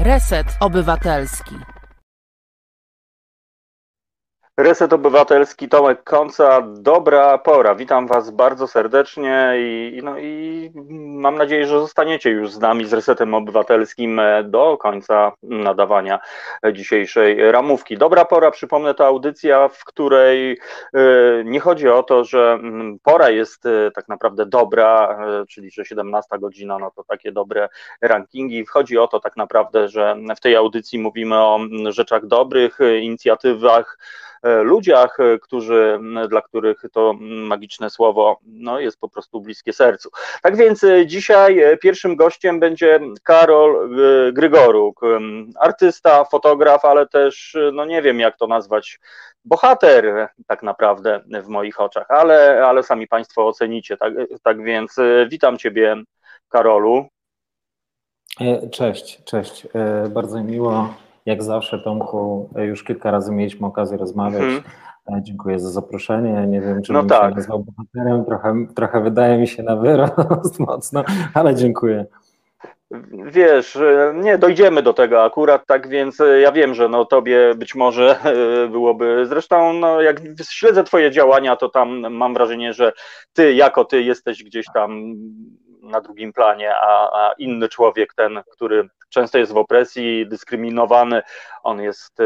Reset Obywatelski. Reset Obywatelski, Tomek Końca, dobra pora. Witam Was bardzo serdecznie i, no i mam nadzieję, że zostaniecie już z nami z Resetem Obywatelskim do końca nadawania dzisiejszej ramówki. Dobra pora, przypomnę, to audycja, w której e, nie chodzi o to, że mm, pora jest e, tak naprawdę dobra, e, czyli że 17 godzina, no to takie dobre rankingi. Chodzi o to tak naprawdę, że w tej audycji mówimy o mm, rzeczach dobrych, inicjatywach, ludziach, e, którzy, dla których to magiczne słowo no, jest po prostu bliskie sercu. Tak więc e, dzisiaj pierwszym gościem będzie Karol Grygoruk, artysta, fotograf, ale też, no nie wiem jak to nazwać, bohater tak naprawdę w moich oczach, ale, ale sami Państwo ocenicie. Tak, tak więc witam Ciebie, Karolu. Cześć, cześć. Bardzo miło jak zawsze, Tomku, już kilka razy mieliśmy okazję rozmawiać. Mhm. E, dziękuję za zaproszenie. Nie wiem, czy no bym tak. się nazwał bohaterem. Trochę, trochę wydaje mi się na wyrost mocno, ale dziękuję. Wiesz, e, nie dojdziemy do tego akurat, tak więc e, ja wiem, że no tobie być może byłoby, zresztą no jak śledzę twoje działania, to tam mam wrażenie, że ty jako ty jesteś gdzieś tam na drugim planie, a, a inny człowiek, ten, który często jest w opresji, dyskryminowany, on jest e,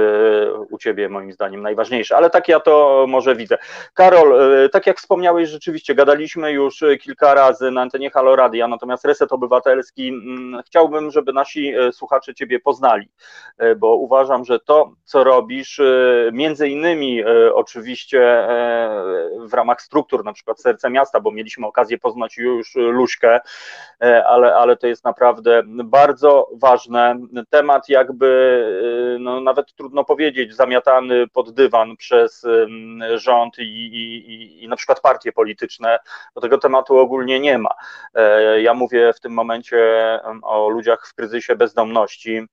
u ciebie moim zdaniem najważniejszy, ale tak ja to może widzę. Karol, e, tak jak wspomniałeś, rzeczywiście gadaliśmy już kilka razy na antenie Halo Radia, natomiast Reset Obywatelski mm, chciałbym, żeby nasi e, słuchacze ciebie poznali, bo uważam, że to, co robisz, między innymi oczywiście w ramach struktur, na przykład Serce Miasta, bo mieliśmy okazję poznać już Luśkę, ale, ale to jest naprawdę bardzo ważne. Temat jakby no, no, nawet trudno powiedzieć, zamiatany pod dywan przez rząd i, i, i na przykład partie polityczne, bo tego tematu ogólnie nie ma. E, ja mówię w tym momencie o ludziach w kryzysie bezdomności,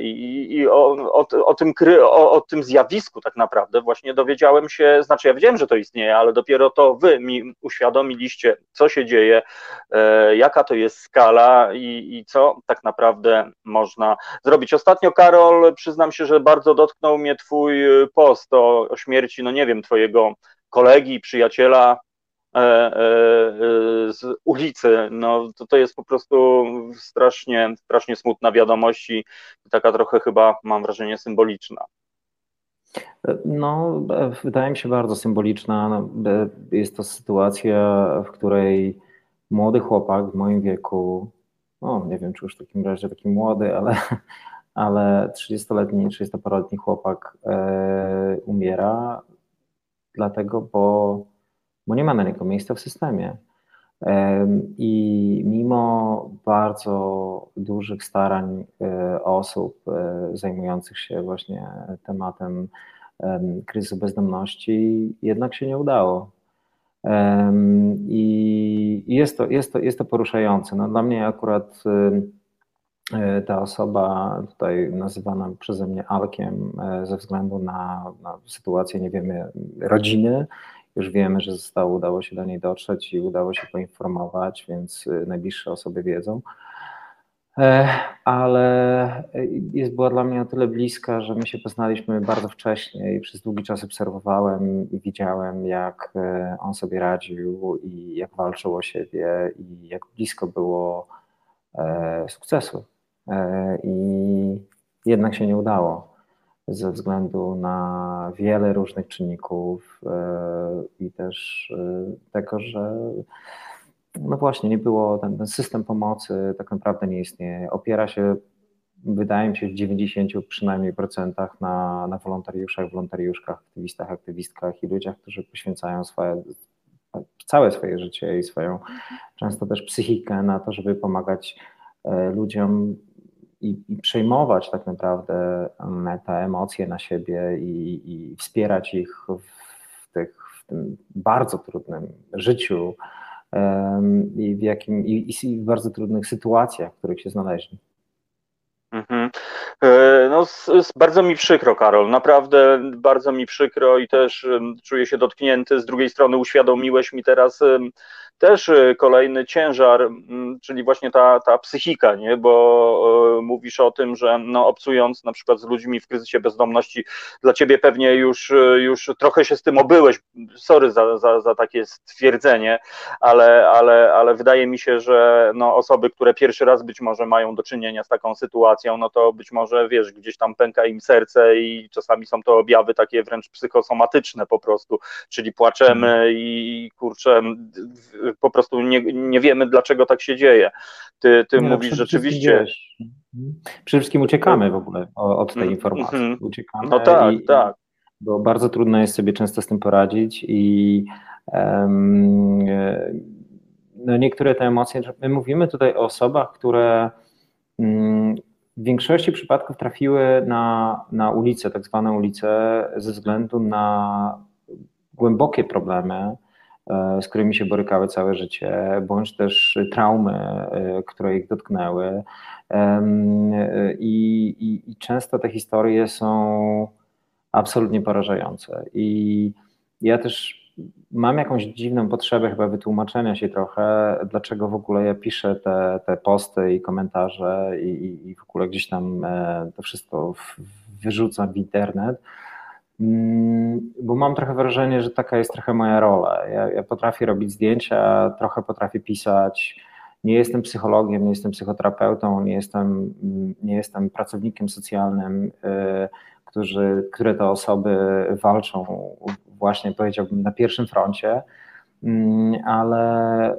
I, i o, o, o, tym o, o, tym zjawisku tak naprawdę właśnie dowiedziałem się, znaczy ja wiedziałem, że to istnieje, ale dopiero to wy mi uświadomiliście, co się dzieje, e, jaka to jest skala i, i co tak naprawdę można zrobić. Ostatnio, Karol, przyznam się, że bardzo dotknął mnie twój post o, o śmierci, no nie wiem, twojego kolegi, przyjaciela, E, e, z ulicy, no to, to jest po prostu strasznie, strasznie smutna wiadomość i taka trochę chyba, mam wrażenie, symboliczna. No, wydaje mi się bardzo symboliczna. No, jest to sytuacja, w której młody chłopak w moim wieku, no nie wiem, czy już w takim razie taki młody, ale, ale 30-letni, 30-paroletni chłopak e, umiera, dlatego, bo bo nie ma na niego miejsca w systemie. I mimo bardzo dużych starań e, osób e, zajmujących się właśnie tematem kryzysu bezdomności, jednak się nie udało. I jest to, jest to, jest to poruszające. No, dla mnie akurat e, ta osoba tutaj nazywana przeze mnie Alkiem ze względu na, na sytuację, nie wiemy, rodziny już wiemy, że zostało, udało się do niej dotrzeć i udało się poinformować, więc y, najbliższe osoby wiedzą. E, ale jest, była dla mnie o tyle bliska, że my się poznaliśmy bardzo wcześnie i przez długi czas obserwowałem i widziałem, jak e, on sobie radził i jak walczył o siebie i jak blisko było e, sukcesu. I jednak się nie udało ze względu na wiele różnych czynników e, i też e, tego, że no właśnie nie było, ten, ten system pomocy tak naprawdę nie istnieje. Opiera się, wydaje mi się, w 90 przynajmniej procentach na, na wolontariuszach, wolontariuszkach, aktywistach, aktywistkach i ludziach, którzy poświęcają swoje, całe swoje życie i swoją często też psychikę na to, żeby pomagać e, ludziom i, i przejmować tak naprawdę te emocje na siebie i, i wspierać ich w, tych, w tym bardzo trudnym życiu um, i w, jakim, i, i w bardzo trudnych sytuacjach, w których się znaleźli. Mhm. E, no, bardzo mi przykro, Karol, naprawdę bardzo mi przykro i też czuję się dotknięty. Z drugiej strony uświadomiłeś mi teraz też kolejny ciężar, mm, czyli właśnie ta, ta psychika, nie? bo mówisz o tym, że no, obcując na przykład z ludźmi w kryzysie bezdomności, dla ciebie pewnie już, już trochę się z tym obyłeś, sorry za, za, za takie stwierdzenie, ale, ale, ale wydaje mi się, że no, osoby, które pierwszy raz być może mają do czynienia z taką sytuacją, no to być może wiesz, gdzieś tam pęka im serce i czasami są to objawy takie wręcz psychosomatyczne po prostu, czyli płaczemy mhm. i kurczę, po prostu nie, nie wiemy dlaczego tak się dzieje. Ty, ty nie, mówisz rzeczywiście. Przede wszystkim uciekamy w ogóle od tej mhm. informacji. Uciekamy no tak, i, tak. Bo bardzo trudno jest sobie często z tym poradzić i um, no niektóre te emocje, my mówimy tutaj o osobach, które um, w większości przypadków trafiły na, na ulicę, tak zwaną ulicę, ze względu na głębokie problemy, z którymi się borykały całe życie, bądź też traumy, e, które ich dotknęły. I, i, i często te historie są absolutnie porażające. I ja też mam jakąś dziwną potrzebę chyba wytłumaczenia się trochę, dlaczego w ogóle ja piszę te, te posty i komentarze i, i w ogóle gdzieś tam e, to wszystko wyrzucam w internet. Mm, bo mam trochę wrażenie, że taka jest trochę moja rola. Ja, ja potrafię robić zdjęcia, trochę potrafię pisać. Nie jestem psychologiem, nie jestem psychoterapeutą, nie jestem, nie jestem pracownikiem socjalnym, e, którzy, które te osoby walczą właśnie powiedziałbym na pierwszym froncie, mm, ale y,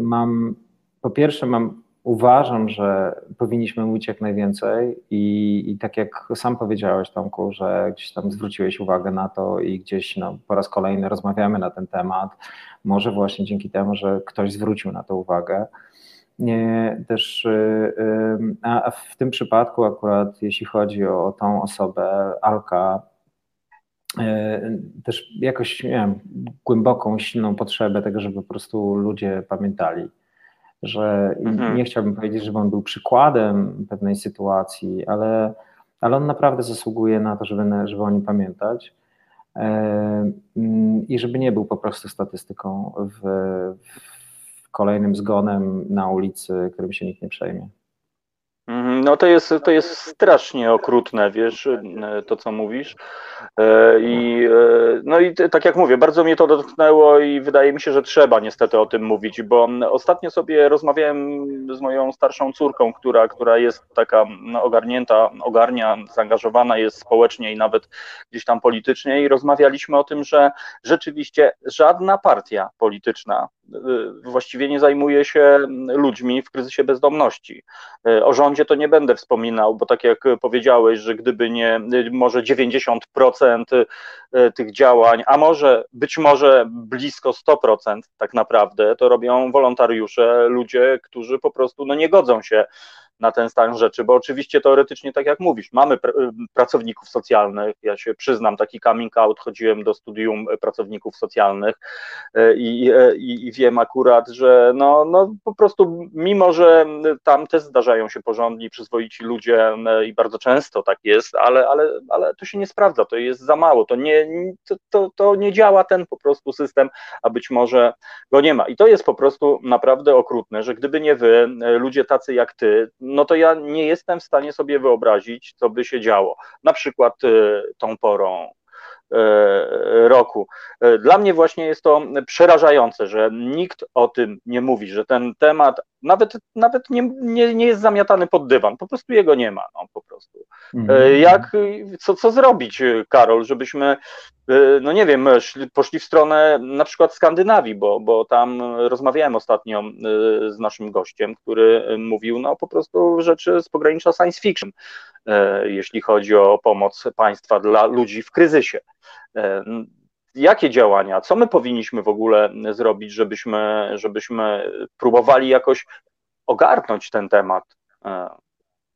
mam, po pierwsze mam, uważam, że powinniśmy mówić jak najwięcej i, i tak jak sam powiedziałeś Tomku, że gdzieś tam zwróciłeś uwagę na to i gdzieś no, po raz kolejny rozmawiamy na ten temat, może właśnie dzięki temu, że ktoś zwrócił na to uwagę. Nie, też, y, y, a w tym przypadku akurat, jeśli chodzi o tą osobę, Alka, E, też jakoś miałem głęboką, silną potrzebę tego, żeby po prostu ludzie pamiętali, że mhm. nie chciałbym powiedzieć, żeby on był przykładem pewnej sytuacji, ale, ale on naprawdę zasługuje na to, żeby, żeby o nim pamiętać i żeby nie był po prostu statystyką w, w kolejnym zgonem na ulicy, którym się nikt nie przejmie. Mhm, no to jest, to jest strasznie okrutne, wiesz, e, to co mówisz. E, I, e, no i tak jak mówię, bardzo mnie to dotknęło i wydaje mi się, że trzeba niestety o tym mówić, bo ostatnio sobie rozmawiałem z moją starszą córką, która, która jest taka ogarnięta, ogarnia, zaangażowana jest społecznie i nawet gdzieś tam politycznie i rozmawialiśmy o tym, że rzeczywiście żadna partia polityczna właściwie nie zajmuje się ludźmi w kryzysie bezdomności. O rządzie to nie będę wspominał, bo tak jak powiedziałeś, że gdyby nie może 90% tych działań, a może być może blisko 100% tak naprawdę, to robią wolontariusze, ludzie, którzy po prostu no, nie godzą się na ten stan rzeczy, bo oczywiście teoretycznie, tak jak mówisz, mamy pr pracowników socjalnych, ja się przyznam, taki coming out, chodziłem do studium pracowników socjalnych e, i, i, i wiem akurat, że no, no po prostu mimo, że tam też zdarzają się porządni, przyzwoici ludzie i bardzo często tak jest, ale, ale, ale to się nie sprawdza, to jest za mało, to nie, to, to, to nie działa ten po prostu system, a być może go nie ma. I to jest po prostu naprawdę okrutne, że gdyby nie wy, ludzie tacy jak ty, no to ja nie jestem w stanie sobie wyobrazić, co by się działo. Na przykład y, tą porą E, roku. E, dla mnie właśnie jest to przerażające, że nikt o tym nie mówi, że ten temat nawet, nawet nie, nie, nie jest zamiatany pod dywan, po prostu jego nie ma, no po prostu. Mhm. Jak, co, co zrobić, Karol, żebyśmy, no nie wiem, poszli w stronę na przykład Skandynawii, bo, bo tam rozmawiałem ostatnio z naszym gościem, który mówił, no po prostu rzeczy z pogranicza science fiction, jeśli chodzi o pomoc państwa dla ludzi w kryzysie. E, jakie działania, co my powinniśmy w ogóle zrobić, żebyśmy, żebyśmy próbowali jakoś ogarnąć ten temat e,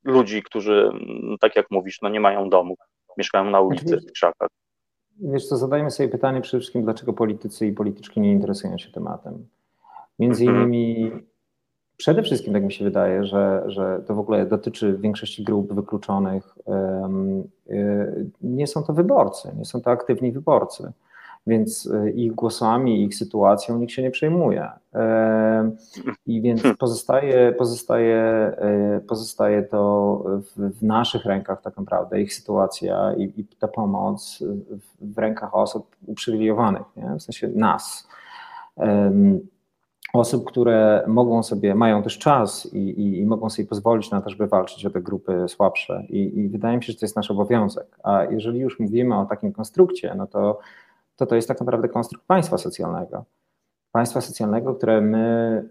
ludzi, którzy, tak jak mówisz, no nie mają domu, mieszkają na ulicy, w krzakach. Wiesz co, zadajmy sobie pytanie przede wszystkim, dlaczego politycy i polityczki nie interesują się tematem. Między mhm. innymi Przede wszystkim tak mi się wydaje, że, że to w ogóle dotyczy większości grup wykluczonych. Y, nie są to wyborcy, nie są to aktywni wyborcy. Więc ich głosami, ich sytuacją nikt się nie przejmuje. I więc hmm. pozostaje, pozostaje, pozostaje to w, w naszych rękach tak naprawdę, ich sytuacja i, i ta pomoc w, w rękach osób uprzywilejowanych, nie? w sensie nas osób, które mogą sobie, mają też czas i, i, i, mogą sobie pozwolić na to, żeby walczyć o te grupy słabsze. I, I, wydaje mi się, że to jest nasz obowiązek. A jeżeli już mówimy o takim konstrukcie, no to to, to jest tak naprawdę konstrukt państwa socjalnego. Państwa socjalnego, które my,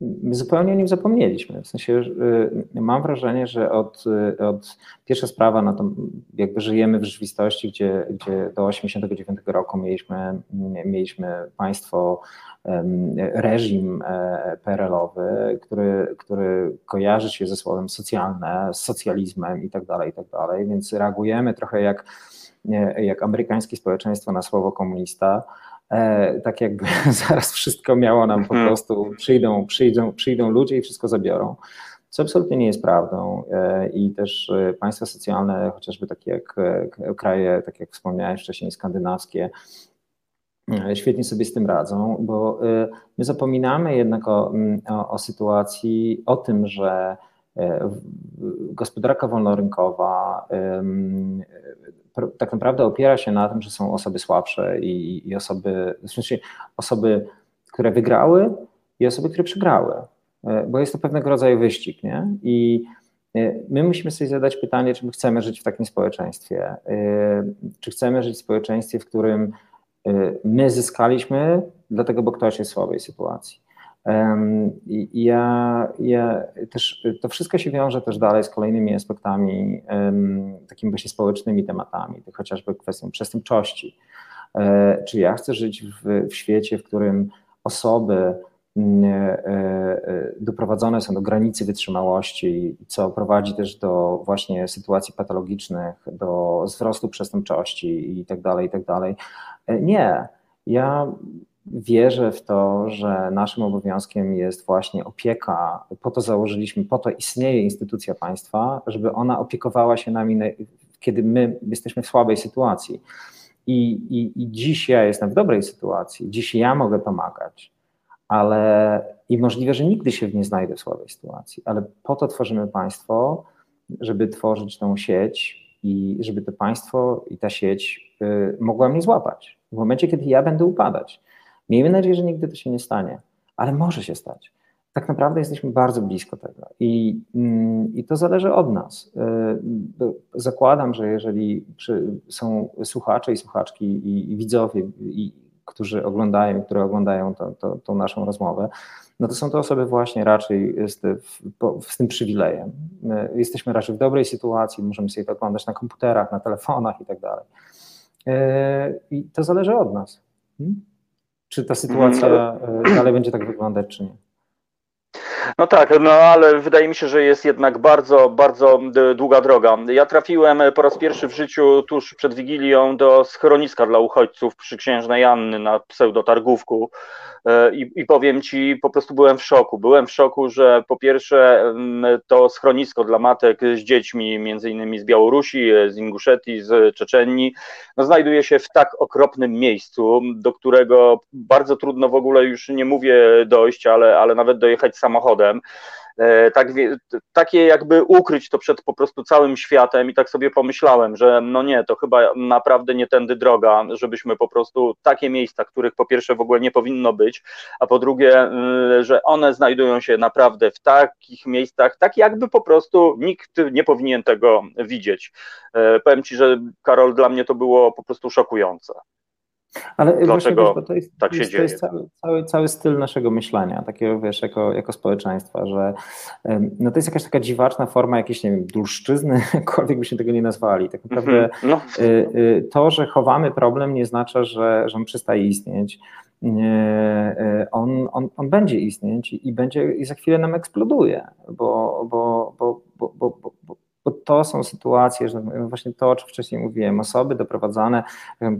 my zupełnie o nim zapomnieliśmy. W sensie y, mam wrażenie, że od, od pierwsza sprawa, no to jakby żyjemy w rzeczywistości, gdzie, gdzie do 89 roku mieliśmy, mieliśmy państwo reżim e, PRL-owy, który, który kojarzy się ze słowem socjalne, z socjalizmem i tak dalej, i tak dalej, więc reagujemy trochę jak, jak amerykańskie społeczeństwo na słowo komunista, e, tak jakby zaraz wszystko miało nam po mhm. prostu, przyjdą, przyjdą, przyjdą ludzie i wszystko zabiorą co absolutnie nie jest prawdą. E, I też państwa socjalne, chociażby takie jak kraje, tak jak wspomniałem wcześniej, skandynawskie, E, świetnie sobie z tym radzą, bo e, my zapominamy jednak o, mm, o, o sytuacji, o tym, że e, gospodarka wolnorynkowa tak naprawdę opiera się na tym, że są osoby słabsze i, i osoby, sensie osoby, które wygrały i osoby, które przegrały, bo jest to pewnego rodzaju wyścig, nie? I my musimy sobie zadać pytanie, czy my chcemy żyć w takim społeczeństwie, czy chcemy żyć w społeczeństwie, w którym my zyskaliśmy, dlatego, bo ktoś jest w słabej sytuacji. Ja, ja też to wszystko się wiąże też dalej z kolejnymi aspektami, takimi właśnie społecznymi tematami, chociażby kwestią przestępczości. E, czy ja chcę żyć w, w świecie, w którym osoby e, e, doprowadzone są do granicy wytrzymałości, co prowadzi też do właśnie sytuacji patologicznych, do wzrostu przestępczości i tak dalej, i tak dalej. Nie. Ja wierzę w to, że naszym obowiązkiem jest właśnie opieka. Po to założyliśmy, po to istnieje instytucja państwa, żeby ona opiekowała się nami, kiedy my jesteśmy w słabej sytuacji. I, i, I dziś ja jestem w dobrej sytuacji, dziś ja mogę pomagać, ale i możliwe, że nigdy się nie znajdę w słabej sytuacji, ale po to tworzymy państwo, żeby tworzyć tą sieć i żeby to państwo i ta sieć Y, mogła mnie złapać. W momencie, kiedy ja będę upadać. Miejmy nadzieję, że nigdy to się nie stanie, ale może się stać. Tak naprawdę jesteśmy bardzo blisko tego i, mm, i to zależy od nas. Y, zakładam, że jeżeli są słuchacze i słuchaczki i, i widzowie, i, którzy oglądają, które oglądają to, tą naszą rozmowę, no to są to osoby właśnie raczej z, z, tym przywilejem. My jesteśmy raczej w dobrej sytuacji, możemy sobie to oglądać na komputerach, na telefonach i tak dalej. E, I to zależy od nas. Hmm? Czy ta sytuacja mhm. e, dalej będzie tak wyglądać, czy nie. No tak, no ale wydaje mi się, że jest jednak bardzo, bardzo długa droga. Ja trafiłem po raz pierwszy w życiu tuż przed Wigilią do schroniska dla uchodźców przy Księżnej Anny na pseudotargówku e, i, i powiem Ci, po prostu byłem w szoku. Byłem w szoku, że po pierwsze to schronisko dla matek z dziećmi, między innymi z Białorusi, z Inguszetii, z Czeczenii, no, znajduje się w tak okropnym miejscu, do którego bardzo trudno w ogóle już nie mówię dojść, ale, ale nawet dojechać samochodem E, tak, takie jakby ukryć to przed po prostu całym światem i tak sobie pomyślałem, że no nie, to chyba naprawdę nie tędy droga, żebyśmy po prostu takie miejsca, których po pierwsze w ogóle nie powinno być, a po drugie, y, że one znajdują się naprawdę w takich miejscach, tak jakby po prostu nikt nie powinien tego widzieć. E, powiem Ci, że Karol, dla mnie to było po prostu szokujące. Ale Dlaczego wiesz, to jest, tak się dzieje? Jest cały, cały, cały styl naszego myślenia, takiego wiesz, jako, jako społeczeństwa, że no to jest jakaś taka dziwaczna forma jakiejś, nie wiem, dulszczyzny, jakkolwiek byśmy tego nie nazwali. Tak naprawdę mhm. no. Y, y, to, że chowamy problem nie znaczy, że, że on przestaje istnieć. Y, on, on, on będzie istnieć i będzie i za chwilę nam eksploduje, bo, bo, bo, bo, bo, bo bo to są sytuacje, że właśnie to, o czym wcześniej mówiłem, osoby doprowadzane,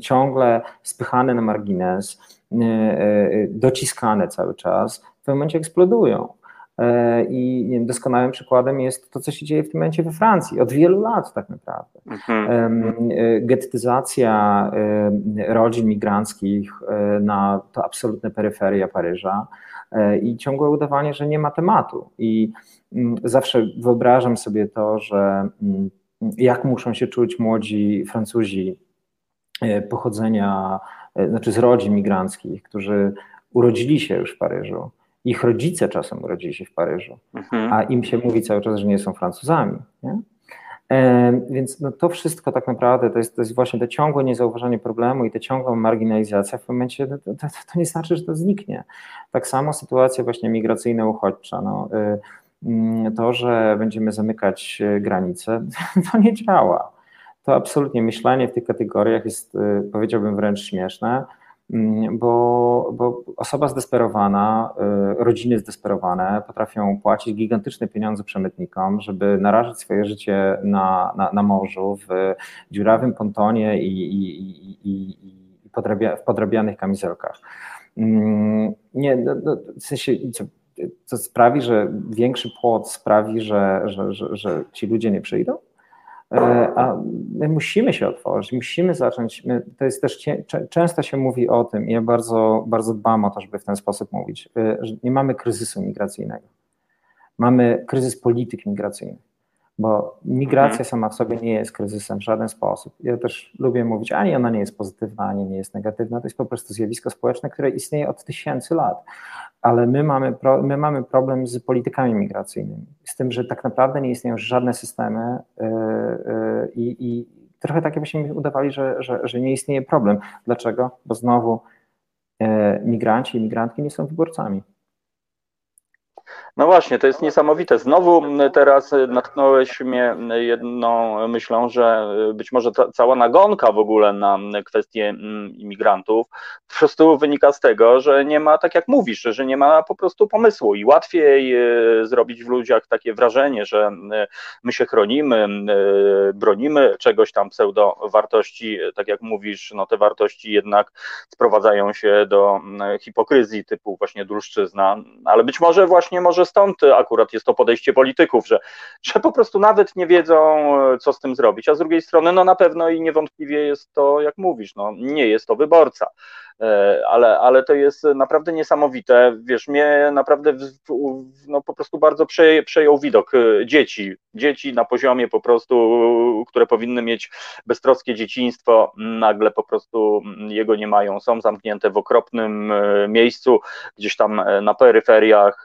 ciągle spychane na margines, e, e, dociskane cały czas, w pewnym momencie eksplodują. E, I doskonałym przykładem jest to, co się dzieje w tym momencie we Francji, od wielu lat tak naprawdę. Mhm. E, Getyzacja rodzin migranckich e, na to absolutne peryferia Paryża i ciągłe udawanie, że nie ma tematu. I mm, zawsze wyobrażam sobie to, że mm, jak muszą się czuć młodzi Francuzi pochodzenia, znaczy z rodzin migranckich, którzy urodzili się już w Paryżu ich rodzice czasem urodzili się w Paryżu, mhm. a im się mówi cały czas, że nie są Francuzami. Nie? E, więc no to wszystko tak naprawdę to jest, to jest właśnie to ciągłe niezauważanie problemu i ta ciągła marginalizacja w momencie, to, to, to, nie znaczy, że to zniknie. Tak samo sytuacja właśnie migracyjna, uchodźcza. No, y, mm, to, że będziemy zamykać y, granice, to nie działa. To absolutnie myślenie w tych kategoriach jest, y, powiedziałbym, wręcz śmieszne. Mm, bo, bo osoba zdesperowana, y, rodziny zdesperowane potrafią płacić gigantyczne pieniądze przemytnikom, żeby narażać swoje życie na, na, na morzu, w dziurawym pontonie i, i, i, i podrabia, w podrabianych kamizelkach. Mm, nie, no, no, w sensie, co, co sprawi, że większy płot sprawi, że, że, że, że ci ludzie nie przyjdą? E, a my musimy się otworzyć, musimy zacząć. My, to jest też często się mówi o tym, i ja bardzo, bardzo dbam o to, żeby w ten sposób mówić, e, że nie mamy kryzysu migracyjnego. Mamy kryzys polityk migracyjnych, bo migracja mhm. sama w sobie nie jest kryzysem w żaden sposób. Ja też lubię mówić, ani ona nie jest pozytywna, ani nie jest negatywna. To jest po prostu zjawisko społeczne, które istnieje od tysięcy lat ale my mamy, pro, my mamy problem z politykami migracyjnymi, z tym, że tak naprawdę nie istnieją żadne systemy yy, yy, i trochę tak jakbyśmy udawali, że, że, że nie istnieje problem. Dlaczego? Bo znowu yy, migranci i migrantki nie są wyborcami. No właśnie, to jest niesamowite. Znowu teraz natknąłeś mnie jedną myślą, że być może ta, cała nagonka w ogóle na kwestie imigrantów po prostu wynika z tego, że nie ma, tak jak mówisz, że nie ma po prostu pomysłu. I łatwiej e, zrobić w ludziach takie wrażenie, że my się chronimy, bronimy czegoś tam pseudo wartości, tak jak mówisz, no te wartości jednak sprowadzają się do hipokryzji typu właśnie dulszczyzna, ale być może właśnie może stąd akurat jest to podejście polityków, że, że po prostu nawet nie wiedzą, co z tym zrobić, a z drugiej strony, no na pewno i niewątpliwie jest to, jak mówisz, no nie jest to wyborca, e, ale, ale to jest naprawdę niesamowite, wiesz, mnie naprawdę no, po prostu bardzo przejął widok e, dzieci, dzieci na poziomie po prostu, które powinny mieć beztroskie dzieciństwo, nagle po prostu jego nie mają, są zamknięte w okropnym e, miejscu, gdzieś tam na peryferiach,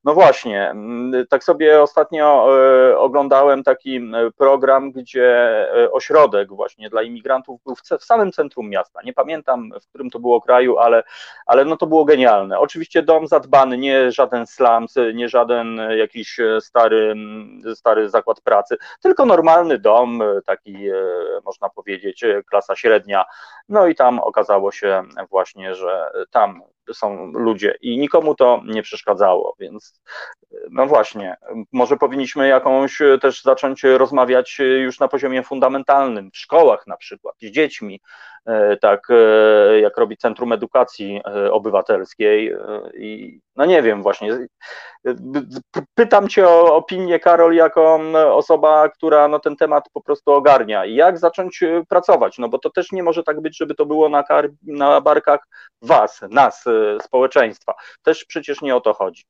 no właśnie, mm, tak sobie ostatnio e, oglądałem taki program, gdzie e, ośrodek właśnie dla imigrantów był w samym centrum miasta. Nie pamiętam, w którym to było kraju, ale, ale no to było genialne. Oczywiście dom zadbany, nie żaden slums, nie żaden jakiś stary, stary zakład pracy, tylko normalny dom, taki można powiedzieć klasa średnia. No i tam okazało się właśnie, że tam są ludzie i nikomu to nie przeszkadzało, więc no właśnie, może powinniśmy jakąś też zacząć rozmawiać już na poziomie fundamentalnym, w szkołach na przykład, z dziećmi, e, tak e, jak robi Centrum Edukacji e, Obywatelskiej i no nie wiem właśnie, pytam Cię o opinię Karol jako osoba, która no ten temat po prostu ogarnia. I jak zacząć pracować, no bo to też nie może tak być, żeby to było na, kar- na barkach Was, nas, społeczeństwa, też przecież nie o to chodzi.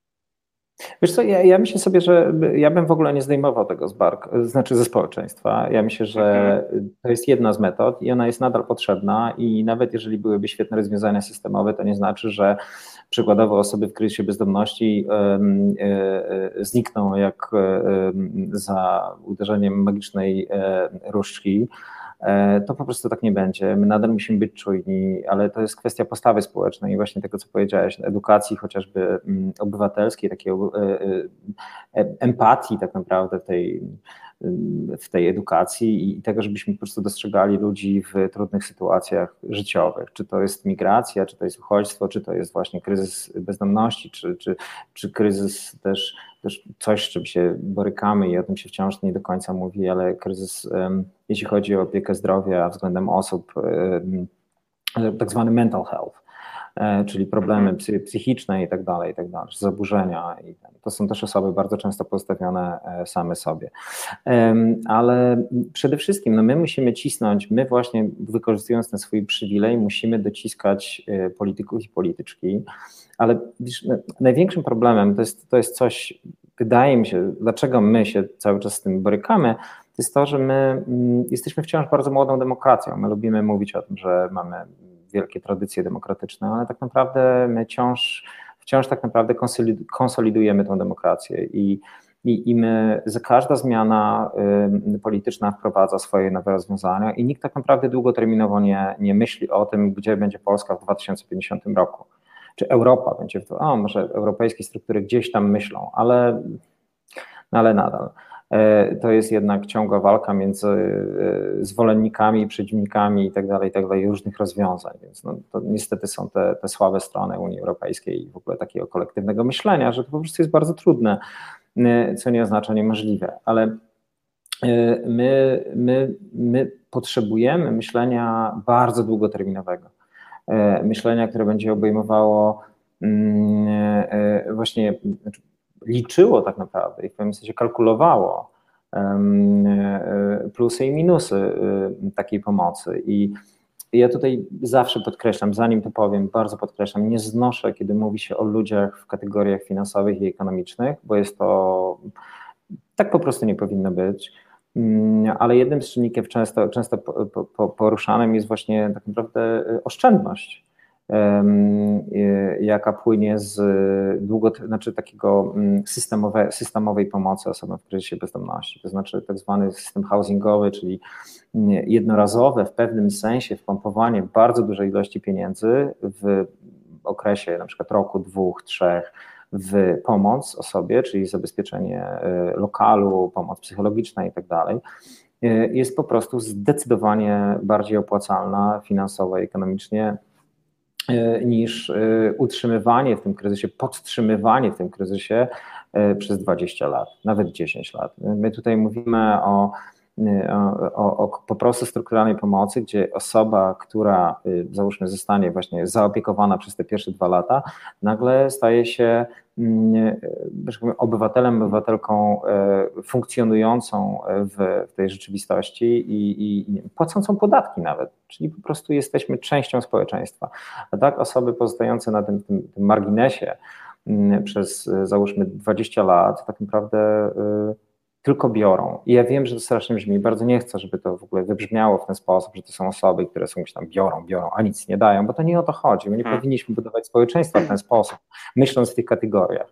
Wiesz co, ja, ja myślę sobie, że ja bym w ogóle nie zdejmował tego z bark, znaczy ze społeczeństwa. Ja myślę, że mhm. to jest jedna z metod i ona jest nadal potrzebna i nawet jeżeli byłyby świetne rozwiązania systemowe, to nie znaczy, że przykładowo osoby w kryzysie bezdomności e, e, znikną jak za uderzeniem magicznej e, różdżki. E, to po prostu tak nie będzie. My nadal musimy być czujni, ale to jest kwestia postawy społecznej i właśnie tego, co powiedziałeś, edukacji chociażby mm, obywatelskiej, takiej e, e, empatii tak naprawdę w tej, w tej edukacji i tego, żebyśmy po prostu dostrzegali ludzi w trudnych sytuacjach życiowych. Czy to jest migracja, czy to jest uchodźstwo, czy to jest właśnie kryzys bezdomności, czy, czy, czy kryzys też, też coś, z czym się borykamy i o tym się wciąż nie do końca mówi, ale kryzys, jeśli chodzi o opiekę zdrowia względem osób, tak zwany mental health czyli problemy psychiczne i tak dalej, i tak dalej, zaburzenia. To są też osoby bardzo często postawione same sobie. Ale przede wszystkim no my musimy cisnąć, my właśnie wykorzystując ten swój przywilej, musimy dociskać polityków i polityczki, ale wiesz, największym problemem to jest, to jest coś, wydaje mi się, dlaczego my się cały czas z tym borykamy, to jest to, że my mm, jesteśmy wciąż bardzo młodą demokracją. My lubimy mówić o tym, że mamy wielkie tradycje demokratyczne, ale tak naprawdę my wciąż, wciąż tak naprawdę konsolidujemy tę demokrację i i, I my, za każda zmiana y, polityczna wprowadza swoje nowe rozwiązania i nikt tak naprawdę długoterminowo nie, nie myśli o tym, gdzie będzie Polska w 2050 roku czy Europa będzie w o może europejskie struktury gdzieś tam myślą, ale, no ale nadal. E, to jest jednak ciągła walka między e, zwolennikami, przeciwnikami i tak dalej, i tak różnych rozwiązań, więc no, to niestety są te, te słabe strony Unii Europejskiej i w ogóle takiego kolektywnego myślenia, że to po prostu jest bardzo trudne, e, co nie oznacza niemożliwe, ale my, my, my potrzebujemy myślenia bardzo długoterminowego myślenia, które będzie obejmowało mm, e, właśnie, znaczy liczyło tak naprawdę i w pewnym sensie kalkulowało e, plusy i minusy takiej pomocy. I ja tutaj zawsze podkreślam, zanim to powiem, bardzo podkreślam, nie znoszę, kiedy mówi się o ludziach w kategoriach finansowych i ekonomicznych, bo jest to tak po prostu nie powinno być. Mm, ale jednym z czynników często, często poruszanym jest właśnie tak naprawdę y, oszczędność, y, jaka płynie z długo, znaczy takiego mm, systemowe, systemowej pomocy osobom w kryzysie bezdomności, to znaczy tak zwany system housingowy, czyli mm, jednorazowe w pewnym sensie wpompowanie bardzo dużej ilości pieniędzy w okresie na przykład roku, dwóch, trzech, w pomoc osobie, czyli zabezpieczenie e, lokalu, pomoc psychologiczna i tak dalej, e, jest po prostu zdecydowanie bardziej opłacalna finansowo i ekonomicznie e, niż utrzymywanie w tym kryzysie, podtrzymywanie w tym kryzysie przez 20 lat, nawet 10 lat. My tutaj mówimy o o, o, po prostu strukturalnej pomocy, gdzie osoba, która y, załóżmy zostanie właśnie zaopiekowana przez te pierwsze dwa lata, nagle staje się mm, powiem, obywatelem, obywatelką e, funkcjonującą w, tej rzeczywistości i, i, płacącą podatki nawet, czyli po prostu jesteśmy częścią społeczeństwa. A tak osoby pozostające na tym, tym, tym marginesie mm, przez załóżmy 20 lat tak naprawdę y, tylko biorą. I ja wiem, że to strasznie brzmi, bardzo nie chcę, żeby to w ogóle wybrzmiało w ten sposób, że to są osoby, które są tam biorą, biorą, a nic nie dają, bo to nie o to chodzi. My nie hmm. powinniśmy budować społeczeństwa w ten sposób, myśląc w tych kategoriach.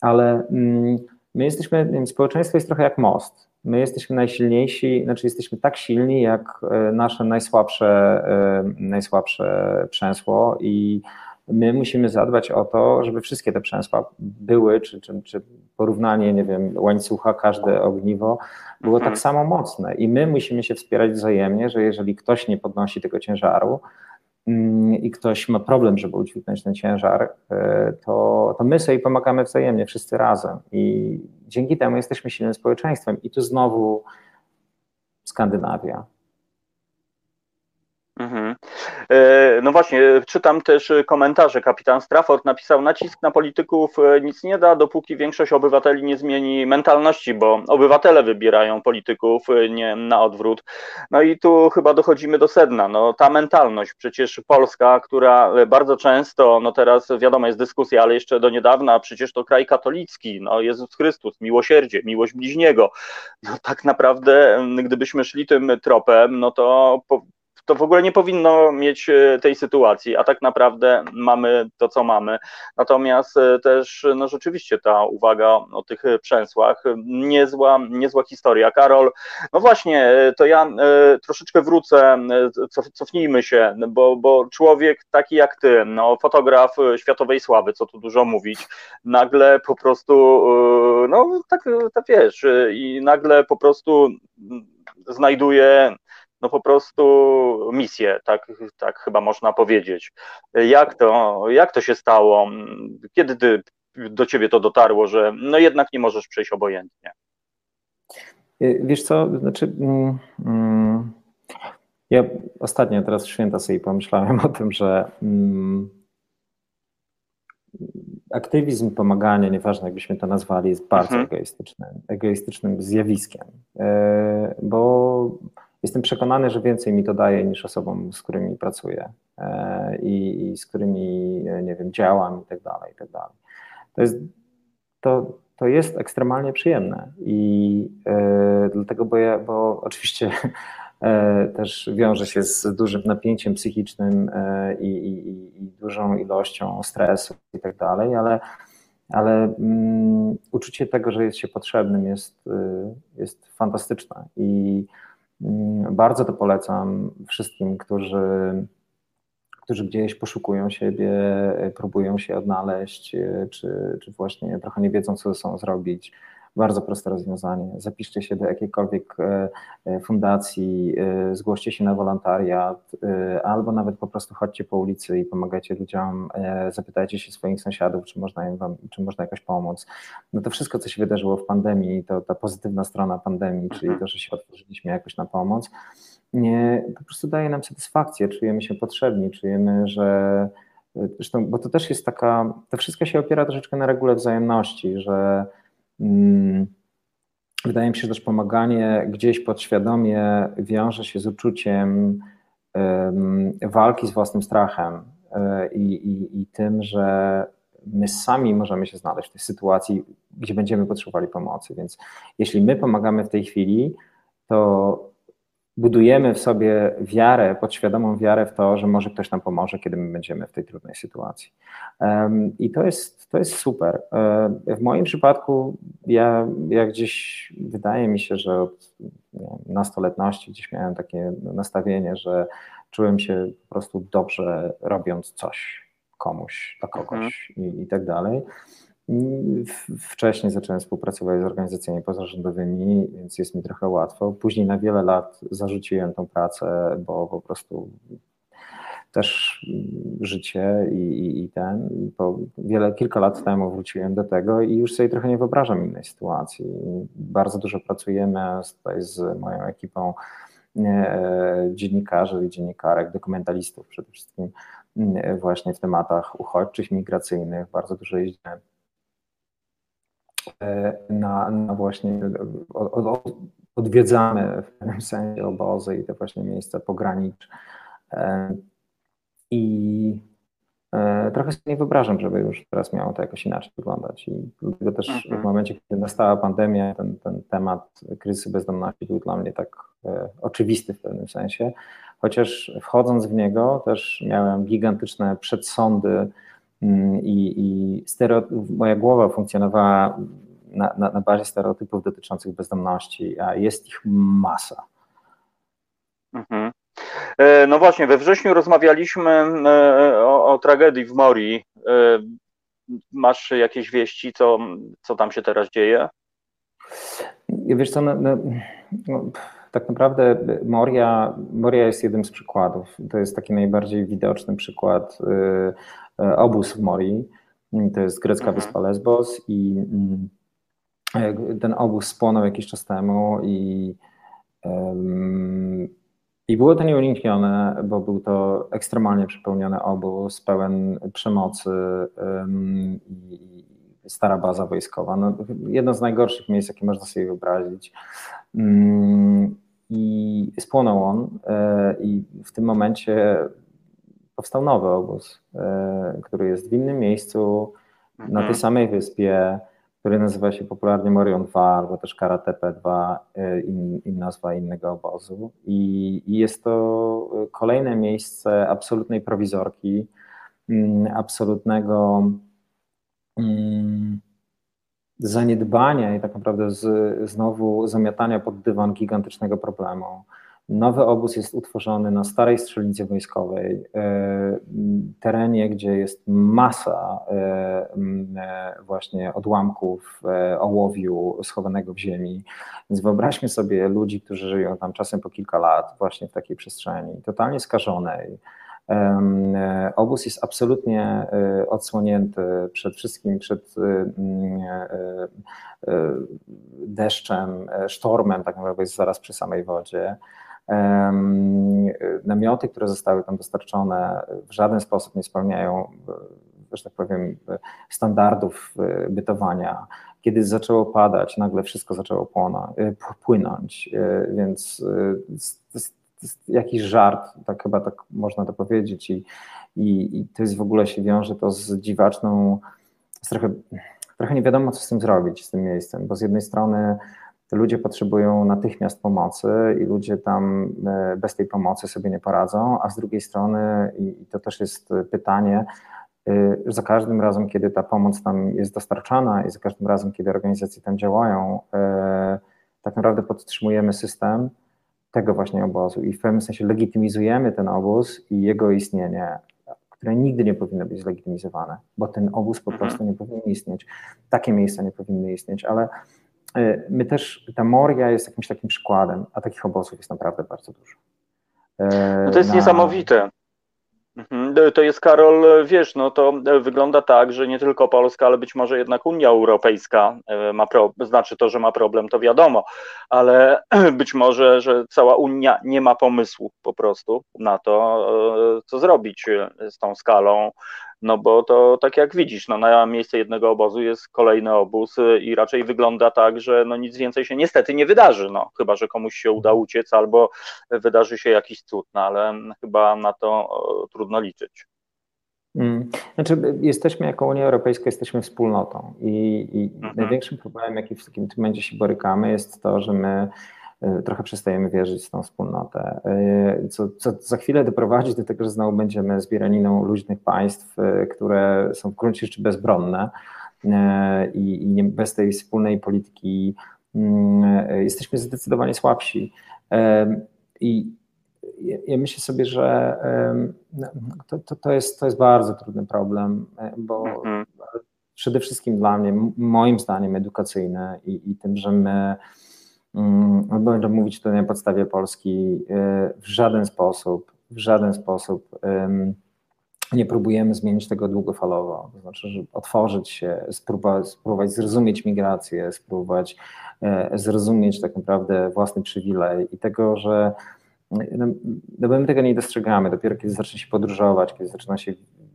Ale mm, my jesteśmy, wiem, społeczeństwo jest trochę jak most. My jesteśmy najsilniejsi, znaczy jesteśmy tak silni, jak e, nasze najsłabsze, e, najsłabsze przęsło i my musimy zadbać o to, żeby wszystkie te przęsła były, czy, czy, czy porównanie, nie wiem, łańcucha, każde ogniwo było tak mhm. samo mocne. I my musimy się wspierać wzajemnie, że jeżeli ktoś nie podnosi tego ciężaru, mm, i ktoś ma problem, żeby udźwignąć ten ciężar, e, to, to my sobie pomagamy wzajemnie, wszyscy razem. I dzięki temu jesteśmy silnym społeczeństwem. I tu znowu Skandynawia, Mhm. E, no właśnie, czytam też komentarze. Kapitan Strafford napisał: Nacisk na polityków e, nic nie da, dopóki większość obywateli nie zmieni mentalności, bo obywatele wybierają polityków, e, nie na odwrót. No i tu chyba dochodzimy do sedna. No, ta mentalność, przecież Polska, która bardzo często, no teraz wiadomo jest dyskusja, ale jeszcze do niedawna przecież to kraj katolicki, no Jezus Chrystus, miłosierdzie, miłość bliźniego. No tak naprawdę, gdybyśmy szli tym tropem, no to po, to w ogóle nie powinno mieć e, tej sytuacji, a tak naprawdę mamy to, co mamy. Natomiast e, też, no rzeczywiście ta uwaga o tych przęsłach, niezła, niezła historia. Karol, no właśnie, e, to ja troszeczkę wrócę, cofnijmy się, bo, bo człowiek taki jak ty, no fotograf światowej sławy, co tu dużo mówić, nagle po prostu, no tak, tak wiesz, i nagle po prostu znajduje no po prostu misję, tak, tak chyba można powiedzieć. Jak to, jak to się stało? Kiedy ty, do ciebie to dotarło, że no jednak nie możesz przejść obojętnie? Y, wiesz co, znaczy mm, mm, ja ostatnio teraz święta sobie pomyślałem o tym, że mm, aktywizm, pomaganie, nieważne jakbyśmy to nazwali, jest bardzo mhm. egoistycznym, egoistycznym zjawiskiem, e, bo jestem przekonany, że więcej mi to daje niż osobom, z którymi pracuję e, i, i z którymi, nie wiem, działam i tak dalej, i tak dalej. To jest, to, to jest ekstremalnie przyjemne i e, dlatego, bo ja, bo oczywiście E, też wiąże się z dużym napięciem psychicznym e, i, i, dużą ilością stresu i tak dalej, ale, ale um, uczucie tego, że jest się potrzebnym jest, e, jest fantastyczne i bardzo to polecam wszystkim, którzy, którzy gdzieś poszukują siebie, próbują się odnaleźć, czy, czy właśnie trochę nie wiedzą, co ze sobą zrobić bardzo proste rozwiązanie. Zapiszcie się do jakiejkolwiek e, e, fundacji, e, zgłoście się na wolontariat, albo nawet po prostu chodźcie po ulicy i pomagajcie ludziom, zapytajcie się swoich sąsiadów, czy można im wam, czy można jakoś pomóc. No to wszystko, co się wydarzyło w pandemii, to ta pozytywna strona pandemii, czyli to, że się otworzyliśmy jakoś na pomoc, nie, po prostu daje nam satysfakcję, czujemy się potrzebni, czujemy, że Zresztą, bo to też jest taka, to wszystko się opiera troszeczkę na regule wzajemności, że wydaje mi się, że też pomaganie gdzieś podświadomie wiąże się z uczuciem walki z własnym strachem e, i, i, i tym, że my sami możemy się znaleźć w tej sytuacji, gdzie będziemy potrzebowali pomocy. Więc jeśli my pomagamy w tej chwili, to budujemy w sobie wiarę, podświadomą wiarę w to, że może ktoś nam pomoże, kiedy my będziemy w tej trudnej sytuacji. I to jest, to jest super. W moim przypadku ja, ja gdzieś, wydaje mi się, że od nastoletności gdzieś miałem takie nastawienie, że czułem się po prostu dobrze robiąc coś komuś, dla kogoś mhm. i, i tak dalej. Wcześniej zacząłem współpracować z organizacjami pozarządowymi, więc jest mi trochę łatwo. Później na wiele lat zarzuciłem tą pracę, bo po prostu też życie i, i, i ten. Po wiele, kilka lat temu wróciłem do tego i już sobie trochę nie wyobrażam innej sytuacji. Bardzo dużo pracujemy tutaj z moją ekipą e, dziennikarzy i dziennikarek, dokumentalistów przede wszystkim e, właśnie w tematach uchodźczych, migracyjnych. Bardzo dużo jeździmy E, na, na właśnie od, od, odwiedzamy w pewnym sensie obozy i te właśnie miejsca pogranicz. E, I e, trochę sobie nie wyobrażam, żeby już teraz miało to jakoś inaczej wyglądać. I dlatego też mhm. w momencie, kiedy nastała pandemia, ten, ten temat kryzysu bezdomności był dla mnie tak oczywisty w pewnym sensie. Chociaż wchodząc w niego, też miałem gigantyczne przedsądy Mm, i, i moja głowa funkcjonowała na, na, na bazie stereotypów dotyczących bezdomności, a jest ich masa. Mhm. E, no właśnie, we wrześniu rozmawialiśmy e, o, o, tragedii w Mori. E, masz jakieś wieści, co, co tam się teraz dzieje? Wiesz co, no, no, no, tak naprawdę Moria, Moria jest jednym z przykładów. To jest taki najbardziej widoczny przykład E, obóz w Morii, to jest grecka mhm. wyspa Lesbos i mm, e, ten obóz spłonął jakiś czas temu i, i było to nieuniknione, bo był to ekstremalnie przepełniony obóz, pełen przemocy i stara baza wojskowa. No, jedno z najgorszych miejsc, jakie można sobie wyobrazić. Mm, I spłonął on e, i w tym momencie powstał nowy obóz, e, który jest w innym miejscu, mhm. na tej mhm. samej wyspie, który nazywa się popularnie Morion 2 albo też Karatepe 2, e, in, in nazwa innego obozu. I, I, jest to kolejne miejsce absolutnej prowizorki, mm, absolutnego mm, zaniedbania i tak naprawdę z, znowu zamiatania pod dywan gigantycznego problemu. Nowy obóz jest utworzony na starej strzelnicy wojskowej, e, terenie, gdzie jest masa e, e, właśnie odłamków ołowiu schowanego w ziemi. Więc wyobraźmy sobie ludzi, którzy żyją tam czasem po kilka lat właśnie w takiej przestrzeni, totalnie skażonej. Obóz jest absolutnie odsłonięty przed wszystkim, przed deszczem, sztormem, tak naprawdę jest zaraz przy samej wodzie. Namioty, które zostały tam dostarczone, w żaden sposób nie spełniają że tak powiem, standardów bytowania. Kiedy zaczęło padać, nagle wszystko zaczęło płynąć, więc jakiś żart, tak chyba tak można to powiedzieć. I, i, i to jest w ogóle się wiąże to z dziwaczną, z trochę, trochę nie wiadomo co z tym zrobić, z tym miejscem, bo z jednej strony ludzie potrzebują natychmiast pomocy i ludzie tam e, bez tej pomocy sobie nie poradzą, a z drugiej strony, i to też jest pytanie, e, za każdym razem, kiedy ta pomoc tam jest dostarczana i za każdym razem, kiedy organizacje tam działają, e, tak naprawdę podtrzymujemy system tego właśnie obozu i w pewnym sensie legitymizujemy ten obóz i jego istnienie, które nigdy nie powinno być zlegitymizowane, bo ten obóz po mhm. prostu nie powinien istnieć. Takie miejsca nie powinny istnieć, ale my też, ta Moria jest jakimś takim przykładem, a takich obozów jest naprawdę bardzo dużo. E, no to jest na... niesamowite. Mhm. To jest, Karol, wiesz, no to wygląda tak, że nie tylko Polska, ale być może jednak Unia Europejska e, ma problem, znaczy to, że ma problem, to wiadomo, ale być może, że cała Unia nie ma pomysłu po prostu na to, co zrobić z tą skalą no bo to tak jak widzisz, no na miejsce jednego obozu jest kolejny obóz y, i raczej wygląda tak, że no nic więcej się niestety nie wydarzy, no chyba, że komuś się uda uciec albo wydarzy się jakiś cud, no ale chyba na to trudno liczyć. Hmm. Znaczy, jesteśmy jako Unia Europejska, jesteśmy wspólnotą i, i mhm. największym problemem, jaki w takim momencie się borykamy, jest to, że my trochę przestajemy wierzyć w tą wspólnotę, e, co, co za chwilę doprowadzi do tego, że znowu będziemy zbieraniną luźnych państw, e, które są w gruncie rzeczy bezbronne i, i bez tej wspólnej polityki mm, jesteśmy zdecydowanie słabsi. I ja myślę sobie, że no, to, to, to, jest, to jest bardzo trudny problem, bo mhm. przede wszystkim dla mnie, moim zdaniem, edukacyjny i, i tym, że my będę mówić to na podstawie Polski, y, w żaden sposób, w żaden sposób nie próbujemy zmienić tego długofalowo, to znaczy, żeby otworzyć się, spróbować, spróbować zrozumieć migrację, spróbować e, zrozumieć tak naprawdę własny przywilej i tego, że no, no my tego nie dostrzegamy. Dopiero kiedy zaczyna się podróżować, kiedy zaczyna się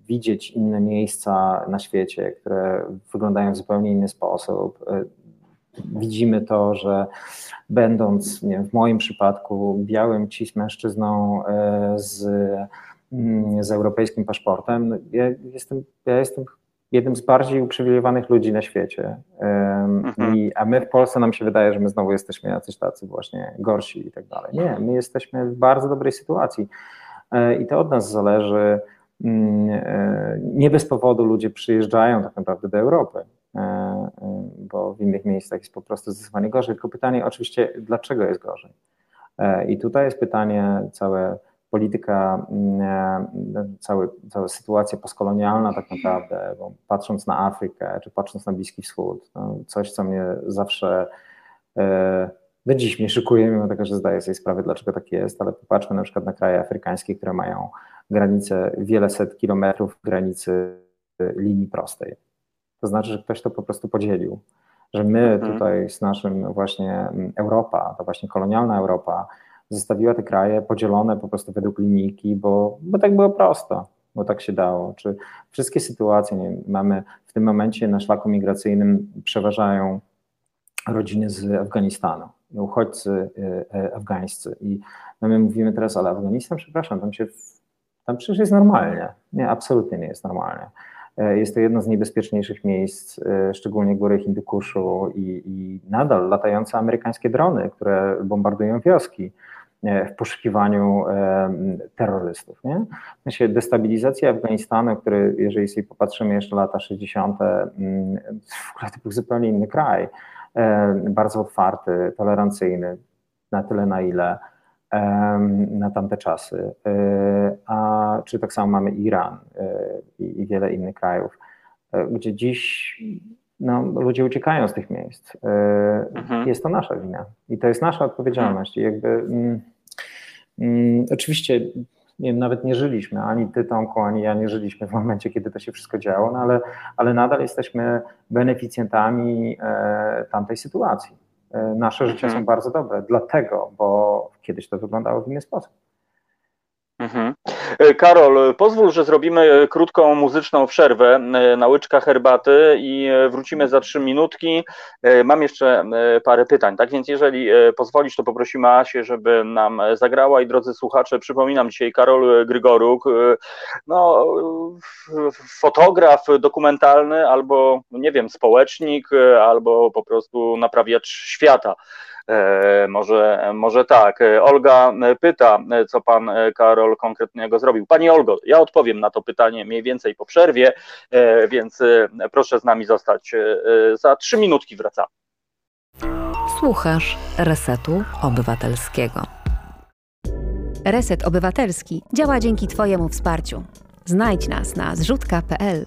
widzieć inne miejsca na świecie, które wyglądają w zupełnie inny sposób, widzimy to, że będąc w moim przypadku białym cis mężczyzną e, z, mm, z europejskim paszportem, no, ja jestem, ja jestem jednym z bardziej uprzywilejowanych ludzi na świecie. Mhm. I, a my w Polsce nam się wydaje, że my znowu jesteśmy jacyś tacy właśnie gorsi i tak dalej. Nie, my jesteśmy w bardzo dobrej sytuacji. E, I to od nas zależy. Mm, e, nie bez powodu ludzie przyjeżdżają tak naprawdę do Europy. E, e, bo w innych miejscach jest po prostu zdecydowanie gorzej. Tylko pytanie oczywiście, dlaczego jest gorzej? E, I tutaj jest pytanie, całe polityka, mm, całe, cała sytuacja postkolonialna tak naprawdę, bo patrząc na Afrykę, czy patrząc na Bliski Wschód, no coś, co mnie zawsze do dziś mnie szykuje, mimo tego, że zdaję sobie sprawę, dlaczego tak jest, ale popatrzmy na przykład na kraje afrykańskie, które mają granice, wiele set kilometrów granicy linii prostej to znaczy, że ktoś to po prostu podzielił. Że my mhm. tutaj z naszym właśnie mm, Europa, to właśnie kolonialna Europa, zostawiła te kraje podzielone po prostu według linijki, bo, bo tak było prosto, bo tak się dało. Czy wszystkie sytuacje, nie, mamy w tym momencie na szlaku migracyjnym przeważają rodziny z Afganistanu, uchodźcy y, y, afgańscy. I no my mówimy teraz, ale Afganistan, przepraszam, tam się, tam przecież jest normalnie. Nie, absolutnie nie jest normalnie. E, jest to jedno z najbezpieczniejszych miejsc, e, szczególnie góry Hindukuszu i, i nadal latające amerykańskie drony, które bombardują wioski e, w poszukiwaniu terrorystów. Nie? W sensie destabilizacja Afganistanu, który, jeżeli sobie popatrzymy jeszcze lata 60., mm, w ogóle to był zupełnie inny kraj, bardzo otwarty, tolerancyjny, na tyle na ile na tamte czasy. E, a czy tak samo mamy Iran e, i wiele innych krajów, e, gdzie dziś no, ludzie uciekają z tych miejsc. Mhm. Jest to nasza wina i to jest nasza odpowiedzialność. I jakby mm, mm, oczywiście nie wiem, nawet nie żyliśmy, ani ty Tomku, ani ja nie żyliśmy w momencie, kiedy to się wszystko działo, no ale, ale nadal jesteśmy beneficjentami e, tamtej sytuacji. E, nasze życia mhm. są bardzo dobre, dlatego, bo kiedyś to wyglądało w inny sposób. Mhm. E, Karol, pozwól, że zrobimy krótką muzyczną przerwę e, na łyczka herbaty i e, wrócimy za trzy minutki. Mam jeszcze parę pytań, tak więc jeżeli pozwolisz, to poprosimy Asię, żeby nam zagrała i drodzy słuchacze, przypominam dzisiaj Karol Grygoruk, no, fotograf dokumentalny albo, nie wiem, społecznik, albo po prostu naprawiacz świata. E, może, może tak. E, Olga pyta, co pan e, Karol konkretnego zrobił. Pani Olgo, ja odpowiem na to pytanie mniej więcej po przerwie, więc proszę z nami zostać. Za trzy minutki wracamy. Słuchasz Resetu Obywatelskiego. Reset Obywatelski działa dzięki Twojemu wsparciu. Znajdź nas na zrzutka.pl.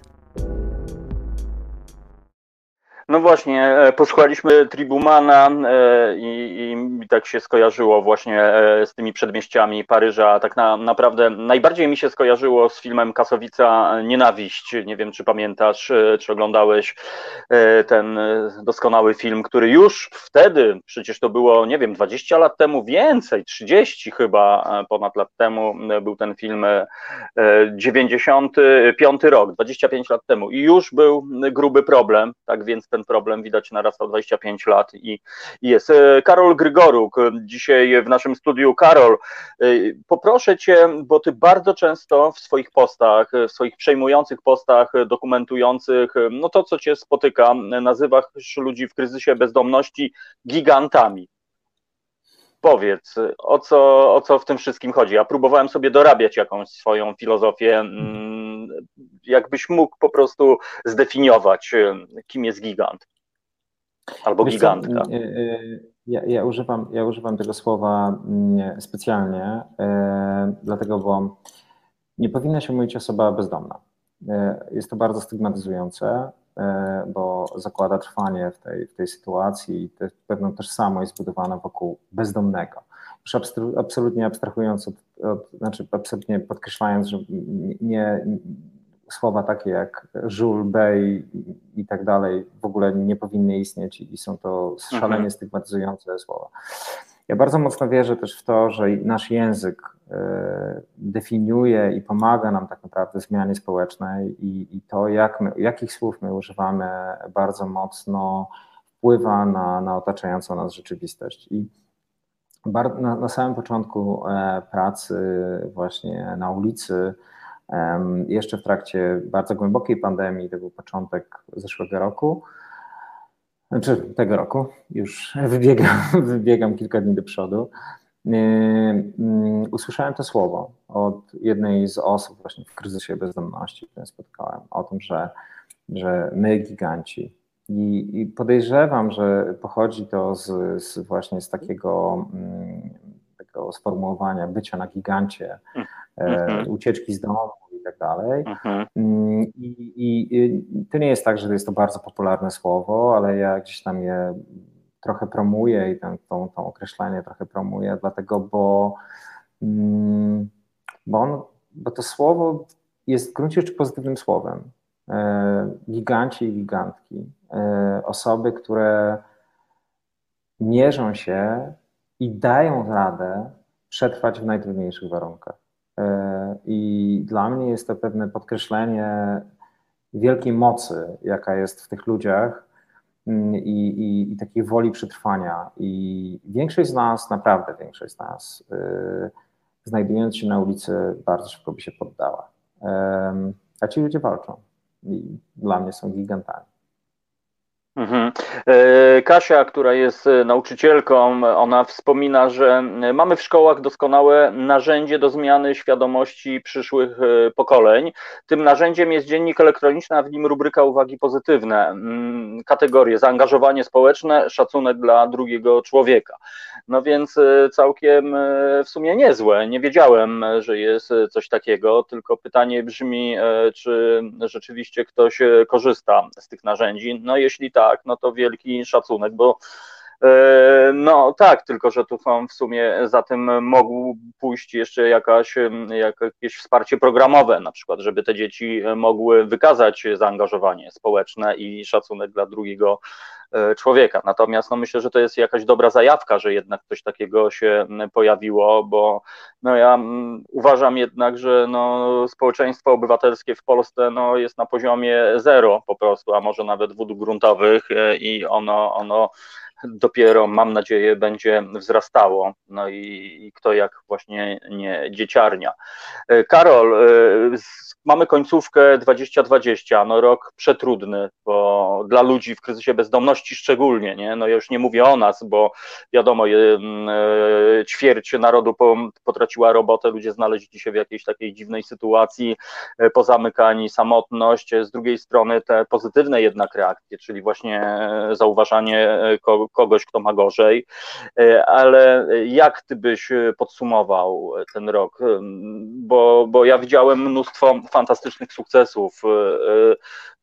No właśnie, e, posłuchaliśmy Tribumana e, i, i tak się skojarzyło właśnie e, z tymi przedmieściami Paryża. Tak na, naprawdę najbardziej mi się skojarzyło z filmem Kasowica Nienawiść. Nie wiem, czy pamiętasz, czy oglądałeś ten doskonały film, który już wtedy, przecież to było, nie wiem, 20 lat temu, więcej, 30 chyba ponad lat temu był ten film 95 rok, 25 lat temu i już był gruby problem, tak więc ten problem widać narastał 25 lat i, jest. E, Karol Grygoruk, dzisiaj w naszym studiu. Karol, e, poproszę Cię, bo Ty bardzo często w swoich postach, w swoich przejmujących postach dokumentujących no to, co Cię spotyka, nazywasz ludzi w kryzysie bezdomności gigantami powiedz, o co, o co w tym wszystkim chodzi? Ja próbowałem sobie dorabiać jakąś swoją filozofię. Jakbyś mógł po prostu zdefiniować, kim jest gigant albo Wiesz gigantka. Co, y, y, ja, ja, używam, ja używam tego słowa mm, specjalnie, e, dlatego, bo nie powinna się mówić osoba bezdomna. E, jest to bardzo stygmatyzujące, e, bo zakłada trwanie w tej, w tej sytuacji i pewną tożsamość zbudowana wokół bezdomnego. Już absolutnie abstrahując, od, od, znaczy absolutnie podkreślając, że nie, słowa takie jak żul, bej i tak dalej w ogóle nie powinny istnieć i są to szalenie mhm. stygmatyzujące słowa. Ja bardzo mocno wierzę też w to, że nasz język e, definiuje i pomaga nam tak naprawdę w zmianie społecznej i, i to, jak my, jakich słów my używamy, bardzo mocno wpływa na, na otaczającą nas rzeczywistość. I na, na samym początku e, pracy, właśnie na ulicy, jeszcze w trakcie bardzo głębokiej pandemii, to był początek zeszłego roku, znaczy tego roku, już wybiegam, wybiegam kilka dni do przodu, usłyszałem to słowo od jednej z osób właśnie w kryzysie bezdomności, którą spotkałem, o tym, że, że my giganci. I, podejrzewam, że pochodzi to z, z właśnie z takiego, takiego sformułowania bycia na gigancie, mm. ucieczki z domu, i tak dalej. Mhm. Mm, I, i, I, to nie jest tak, że jest to bardzo popularne słowo, ale ja gdzieś tam je trochę promuję i ten, tą, tą określenie trochę promuję, dlatego, bo, mm, bo, on, bo to słowo jest w gruncie rzeczy pozytywnym słowem. E, giganci i gigantki, e, osoby, które mierzą się i dają radę przetrwać w najtrudniejszych warunkach. I dla mnie jest to pewne podkreślenie wielkiej mocy, jaka jest w tych ludziach mm, i, i, i takiej woli przetrwania. I większość z nas, naprawdę większość z nas, yy, znajdując się na ulicy, bardzo szybko by się poddała. A ci ludzie walczą i dla mnie są gigantami. Mhm. E, Kasia, która jest e, nauczycielką, ona wspomina, że e, mamy w szkołach doskonałe narzędzie do zmiany świadomości przyszłych pokoleń. Tym narzędziem jest dziennik elektroniczny, a w nim rubryka uwagi pozytywne, mm, kategorie zaangażowanie społeczne, szacunek dla drugiego człowieka. No więc całkiem w sumie niezłe. Nie wiedziałem, że jest coś takiego, tylko pytanie brzmi, czy rzeczywiście ktoś korzysta z tych narzędzi. No jeśli tak, tak, no to wielki szacunek, bo No tak, tylko że tu w sumie za tym mogło pójść jeszcze jakaś, jakieś wsparcie programowe, na przykład, żeby te dzieci mogły wykazać zaangażowanie społeczne i szacunek dla drugiego E, człowieka. Natomiast no, myślę, że to jest jakaś dobra zajawka, że jednak coś takiego się pojawiło, bo no, ja uważam jednak, że no, społeczeństwo obywatelskie w Polsce no, jest na poziomie zero po prostu, a może nawet wód gruntowych e, i ono, ono dopiero, mam nadzieję, będzie wzrastało. No i, i kto jak właśnie nie dzieciarnia. E, Karol, mamy końcówkę 2020, no rok przetrudny, bo dla ludzi w kryzysie bezdomności szczególnie, nie? No ja już nie mówię o nas, bo wiadomo, e, ćwierć narodu potraciła robotę, ludzie znaleźli się w jakiejś takiej dziwnej sytuacji, e, pozamykani, samotność, z drugiej strony te pozytywne jednak reakcje, czyli właśnie zauważanie kogoś, kto ma gorzej, e, ale jak ty byś podsumował ten rok? Bo, bo ja widziałem mnóstwo fantastycznych sukcesów.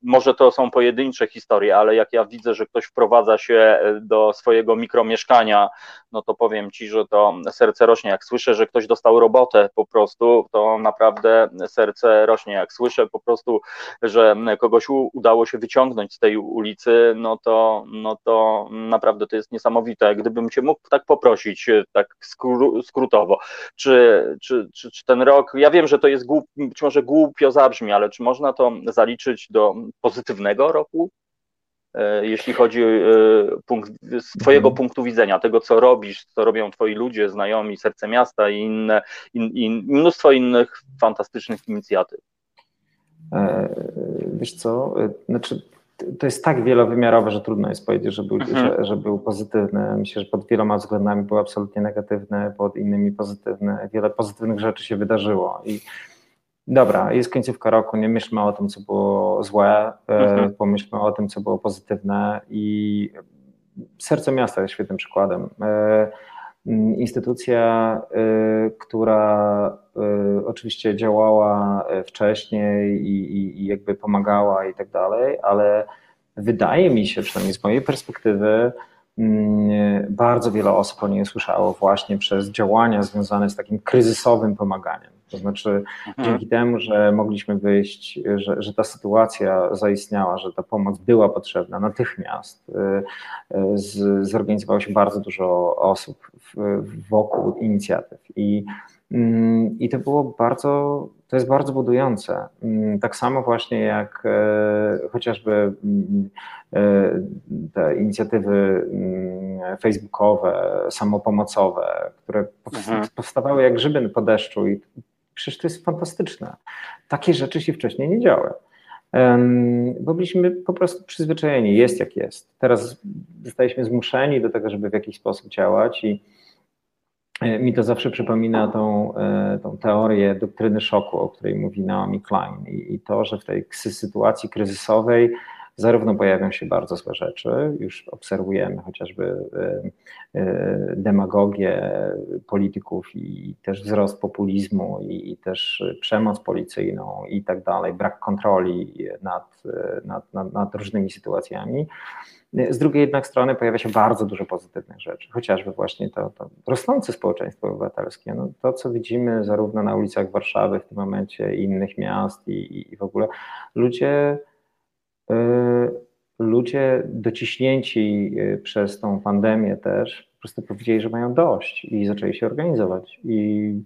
Może to są pojedyncze historie, ale jak ja widzę, że ktoś wprowadza się do swojego mikromieszkania, no to powiem ci, że to serce rośnie. Jak słyszę, że ktoś dostał robotę po prostu, to naprawdę serce rośnie. Jak słyszę po prostu, że kogoś udało się wyciągnąć z tej ulicy, no to, no to naprawdę to jest niesamowite. Gdybym cię mógł tak poprosić, tak skrótowo, czy, czy, czy, czy ten rok, ja wiem, że to jest głup, być może głupio zabrzmi, ale czy można to zaliczyć do pozytywnego roku, e, jeśli chodzi e, punkt, z Twojego mhm. punktu widzenia, tego co robisz, co robią Twoi ludzie, znajomi, serce miasta i inne, in, in, mnóstwo innych fantastycznych inicjatyw. E, wiesz co, znaczy to jest tak wielowymiarowe, że trudno jest powiedzieć, że był, mhm. że, że, był pozytywny. Myślę, że pod wieloma względami był absolutnie negatywny, pod innymi pozytywny. Wiele pozytywnych rzeczy się wydarzyło i Dobra, jest końcówka roku, nie myślmy o tym, co było złe, e, mhm. pomyślmy o tym, co było pozytywne i Serce Miasta jest świetnym przykładem. E, instytucja, e, która oczywiście działała wcześniej i, i jakby pomagała i tak dalej, ale wydaje mi się, przynajmniej z mojej perspektywy, bardzo wiele osób o niej słyszało właśnie przez działania związane z takim kryzysowym pomaganiem. To znaczy, mhm. dzięki temu, że mogliśmy wyjść, że, że ta sytuacja zaistniała, że ta pomoc była potrzebna natychmiast, y, y, z, zorganizowało się bardzo dużo osób wokół inicjatyw. I, mm, I to było bardzo, to jest bardzo budujące. Mm, tak samo właśnie jak e, chociażby mm, e, te inicjatywy facebookowe, samopomocowe, które mhm. powstawały jak grzyby po deszczu i Przecież to jest fantastyczne. Takie rzeczy się wcześniej nie działy. Bo byliśmy po prostu przyzwyczajeni, jest jak jest. Teraz zostaliśmy zmuszeni do tego, żeby w jakiś sposób działać i mi to zawsze przypomina tą, e, tą teorię doktryny szoku, o której mówi Naomi Klein i, i to, że w tej sytuacji kryzysowej zarówno pojawią się bardzo złe rzeczy, już obserwujemy chociażby y, demagogię polityków i też wzrost populizmu i, też przemoc policyjną i tak dalej, brak kontroli nad, nad, nad, nad różnymi sytuacjami. Z drugiej jednak strony pojawia się bardzo dużo pozytywnych rzeczy, chociażby właśnie to, to rosnące społeczeństwo obywatelskie. No, to, co widzimy zarówno na ulicach Warszawy w tym momencie, innych miast i, i w ogóle ludzie Y, ludzie dociśnięci y, przez tą pandemię też po prostu powiedzieli, że mają dość i zaczęli się organizować. I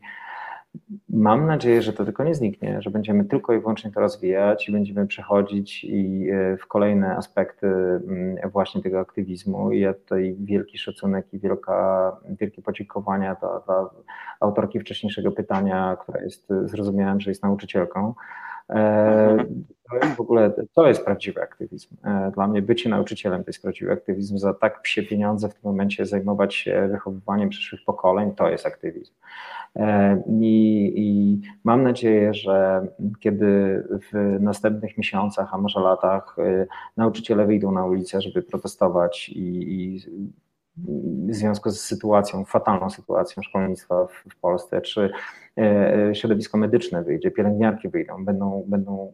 mam nadzieję, że to tylko nie zniknie, że będziemy tylko i wyłącznie to rozwijać i będziemy przechodzić i y, w kolejne aspekty mm, właśnie tego aktywizmu. I ja tutaj wielki szacunek i wielka, wielkie podziękowania dla, dla autorki wcześniejszego pytania, która jest, zrozumiałem, że jest nauczycielką. E, to jest w ogóle, to jest prawdziwy aktywizm. E, dla mnie bycie nauczycielem to jest prawdziwy aktywizm. Za tak psie pieniądze w tym momencie zajmować się wychowywaniem przyszłych pokoleń, to jest aktywizm. E, I, I, mam nadzieję, że kiedy w następnych miesiącach, a może latach, nauczyciele wyjdą na ulicę, żeby protestować i, i w związku z sytuacją, fatalną sytuacją szkolnictwa w, w Polsce, czy e, środowisko medyczne wyjdzie, pielęgniarki wyjdą, będą, będą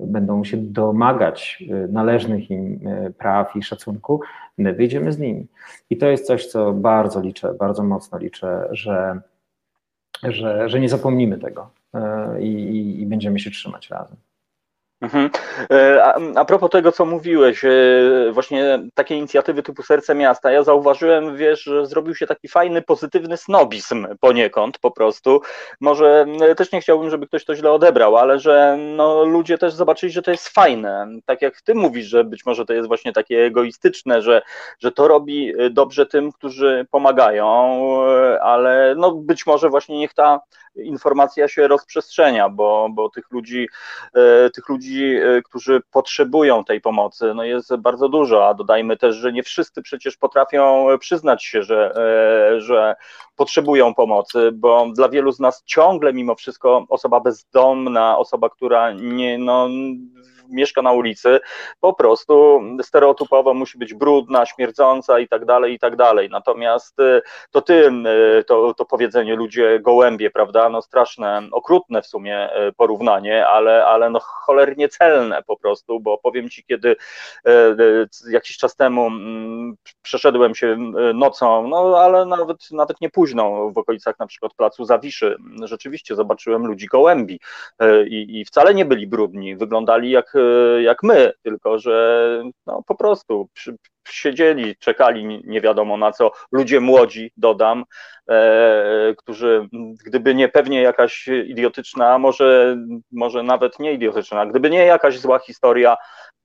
będą się domagać należnych im praw i szacunku, my wyjdziemy z nimi. I to jest coś, co bardzo liczę, bardzo mocno liczę, że, że, że nie zapomnimy tego i, i, i będziemy się trzymać razem. Mhm. E, a, propos tego, co mówiłeś, e, właśnie takie inicjatywy typu Serce Miasta, ja zauważyłem, wiesz, że zrobił się taki fajny, pozytywny snobizm poniekąd po prostu. Może e, też nie chciałbym, żeby ktoś to źle odebrał, ale że no, ludzie też zobaczyli, że to jest fajne. Tak jak ty mówisz, że być może to jest właśnie takie egoistyczne, że, że to robi dobrze tym, którzy pomagają, ale no być może właśnie niech ta informacja się rozprzestrzenia, bo, bo tych ludzi, tych ludzi e, którzy potrzebują tej pomocy, no jest bardzo dużo, a dodajmy też, że nie wszyscy przecież potrafią przyznać się, że, e, że potrzebują pomocy, bo dla wielu z nas ciągle mimo wszystko osoba bezdomna, osoba, która nie, no, mieszka na ulicy, po prostu stereotypowo musi być brudna, śmierdząca i tak dalej, i tak dalej. Natomiast y, to tym, y, to, to powiedzenie ludzie gołębie, prawda, no straszne, okrutne w sumie y, porównanie, ale, ale no cholernie celne po prostu, bo powiem Ci, kiedy jakiś czas temu mm, przeszedłem się nocą, no ale nawet, nawet nie późną w okolicach na przykład placu Zawiszy, rzeczywiście zobaczyłem ludzi gołębi i, i wcale nie byli brudni, wyglądali jak jak my, tylko że no, po prostu przy, siedzieli, czekali nie wiadomo na co, ludzie młodzi, dodam, e, którzy gdyby nie pewnie jakaś idiotyczna, może, może nawet nie idiotyczna, gdyby nie jakaś zła historia,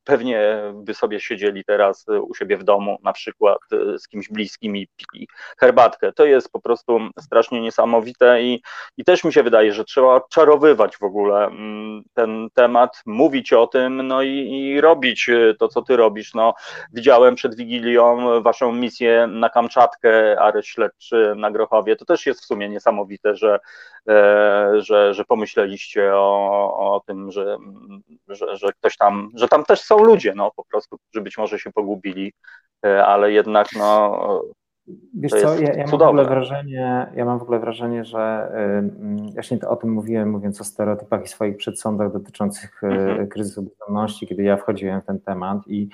pewnie by sobie siedzieli teraz u siebie w domu, na przykład z kimś bliskim i pili herbatkę. To jest po prostu strasznie niesamowite i, i też mi się wydaje, że trzeba czarowywać w ogóle mm, ten temat, mówić o tym, no i, i robić to, co ty robisz. No, widziałem przed Wigilią waszą misję na Kamczatkę, areszt śledczy na Grochowie. To też jest w sumie niesamowite, że, e, że, że pomyśleliście o, o tym, że, że, że ktoś tam, że tam też są ludzie, no po prostu, którzy być może się pogubili, e, ale jednak no Wiesz co, ja, ja, mam w ogóle wrażenie, ja mam w ogóle wrażenie, że y, właśnie o tym mówiłem, mówiąc o stereotypach i swoich przedsądach dotyczących y, kryzysu bezdomności, kiedy ja wchodziłem w ten temat i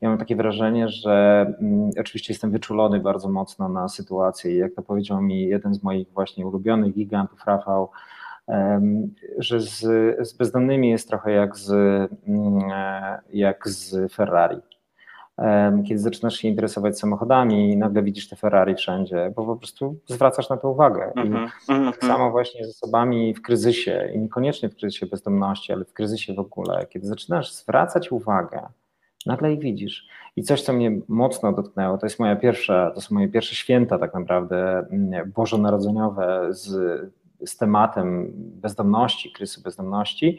ja mam takie wrażenie, że mm, oczywiście jestem wyczulony bardzo mocno na sytuację i jak to powiedział mi jeden z moich właśnie ulubionych gigantów, Rafał, że z, z bezdomnymi jest trochę jak z, mm, jak z Ferrari. Kiedy zaczynasz się interesować samochodami, nagle widzisz te Ferrari wszędzie, bo po prostu zwracasz na to uwagę. I mm -hmm. tak samo właśnie z osobami w kryzysie, i niekoniecznie w kryzysie bezdomności, ale w kryzysie w ogóle, kiedy zaczynasz zwracać uwagę, nagle ich widzisz. I coś, co mnie mocno dotknęło, to jest moja pierwsza, to są moje pierwsze święta tak naprawdę mm, bożonarodzeniowe z z tematem bezdomności, kryzysu bezdomności.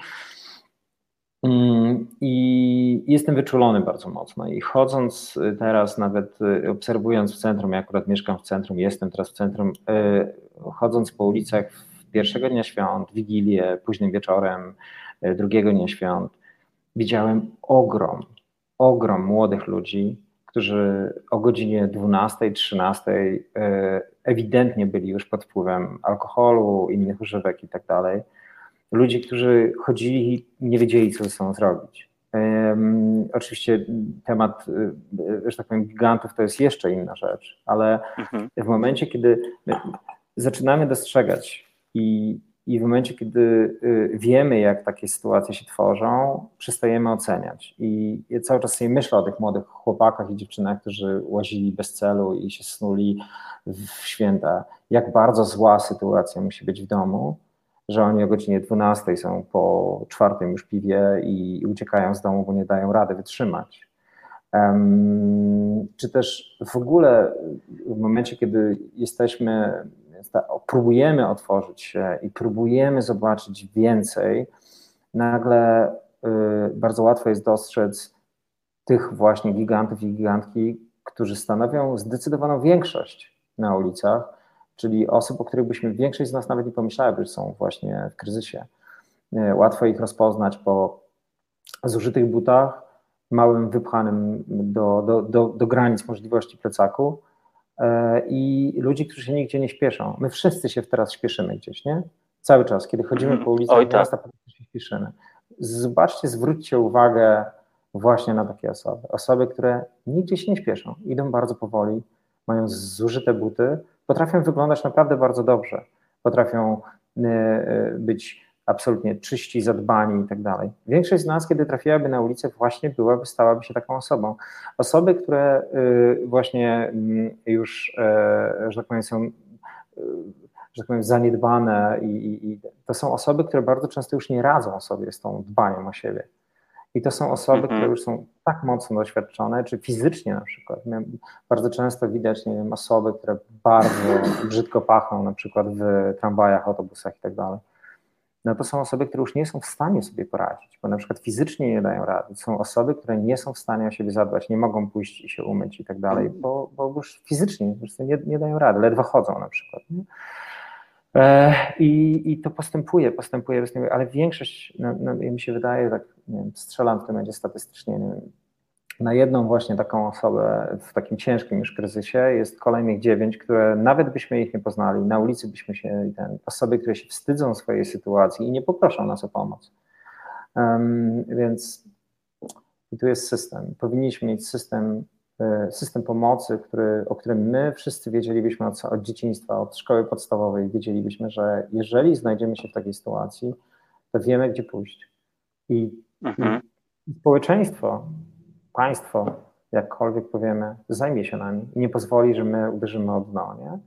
Mm, I jestem wyczulony bardzo mocno. I chodząc teraz, nawet y, obserwując w centrum, ja akurat mieszkam w centrum, jestem teraz w centrum, y, chodząc po ulicach pierwszego dnia świąt, wigilię, późnym wieczorem, y, drugiego dnia świąt, widziałem ogrom, ogrom młodych ludzi, którzy o godzinie 12, 13 ewidentnie byli już pod wpływem alkoholu, innych używek i tak dalej. Ludzie, którzy chodzili i nie wiedzieli, co ze sobą zrobić. Um, oczywiście temat, y, że tak powiem, gigantów to jest jeszcze inna rzecz, ale mhm. w momencie, kiedy zaczynamy dostrzegać i i w momencie, kiedy y, wiemy, jak takie sytuacje się tworzą, przestajemy oceniać. I ja cały czas sobie myślę o tych młodych chłopakach i dziewczynach, którzy łazili bez celu i się snuli w święta. Jak bardzo zła sytuacja musi być w domu, że oni o godzinie 12 są po czwartym już piwie i uciekają z domu, bo nie dają rady wytrzymać. Um, czy też w ogóle w momencie, kiedy jesteśmy próbujemy otworzyć się i próbujemy zobaczyć więcej, nagle y, bardzo łatwo jest dostrzec tych właśnie gigantów i gigantki, którzy stanowią zdecydowaną większość na ulicach, czyli osób, o których byśmy większość z nas nawet nie pomyślały, że są właśnie w kryzysie. Y, łatwo ich rozpoznać po zużytych butach, małym wypchanym do, do, do, do granic możliwości plecaku, i ludzi, którzy się nigdzie nie śpieszą. My wszyscy się teraz śpieszymy gdzieś, nie? Cały czas, kiedy chodzimy po ulicach Oj, tak. miasta, po prostu się śpieszymy. zobaczcie, zwróćcie uwagę właśnie na takie osoby. Osoby, które nigdzie się nie śpieszą, idą bardzo powoli, mają zużyte buty, potrafią wyglądać naprawdę bardzo dobrze, potrafią y, y, być absolutnie czyści, zadbani i tak dalej. Większość z nas, kiedy trafiłaby na ulicę, właśnie byłaby, stałaby się taką osobą. Osoby, które y, właśnie mm, już, e, że tak powiem, są że tak powiem, zaniedbane i, i, i, to są osoby, które bardzo często już nie radzą sobie z tą dbaniem o siebie. I to są osoby, mhm. które już są tak mocno doświadczone, czy fizycznie na przykład. Bardzo często widać, nie wiem, osoby, które bardzo brzydko pachną, na przykład w tramwajach, autobusach i tak dalej. No to są osoby, które już nie są w stanie sobie poradzić, bo na przykład fizycznie nie dają rady. Są osoby, które nie są w stanie o siebie zadbać, nie mogą pójść i się umyć i tak dalej, bo, bo już fizycznie po nie, nie dają rady, ledwo chodzą na przykład. Nie? E, I, I to postępuje, postępuje, ale większość, no, no, mi się wydaje, tak nie wiem, strzelam w tym będzie statystycznie, wiem, na jedną właśnie taką osobę w takim ciężkim już kryzysie jest kolejnych dziewięć, które nawet byśmy ich nie poznali, na ulicy byśmy się, ten, osoby, które się wstydzą swojej sytuacji i nie poproszą nas o pomoc. Um, więc i tu jest system. Powinniśmy mieć system E, system pomocy, który, o którym my wszyscy wiedzielibyśmy od, od dzieciństwa, od szkoły podstawowej, wiedzielibyśmy, że jeżeli znajdziemy się w takiej sytuacji, to wiemy, gdzie pójść. I, mhm. i społeczeństwo, państwo, jakkolwiek powiemy, zajmie się nami i nie pozwoli, że my uderzymy od dno, nie?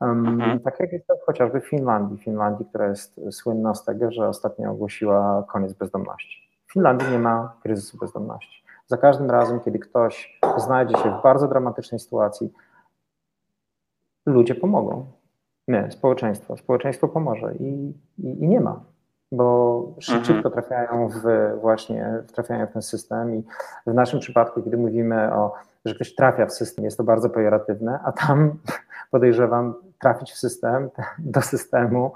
Um. Tak jak jest to chociażby w Finlandii. Finlandii, która jest słynna z tego, że ostatnio ogłosiła koniec bezdomności. W Finlandii nie ma kryzysu bezdomności. Za każdym razem, kiedy ktoś znajdzie się w bardzo dramatycznej sytuacji, ludzie pomogą. My, społeczeństwo. Społeczeństwo pomoże i, i, i nie ma, bo mhm. trafiają w właśnie trafiają w ten system i w naszym przypadku, kiedy mówimy o, że ktoś trafia w system, jest to bardzo pejoratywne, a tam podejrzewam trafić w system, do systemu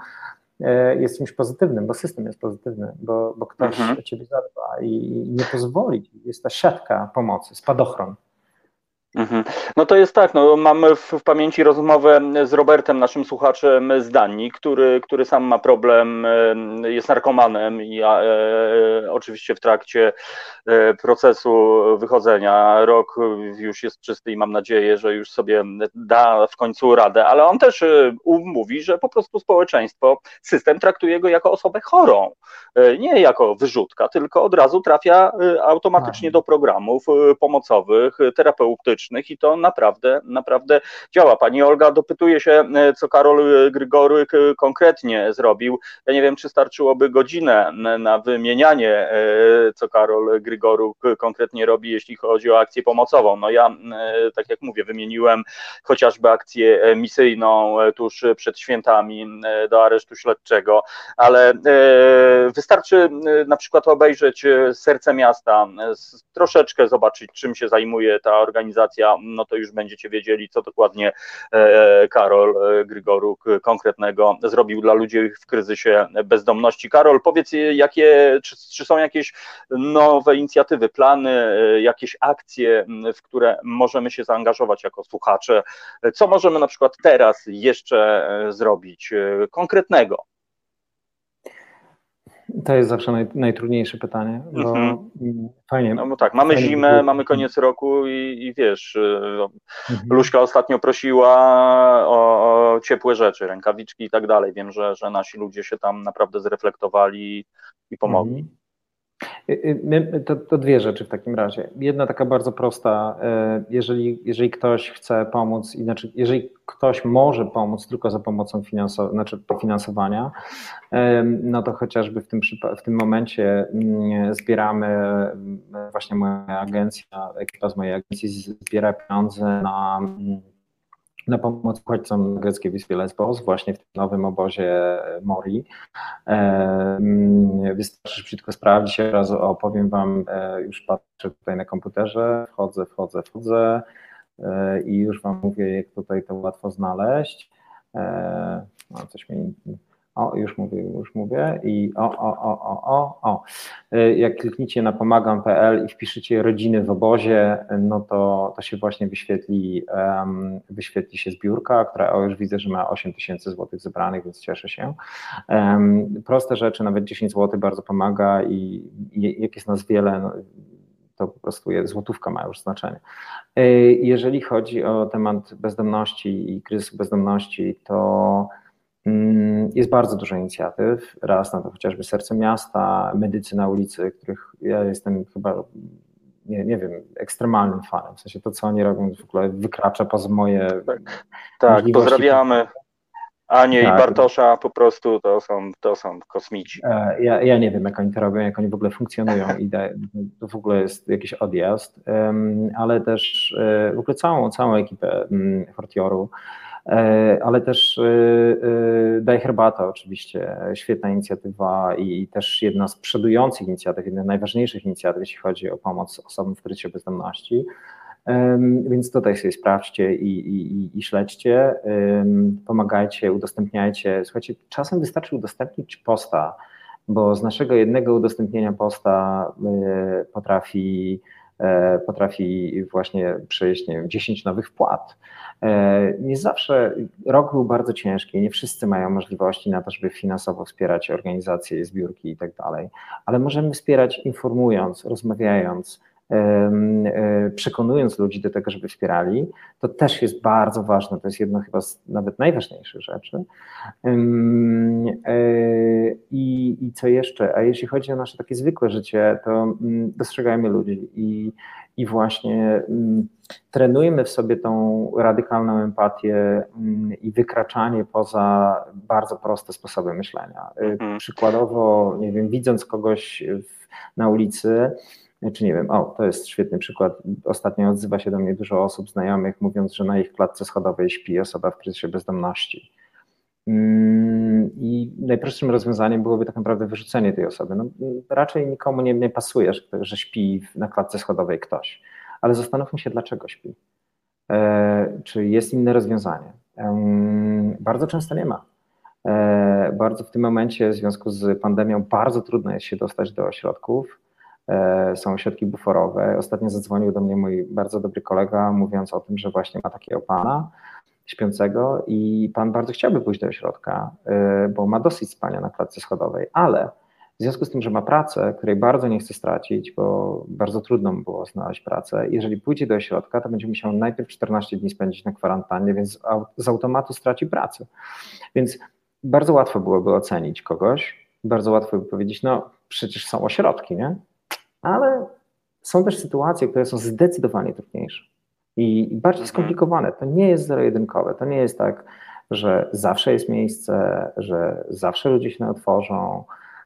E, jest czymś pozytywnym, bo system jest pozytywny, bo, bo ktoś mhm. o ciebie zadba i nie pozwoli. Jest ta siatka pomocy, spadochron. Mhm. No to jest tak, no mamy w, w, pamięci rozmowę z Robertem, naszym słuchaczem z Danii, który, który sam ma problem, jest narkomanem i e, oczywiście w trakcie e, procesu wychodzenia. Rok już jest czysty i mam nadzieję, że już sobie da w końcu radę, ale on też e, mówi, że po prostu społeczeństwo, system traktuje go jako osobę chorą, e, nie jako wyrzutka, tylko od razu trafia automatycznie do programów pomocowych, terapeutycznych, i to naprawdę, naprawdę działa. Pani Olga dopytuje się, e, co Karol Grygoryk e, konkretnie zrobił. Ja nie wiem, czy starczyłoby godzinę na wymienianie, e, co Karol Grygoryk konkretnie robi, jeśli chodzi o akcję pomocową. No ja, tak jak mówię, wymieniłem chociażby akcję misyjną tuż przed świętami do aresztu śledczego, ale wystarczy na przykład obejrzeć Serce Miasta, troszeczkę zobaczyć, czym się zajmuje ta organizacja no to już będziecie wiedzieli, co dokładnie e, Karol e, Grygoruk konkretnego zrobił dla ludzi w kryzysie bezdomności. Karol, powiedz, jakie, czy, czy są jakieś nowe inicjatywy, plany, e, jakieś akcje, w które możemy się zaangażować jako słuchacze? Co możemy na przykład teraz jeszcze zrobić konkretnego? To jest zawsze naj, najtrudniejsze pytanie, bo mhm. fajnie. No bo tak, mamy zimę, mamy koniec roku i, i wiesz, y, mhm. Luśka ostatnio prosiła o, o, ciepłe rzeczy, rękawiczki i tak dalej. Wiem, że, że nasi ludzie się tam naprawdę zreflektowali i pomogli. Mhm. Y, y, to, to, dwie rzeczy w takim razie. Jedna taka bardzo prosta, y, jeżeli, jeżeli ktoś chce pomóc, inaczej, jeżeli ktoś może pomóc tylko za pomocą finansow znaczy finansowania, no to chociażby w tym, w tym momencie mm, zbieramy, właśnie moja agencja, ekipa z mojej agencji zbiera pieniądze na mm, na pomoc uchodźcom na greckiej wyspie Lesbos, właśnie w tym nowym obozie Mori. E, mm, wystarczy szybko sprawdzić, od razu opowiem Wam, e, już patrzę tutaj na komputerze, wchodzę, wchodzę, wchodzę e, i już Wam mówię, jak tutaj to łatwo znaleźć. No, coś mi O, już mówię, już mówię. I o, o, o, o, o, o. Y, jak klikniecie na pomagam.pl i wpiszecie rodziny w obozie, no to, to się właśnie wyświetli, um, wyświetli się zbiórka, która o, już widzę, że ma 8 tysięcy złotych zebranych, więc cieszę się. Um, proste rzeczy, nawet 10 złotych bardzo pomaga i, i jak jest nas wiele, no, to po prostu złotówka ma już znaczenie. Y, jeżeli chodzi o temat bezdomności i kryzysu bezdomności, to jest bardzo dużo inicjatyw. Raz na to chociażby Serce Miasta, Medycy na ulicy, których ja jestem chyba, nie, nie wiem, ekstremalnym fanem. W sensie to, co oni robią, w ogóle wykracza poza moje. Tak, tak pozdrawiamy. Anię tak. i Bartosza po prostu to są, to są kosmici. E, ja, ja nie wiem, jak oni to robią, jak oni w ogóle funkcjonują i to w ogóle jest jakiś odjazd, ale też e, w ogóle całą, całą ekipę Fortioru, e, ale też Daj Herbata oczywiście, świetna inicjatywa i też jedna z przodujących inicjatyw, jedna z najważniejszych inicjatyw, jeśli chodzi o pomoc osobom w kryzysie bezdomności. Więc tutaj sobie sprawdźcie i, i, i śledźcie, pomagajcie, udostępniajcie. Słuchajcie, czasem wystarczy udostępnić posta, bo z naszego jednego udostępnienia posta y, potrafi, e, potrafi właśnie przejść, nie wiem, 10 nowych wpłat. E, nie zawsze, rok był bardzo ciężki, nie wszyscy mają możliwości na to, żeby finansowo wspierać organizacje, zbiórki i tak dalej, ale możemy wspierać informując, rozmawiając, E, przekonując ludzi do tego, żeby wspierali, to też jest bardzo ważne, to jest jedno chyba z nawet najważniejszych rzeczy. E, I, I co jeszcze? A jeśli chodzi o nasze takie zwykłe życie, to mm, dostrzegajmy ludzi i, i właśnie mm, trenujmy w sobie tą radykalną empatię mm, i wykraczanie poza bardzo proste sposoby myślenia. E, mhm. Przykładowo, nie wiem, widząc kogoś w, na ulicy, czy nie wiem, o, to jest świetny przykład. Ostatnio odzywa się do mnie dużo osób znajomych, mówiąc, że na ich klatce schodowej śpi osoba w kryzysie bezdomności. Mm, I najprostszym rozwiązaniem byłoby tak naprawdę wyrzucenie tej osoby. No, raczej nikomu nie, nie pasuje, że, że śpi na klatce schodowej ktoś, ale zastanówmy się, dlaczego śpi. E, czy jest inne rozwiązanie? E, bardzo często nie ma. E, bardzo w tym momencie, w związku z pandemią, bardzo trudno jest się dostać do ośrodków. E, są ośrodki buforowe. Ostatnio zadzwonił do mnie mój bardzo dobry kolega, mówiąc o tym, że właśnie ma takiego pana śpiącego i pan bardzo chciałby pójść do ośrodka, e, bo ma dosyć spania na klatce schodowej, ale w związku z tym, że ma pracę, której bardzo nie chce stracić, bo bardzo trudno mu było znaleźć pracę, jeżeli pójdzie do ośrodka, to będzie musiał najpierw 14 dni spędzić na kwarantannie, więc z automatu straci pracę. Więc bardzo łatwo byłoby ocenić kogoś, bardzo łatwo by powiedzieć, no przecież są ośrodki, nie? Ale są też sytuacje, które są zdecydowanie trudniejsze i bardziej mhm. skomplikowane. To nie jest zero-jedynkowe, to nie jest tak, że zawsze jest miejsce, że zawsze ludzie się otworzą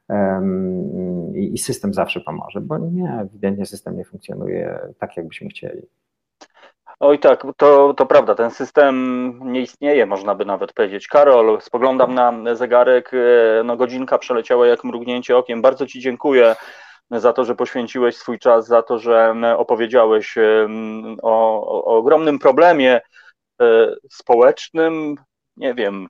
um, i system zawsze pomoże, bo nie, ewidentnie system nie funkcjonuje tak, jakbyśmy chcieli. Oj tak, to, to prawda, ten system nie istnieje, można by nawet powiedzieć. Karol, spoglądam na zegarek, e, no godzinka przeleciała jak mrugnięcie okiem. Bardzo Ci dziękuję za to, że poświęciłeś swój czas, za to, że opowiedziałeś o, o ogromnym problemie e, społecznym. Nie wiem,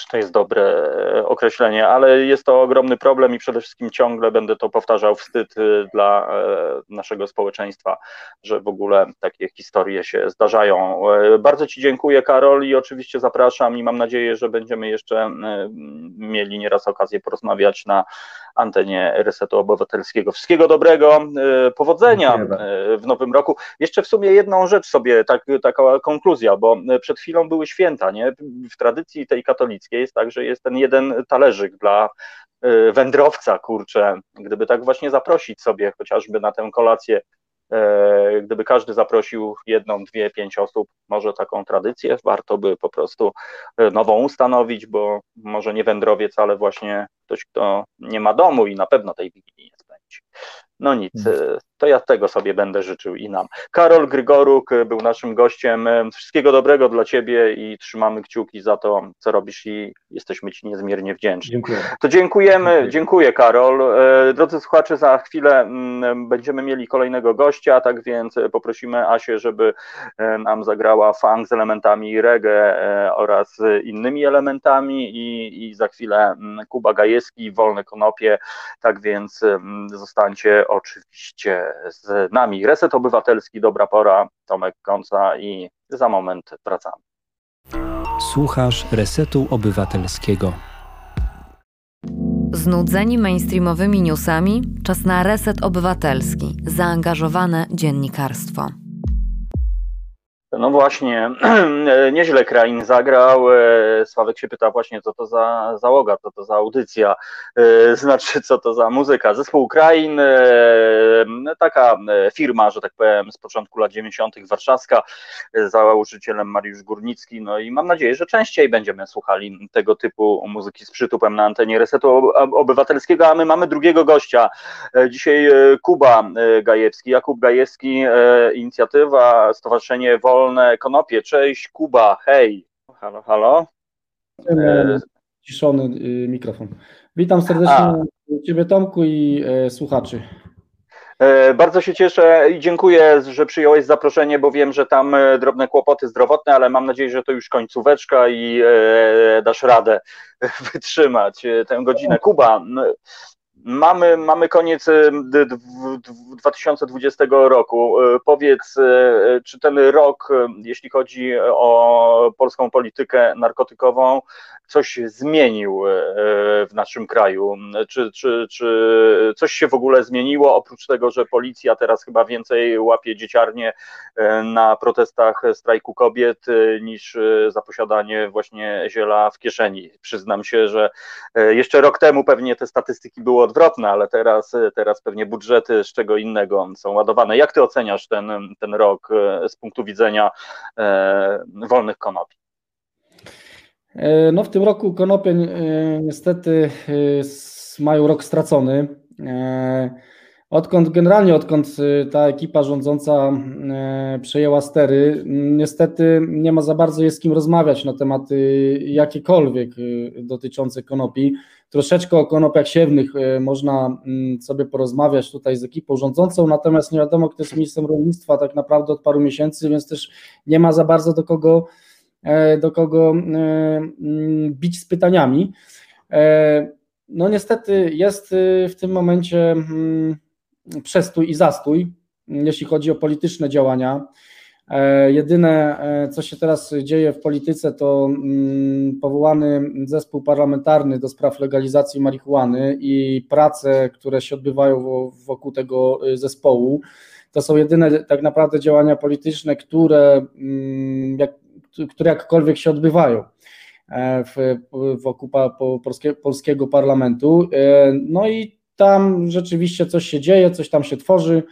czy to jest dobre e, określenie, ale jest to ogromny problem i przede wszystkim ciągle będę to powtarzał, wstyd e, dla e, naszego społeczeństwa, że w ogóle takie historie się zdarzają. Bardzo Ci dziękuję, Karol, i oczywiście zapraszam i mam nadzieję, że będziemy jeszcze mieli nieraz okazję porozmawiać na antenie Resetu Obywatelskiego. Wszystkiego dobrego, powodzenia w nowym roku. Jeszcze w sumie jedną rzecz sobie, tak, taka konkluzja, bo przed chwilą były święta, nie? W tradycji tej katolickiej jest tak, że jest ten jeden talerzyk dla y, wędrowca, kurczę, gdyby tak właśnie zaprosić sobie chociażby na tę kolację, e, gdyby każdy zaprosił jedną, dwie, pięć osób, może taką tradycję warto by po prostu e, nową ustanowić, bo może nie wędrowiec, ale właśnie ktoś, kto nie ma domu i na pewno tej wigilii nie spędzi. No nic, To ja tego sobie będę życzył i nam. Karol Grygoruk był naszym gościem. Wszystkiego dobrego dla Ciebie i trzymamy kciuki za to, co robisz i jesteśmy Ci niezmiernie wdzięczni. Dziękuję. To dziękujemy, dziękuję, dziękuję Karol. E, drodzy słuchacze, za chwilę mm, będziemy mieli kolejnego gościa, tak więc poprosimy Asię, żeby e, nam zagrała funk z elementami reggae e, oraz innymi elementami i, i za chwilę mm, Kuba Gajewski, Wolne Konopie, tak więc mm, zostańcie oczywiście z nami. Reset Obywatelski, dobra pora, Tomek Końca i za moment wracamy. Słuchasz Resetu Obywatelskiego. Znudzeni mainstreamowymi newsami? Czas na reset obywatelski, zaangażowane dziennikarstwo. No właśnie, nieźle Krain zagrał. E, Sławek się pyta właśnie, co to za załoga, co to za audycja, e, znaczy co to za muzyka. Zespół Krain, e, taka firma, że tak powiem, z początku lat 90. warszawska, założycielem Mariusz Górnicki, no i mam nadzieję, że częściej będziemy słuchali tego typu muzyki z przytupem na antenie Resetu Obywatelskiego, a my mamy drugiego gościa. Dzisiaj Kuba Gajewski, Jakub Gajewski, inicjatywa Stowarzyszenie Wolne wolne konopie. Cześć Kuba, hej. Halo, halo. E... Ciszony y, mikrofon. Witam serdecznie A. Ciebie Tomku i e, słuchaczy. E, bardzo się cieszę i dziękuję, że przyjąłeś zaproszenie, bo wiem, że tam e, drobne kłopoty zdrowotne, ale mam nadzieję, że to już końcóweczka i e, dasz radę wytrzymać tę godzinę. Kuba, Mamy, mamy koniec 2020 roku. E, powiedz, e, czy ten rok, jeśli chodzi o polską politykę narkotykową, coś zmienił w naszym kraju? Czy, czy, czy coś się w ogóle zmieniło, oprócz tego, że policja teraz chyba więcej łapie dzieciarnie na protestach strajku kobiet niż za posiadanie właśnie ziela w kieszeni? Przyznam się, że jeszcze rok temu pewnie te statystyki były odwrotne, ale teraz, teraz pewnie budżety z czego innego są ładowane. Jak ty oceniasz ten, ten rok e, z punktu widzenia e, wolnych konopi? E, no w tym roku konopie niestety mają rok stracony. Odkąd generalnie, odkąd ta ekipa rządząca przejęła stery, niestety nie ma za bardzo jest z kim rozmawiać na tematy jakiekolwiek dotyczące konopi. Troszeczkę o konopiach siewnych e, można sobie porozmawiać tutaj z ekipą rządzącą, natomiast nie wiadomo, kto jest ministrem rolnictwa tak naprawdę od paru miesięcy, więc też nie ma za bardzo do kogo, e, do kogo e, mm, bić z pytaniami. No niestety jest w tym momencie mm, przestój i zastój, jeśli chodzi o polityczne działania. E, jedyne, e, co się teraz dzieje w polityce, to mm, powołany zespół parlamentarny do spraw legalizacji marihuany i prace, które się odbywają wokół tego zespołu. To są jedyne tak naprawdę działania polityczne, które, jak, które jakkolwiek się odbywają e, w, wokół polskiego parlamentu. No i tam rzeczywiście coś się dzieje, coś tam się tworzy.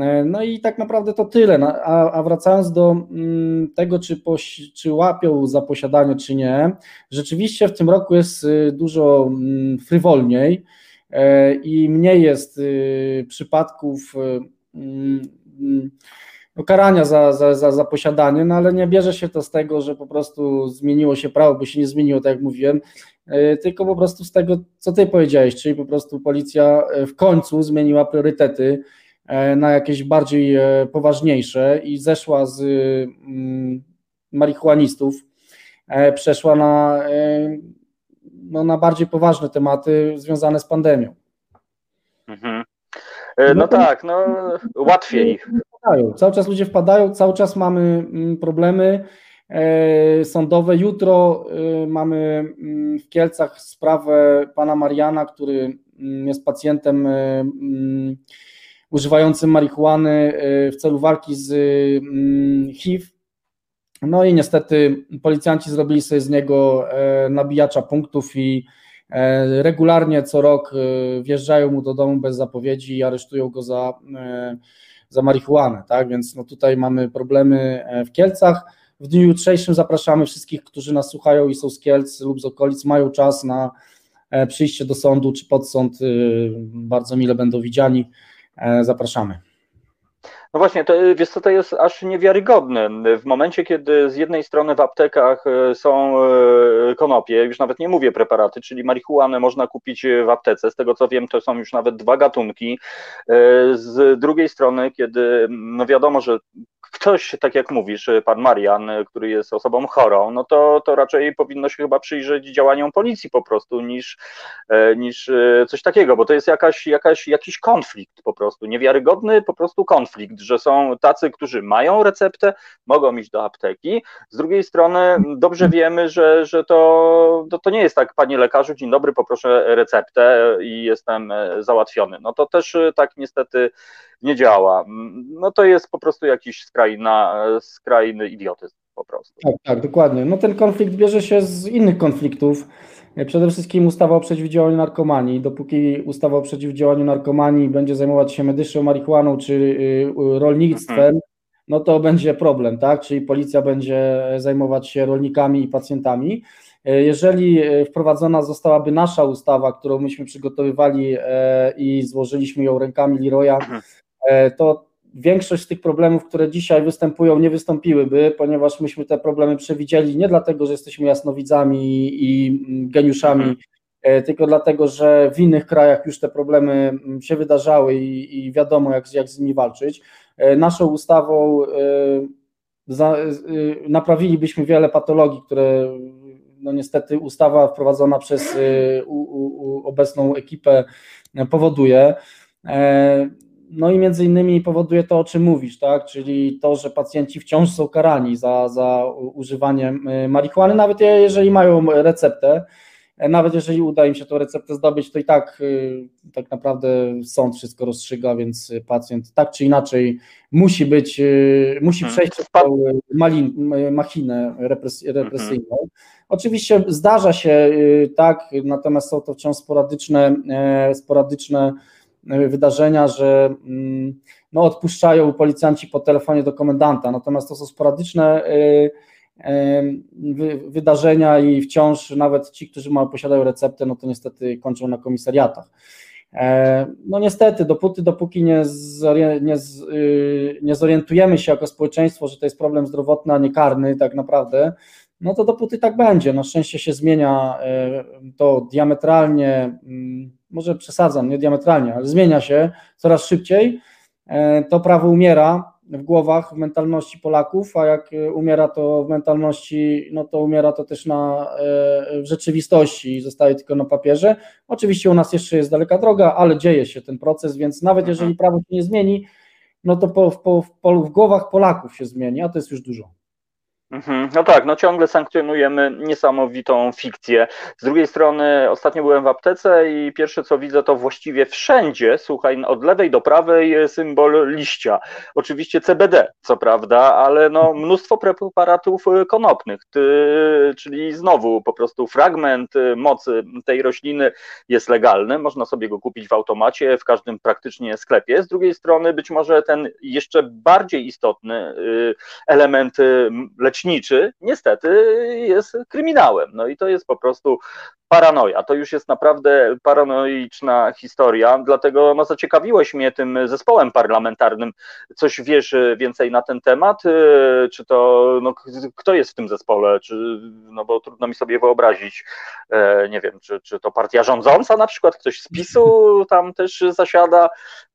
E, no i tak naprawdę to tyle. No, a, a wracając do mm, tego, czy, poś, czy łapią za posiadanie, czy nie, rzeczywiście w tym roku jest y, dużo mm, frywolniej e, i mniej jest y, przypadków y, mm, no, karania za, za, za, za posiadanie, no ale nie bierze się to z tego, że po prostu zmieniło się prawo, bo się nie zmieniło, tak jak mówiłem, e, tylko po prostu z tego, co ty powiedziałeś, czyli po prostu policja w końcu zmieniła priorytety E, na jakieś bardziej e, poważniejsze i zeszła z mm, marihuanistów, e, przeszła na, no, na bardziej poważne tematy związane z pandemią. Mhm. No, no tak, no łatwiej. Wpadają. Cały czas ludzie wpadają, cały czas mamy mm, problemy sądowe. Jutro mamy mm, w Kielcach sprawę pana Mariana, który jest pacjentem używającym marihuany w celu walki z mm, HIV. No i niestety policjanci zrobili sobie z niego e, nabijacza punktów i e, regularnie co rok e, wjeżdżają mu do domu bez zapowiedzi i aresztują go za, za marihuanę. Tak? Więc no tutaj mamy problemy w Kielcach. W dniu jutrzejszym zapraszamy wszystkich, którzy nas słuchają i są z Kielc lub z okolic, mają czas na przyjście do sądu czy pod sąd. Bardzo mile będą widziani. E, zapraszamy. No właśnie, to, wiesz co, to jest aż niewiarygodne. W momencie, kiedy z jednej strony w aptekach e, są e, konopie, już nawet nie mówię preparaty, czyli marihuanę można kupić w aptece, z tego co wiem, to są już nawet dwa gatunki. E, z drugiej strony, kiedy no wiadomo, że ktoś, tak jak mówisz, pan Marian, który jest osobą chorą, no to, to raczej powinno się chyba przyjrzeć działaniom policji po prostu niż, niż coś takiego, bo to jest jakaś, jakaś, jakiś konflikt po prostu, niewiarygodny po prostu konflikt, że są tacy, którzy mają receptę, mogą iść do apteki. Z drugiej strony dobrze wiemy, że, że to, to, to nie jest tak, panie lekarzu, dzień dobry, poproszę receptę i jestem e, załatwiony. No to też e, tak niestety nie działa. No to jest po prostu jakiś skrajna, skrajny idiotyzm po prostu. Tak, tak, dokładnie. No ten konflikt bierze się z innych konfliktów. Przede wszystkim ustawa o przeciwdziałaniu narkomanii. Dopóki ustawa o przeciwdziałaniu narkomanii będzie zajmować się medyczną marihuaną czy y, rolnictwem, mhm. no to będzie problem, tak? Czyli policja będzie zajmować się rolnikami i pacjentami. Jeżeli wprowadzona zostałaby nasza ustawa, którą myśmy przygotowywali e, i złożyliśmy ją rękami Leroya, mhm. e, to większość z tych problemów, które dzisiaj występują, nie wystąpiłyby, ponieważ myśmy te problemy przewidzieli nie dlatego, że jesteśmy jasnowidzami i geniuszami, mhm. e, tylko dlatego, że w innych krajach już te problemy mm, się wydarzały i, i wiadomo, jak, jak z nimi walczyć. E, naszą ustawą e, za, naprawilibyśmy wiele patologii, które no niestety ustawa wprowadzona przez u, u, obecną ekipę powoduje. No i między innymi powoduje to, o czym mówisz, tak? czyli to, że pacjenci wciąż są karani za, za używanie y, marihuany, nawet jeżeli mają receptę, nawet jeżeli uda im się tę receptę zdobyć, to i tak y, tak naprawdę sąd wszystko rozstrzyga, więc pacjent tak czy inaczej musi być, y, musi hmm. przejść przez tą machinę represyjną. Mhm. Oczywiście zdarza się tak, natomiast są to wciąż sporadyczne, sporadyczne wydarzenia, że mm, no, odpuszczają policjanci po telefonie do komendanta, natomiast to są sporadyczne y, y, wydarzenia i wciąż nawet ci, którzy mają, posiadają receptę, no to niestety kończą na komisariatach. E, no niestety, dopóty, dopóki nie, nie, y, nie zorientujemy się jako społeczeństwo, że to jest problem zdrowotny, a nie karny tak naprawdę, no to dopóty tak będzie. Na szczęście się zmienia e, to diametralnie mm, może przesadzam, nie diametralnie, ale zmienia się coraz szybciej. E, to prawo umiera w głowach, w mentalności Polaków, a jak umiera to w mentalności, no to umiera to też na, e, w rzeczywistości i zostaje tylko na papierze. Oczywiście u nas jeszcze jest daleka droga, ale dzieje się ten proces, więc nawet mhm. jeżeli prawo się nie zmieni, no to po, po, po, w głowach Polaków się zmieni, a to jest już dużo. Mhm. No tak, no ciągle sankcjonujemy niesamowitą fikcję. Z drugiej strony, ostatnio byłem w aptece i pierwsze co widzę, to właściwie wszędzie, słuchaj, od lewej do prawej symbol liścia. Oczywiście CBD, co prawda, ale no mnóstwo preparatów konopnych, czyli znowu po prostu fragment mocy tej rośliny jest legalny, można sobie go kupić w automacie, w każdym praktycznie sklepie. Z drugiej strony, być może ten jeszcze bardziej istotny element leczenia leczniczy niestety jest kryminałem. No i to jest po prostu paranoja. To już jest naprawdę paranoiczna historia, dlatego no, zaciekawiłeś mnie tym zespołem parlamentarnym. Coś wiesz więcej na ten temat? Czy to, no, kto jest w tym zespole? Czy, no bo trudno mi sobie wyobrazić, e, nie wiem, czy, czy to partia rządząca na przykład, ktoś z PiSu tam też zasiada?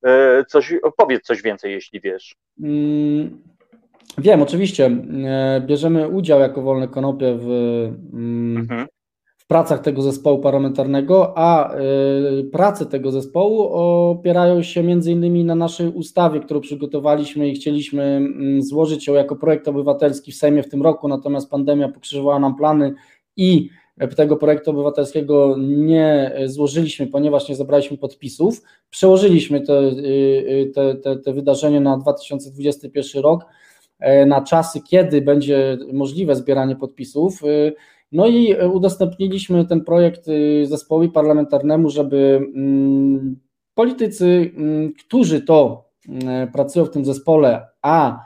E, coś, powiedz coś więcej, jeśli wiesz. Mm, Wiem, oczywiście. E, bierzemy udział jako Wolne Konopie w, mm, mhm. w pracach tego zespołu parlamentarnego, a e, prace tego zespołu opierają się między innymi na naszej ustawie, którą przygotowaliśmy i chcieliśmy mm, złożyć ją jako projekt obywatelski w Sejmie w tym roku, natomiast pandemia pokrzyżowała nam plany i tego projektu obywatelskiego nie złożyliśmy, ponieważ nie zebraliśmy podpisów. Przełożyliśmy te, y, y, te, te, te wydarzenie na 2021 rok na czasy, kiedy będzie możliwe zbieranie podpisów. E, no i udostępniliśmy ten projekt e, zespołowi parlamentarnemu, żeby mm, politycy, mm, którzy to pracują w tym zespole, a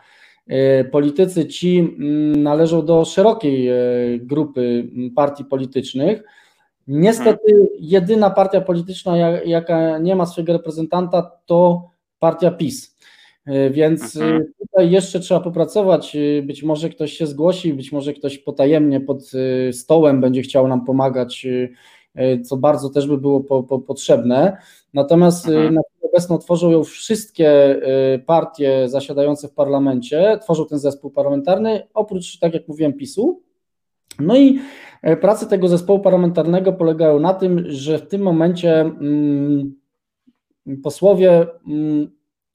politycy ci mm, należą do szerokiej grupy partii politycznych. Niestety jedyna partia polityczna, jaka nie ma swojego reprezentanta, to partia PiS. Więc mhm. tutaj jeszcze trzeba popracować. Być może ktoś się zgłosi, być może ktoś potajemnie pod stołem będzie chciał nam pomagać, co bardzo też by było po, po potrzebne. Natomiast mhm. na chwilę obecną tworzą ją wszystkie partie zasiadające w parlamencie, tworzą ten zespół parlamentarny, oprócz, tak jak mówiłem, PiSu. No i e, prace tego zespołu parlamentarnego polegają na tym, że w tym momencie mm, posłowie mm,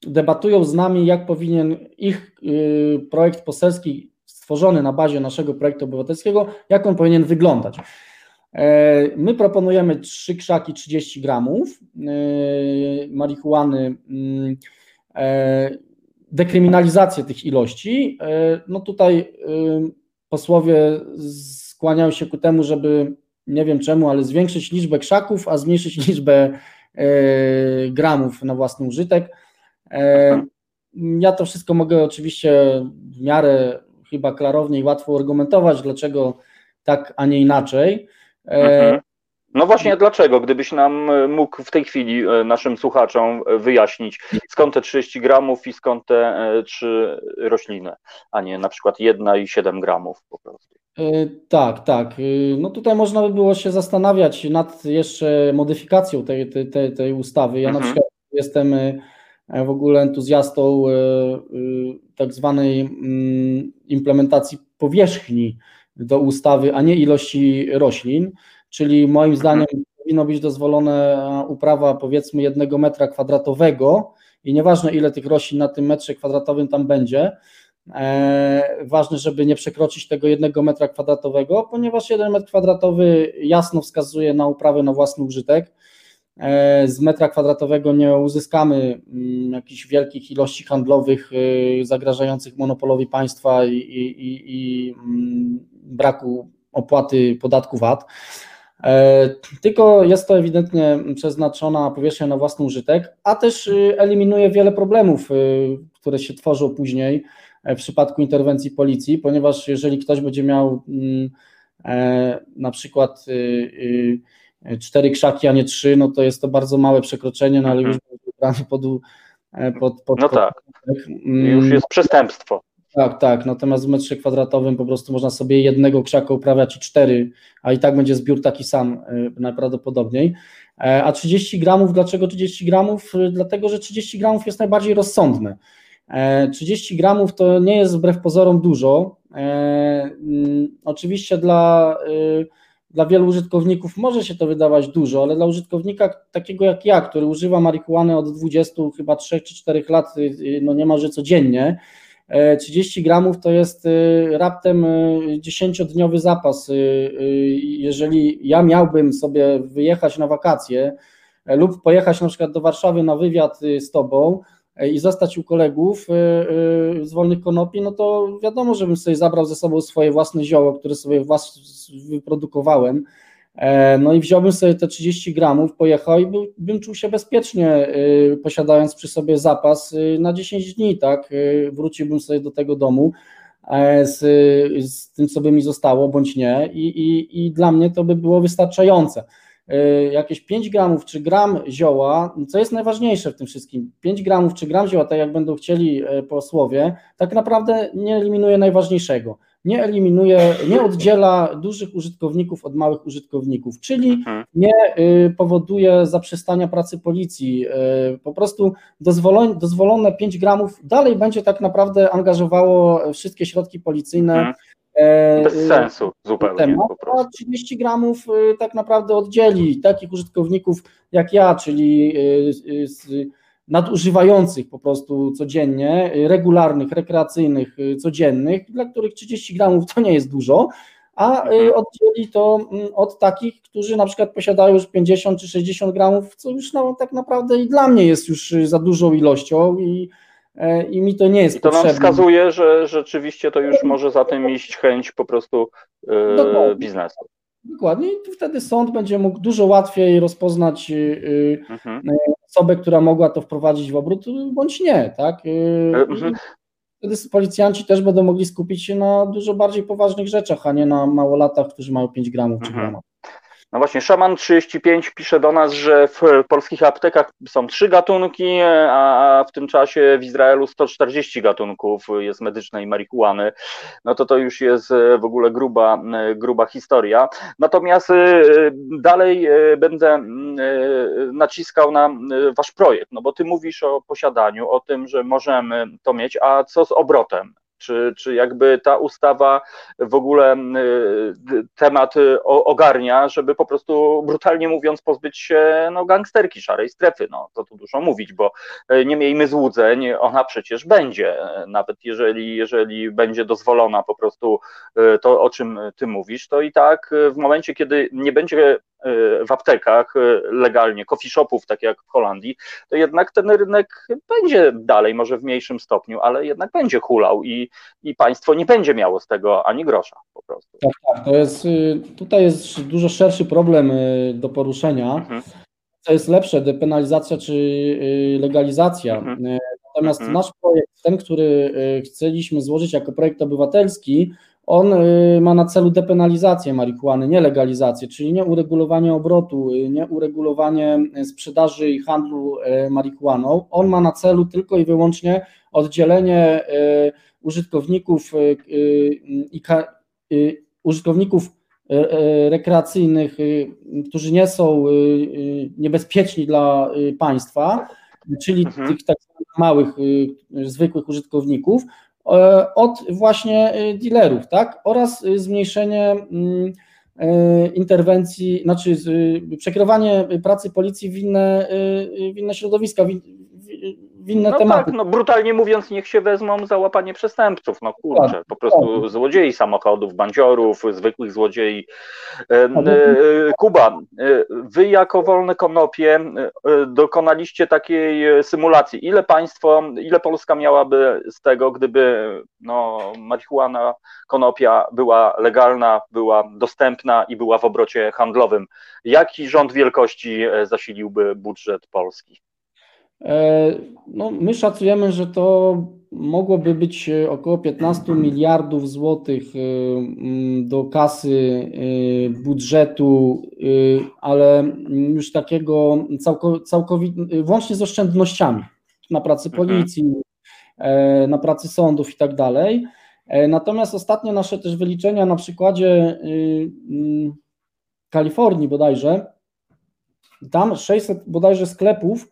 debatują z nami, jak powinien ich y, projekt poselski stworzony na bazie naszego projektu obywatelskiego, jak on powinien wyglądać. E, my proponujemy trzy krzaki 30 gramów y, marihuany, mm, e, dekryminalizację tych ilości. No tutaj y, posłowie skłaniają się ku temu, żeby nie wiem czemu, ale zwiększyć liczbę krzaków, a zmniejszyć liczbę e, gramów na własny użytek. E, ja to wszystko mogę oczywiście w miarę chyba klarownie i łatwo argumentować, dlaczego tak, a nie inaczej. E, mhm. No właśnie, dlaczego? Gdybyś nam mógł w tej chwili e, naszym słuchaczom wyjaśnić, skąd te 30 gramów i skąd te trzy rośliny, a nie na przykład jedna i 7 gramów po prostu. Tak, tak. No tutaj można by było się zastanawiać nad jeszcze modyfikacją tej, tej, tej ustawy. Ja mhm. na przykład jestem w ogóle entuzjastą tak zwanej mm, implementacji powierzchni do ustawy, a nie ilości roślin. Czyli moim zdaniem powinno być dozwolone uprawa powiedzmy jednego metra kwadratowego. I nieważne ile tych roślin na tym metrze kwadratowym tam będzie, e, ważne, żeby nie przekroczyć tego jednego metra kwadratowego, ponieważ jeden metr kwadratowy jasno wskazuje na uprawę na własny użytek. E, z metra kwadratowego nie uzyskamy mm, jakichś wielkich ilości handlowych y, zagrażających monopolowi państwa i, i, i, mm, braku opłaty podatku VAT. E, tylko jest to ewidentnie przeznaczona powierzchnia na własny użytek, a też eliminuje wiele problemów, które się tworzą później e, w przypadku interwencji policji, ponieważ jeżeli ktoś będzie miał mm, e, na przykład cztery krzaki, a nie trzy, no to jest to bardzo małe przekroczenie, no ale już mhm. pod, pod, pod, No tak, mm. już jest przestępstwo. Tak, tak. Natomiast w metrze kwadratowym po prostu można sobie jednego krzaka uprawiać i cztery, a i tak będzie zbiór taki sam y, najprawdopodobniej. E, a 30 gramów, dlaczego 30 gramów? Dlatego, że 30 gramów jest najbardziej rozsądne. 30 e, gramów to nie jest wbrew pozorom dużo. E, mm, oczywiście dla, dla wielu użytkowników może się to wydawać dużo, ale dla użytkownika takiego jak ja, który używa marihuany od 20, chyba 3 czy 4 lat, no niemalże codziennie, 30 e, gramów to jest e, raptem 10-dniowy e, zapas. Jeżeli ja miałbym sobie wyjechać na wakacje lub pojechać na przykład do Warszawy na wywiad z Tobą i zostać u kolegów z wolnych konopi, no to wiadomo, żebym sobie zabrał ze sobą swoje własne zioło, które sobie włas wyprodukowałem E, no i wziąłbym sobie te 30 gramów, pojechał i bym czuł się bezpiecznie, posiadając przy sobie zapas na 10 dni, tak? Wróciłbym sobie do tego domu e, z, z tym, co by mi zostało, bądź nie, i, i, i dla mnie to by było wystarczające. Jakieś 5 gramów czy gram zioła, co jest najważniejsze w tym wszystkim, 5 gramów czy gram zioła, tak jak będą chcieli e, posłowie, tak naprawdę nie eliminuje najważniejszego nie eliminuje, nie oddziela dużych użytkowników od małych użytkowników, czyli mhm. nie y, powoduje zaprzestania pracy policji. Po prostu dozwolone, dozwolone 5 gramów dalej będzie tak naprawdę angażowało wszystkie środki policyjne. E, Bez sensu zupełnie. Temat, po prostu. A 30 gramów y, tak naprawdę oddzieli takich użytkowników jak ja, czyli nadużywających po prostu codziennie, regularnych, rekreacyjnych, y, codziennych, dla których 30 gramów to nie jest dużo, a y, mhm. oddzieli to mm, od takich, którzy na przykład posiadają już 50 czy 60 gramów, co już no, tak naprawdę i dla mnie jest już y, za dużą ilością i, i mi to nie jest I to potrzebne. nam wskazuje, że rzeczywiście to już może za tym iść chęć po prostu yy, biznesu. Dokładnie, i wtedy sąd będzie mógł dużo łatwiej rozpoznać yy, mhm. osobę, która mogła to wprowadzić w obrót, bądź nie, tak? Yy, mhm. Wtedy policjanci też będą mogli skupić się na dużo bardziej poważnych rzeczach, a nie na małolatach, którzy mają 5 gramów czy mhm. gramów. No właśnie, Szaman 35 pisze do nas, że w polskich aptekach są trzy gatunki, a w tym czasie w Izraelu 140 gatunków jest medycznej marihuany. No to to już jest w ogóle gruba, gruba historia. Natomiast dalej będę naciskał na wasz projekt, no bo ty mówisz o posiadaniu, o tym, że możemy to mieć, a co z obrotem? Czy, czy jakby ta ustawa w ogóle temat ogarnia, żeby po prostu brutalnie mówiąc pozbyć się no, gangsterki szarej strefy, no to tu dużo mówić, bo e, nie miejmy złudzeń, ona przecież będzie, nawet jeżeli, jeżeli będzie dozwolona po prostu to, o czym ty mówisz, to i tak w momencie, kiedy nie będzie w aptekach legalnie, coffee shopów, tak jak w Holandii, to jednak ten rynek będzie dalej, może w mniejszym stopniu, ale jednak będzie hulał i, i państwo nie będzie miało z tego ani grosza po prostu. Tak, tak. To jest, y, tutaj jest dużo szerszy problem y, do poruszenia. Mhm. Co jest lepsze, depenalizacja czy y, legalizacja? Mhm. Natomiast mhm. nasz projekt, ten, który chcieliśmy złożyć jako projekt obywatelski, on y, ma na celu depenalizację marihuany, nie legalizację, czyli nie uregulowanie obrotu, y, nie uregulowanie sprzedaży i handlu y, marihuaną. On ma na celu tylko i wyłącznie oddzielenie użytkowników i użytkowników rekreacyjnych, którzy nie są niebezpieczni dla państwa, czyli mhm. tych tak małych, zwykłych użytkowników, od właśnie e, dealerów, tak? Oraz e, zmniejszenie mm, interwencji, znaczy przekierowanie pracy policji w inne, w inne środowiska, w inne no tematy. Tak, no brutalnie mówiąc, niech się wezmą za łapanie przestępców. No kurczę, tak, po prostu tak. złodziei samochodów, bandziorów, zwykłych złodziei. E, e, Kuba, e, wy jako wolne konopie dokonaliście takiej symulacji. Ile państwo, ile Polska miałaby z tego, gdyby no, marihuana, konopia była legalna, była dostępna i była w obrocie handlowym? Jaki rząd wielkości zasiliłby budżet Polski? E, no, my szacujemy, że to mogłoby być e, około 15 miliardów złotych e, do kasy budżetu, ale już takiego całkowicie, włącznie z oszczędnościami na pracy mhm. policji, na pracy sądów i tak dalej. Natomiast ostatnie nasze też wyliczenia na przykładzie Kalifornii bodajże, tam 600 bodajże sklepów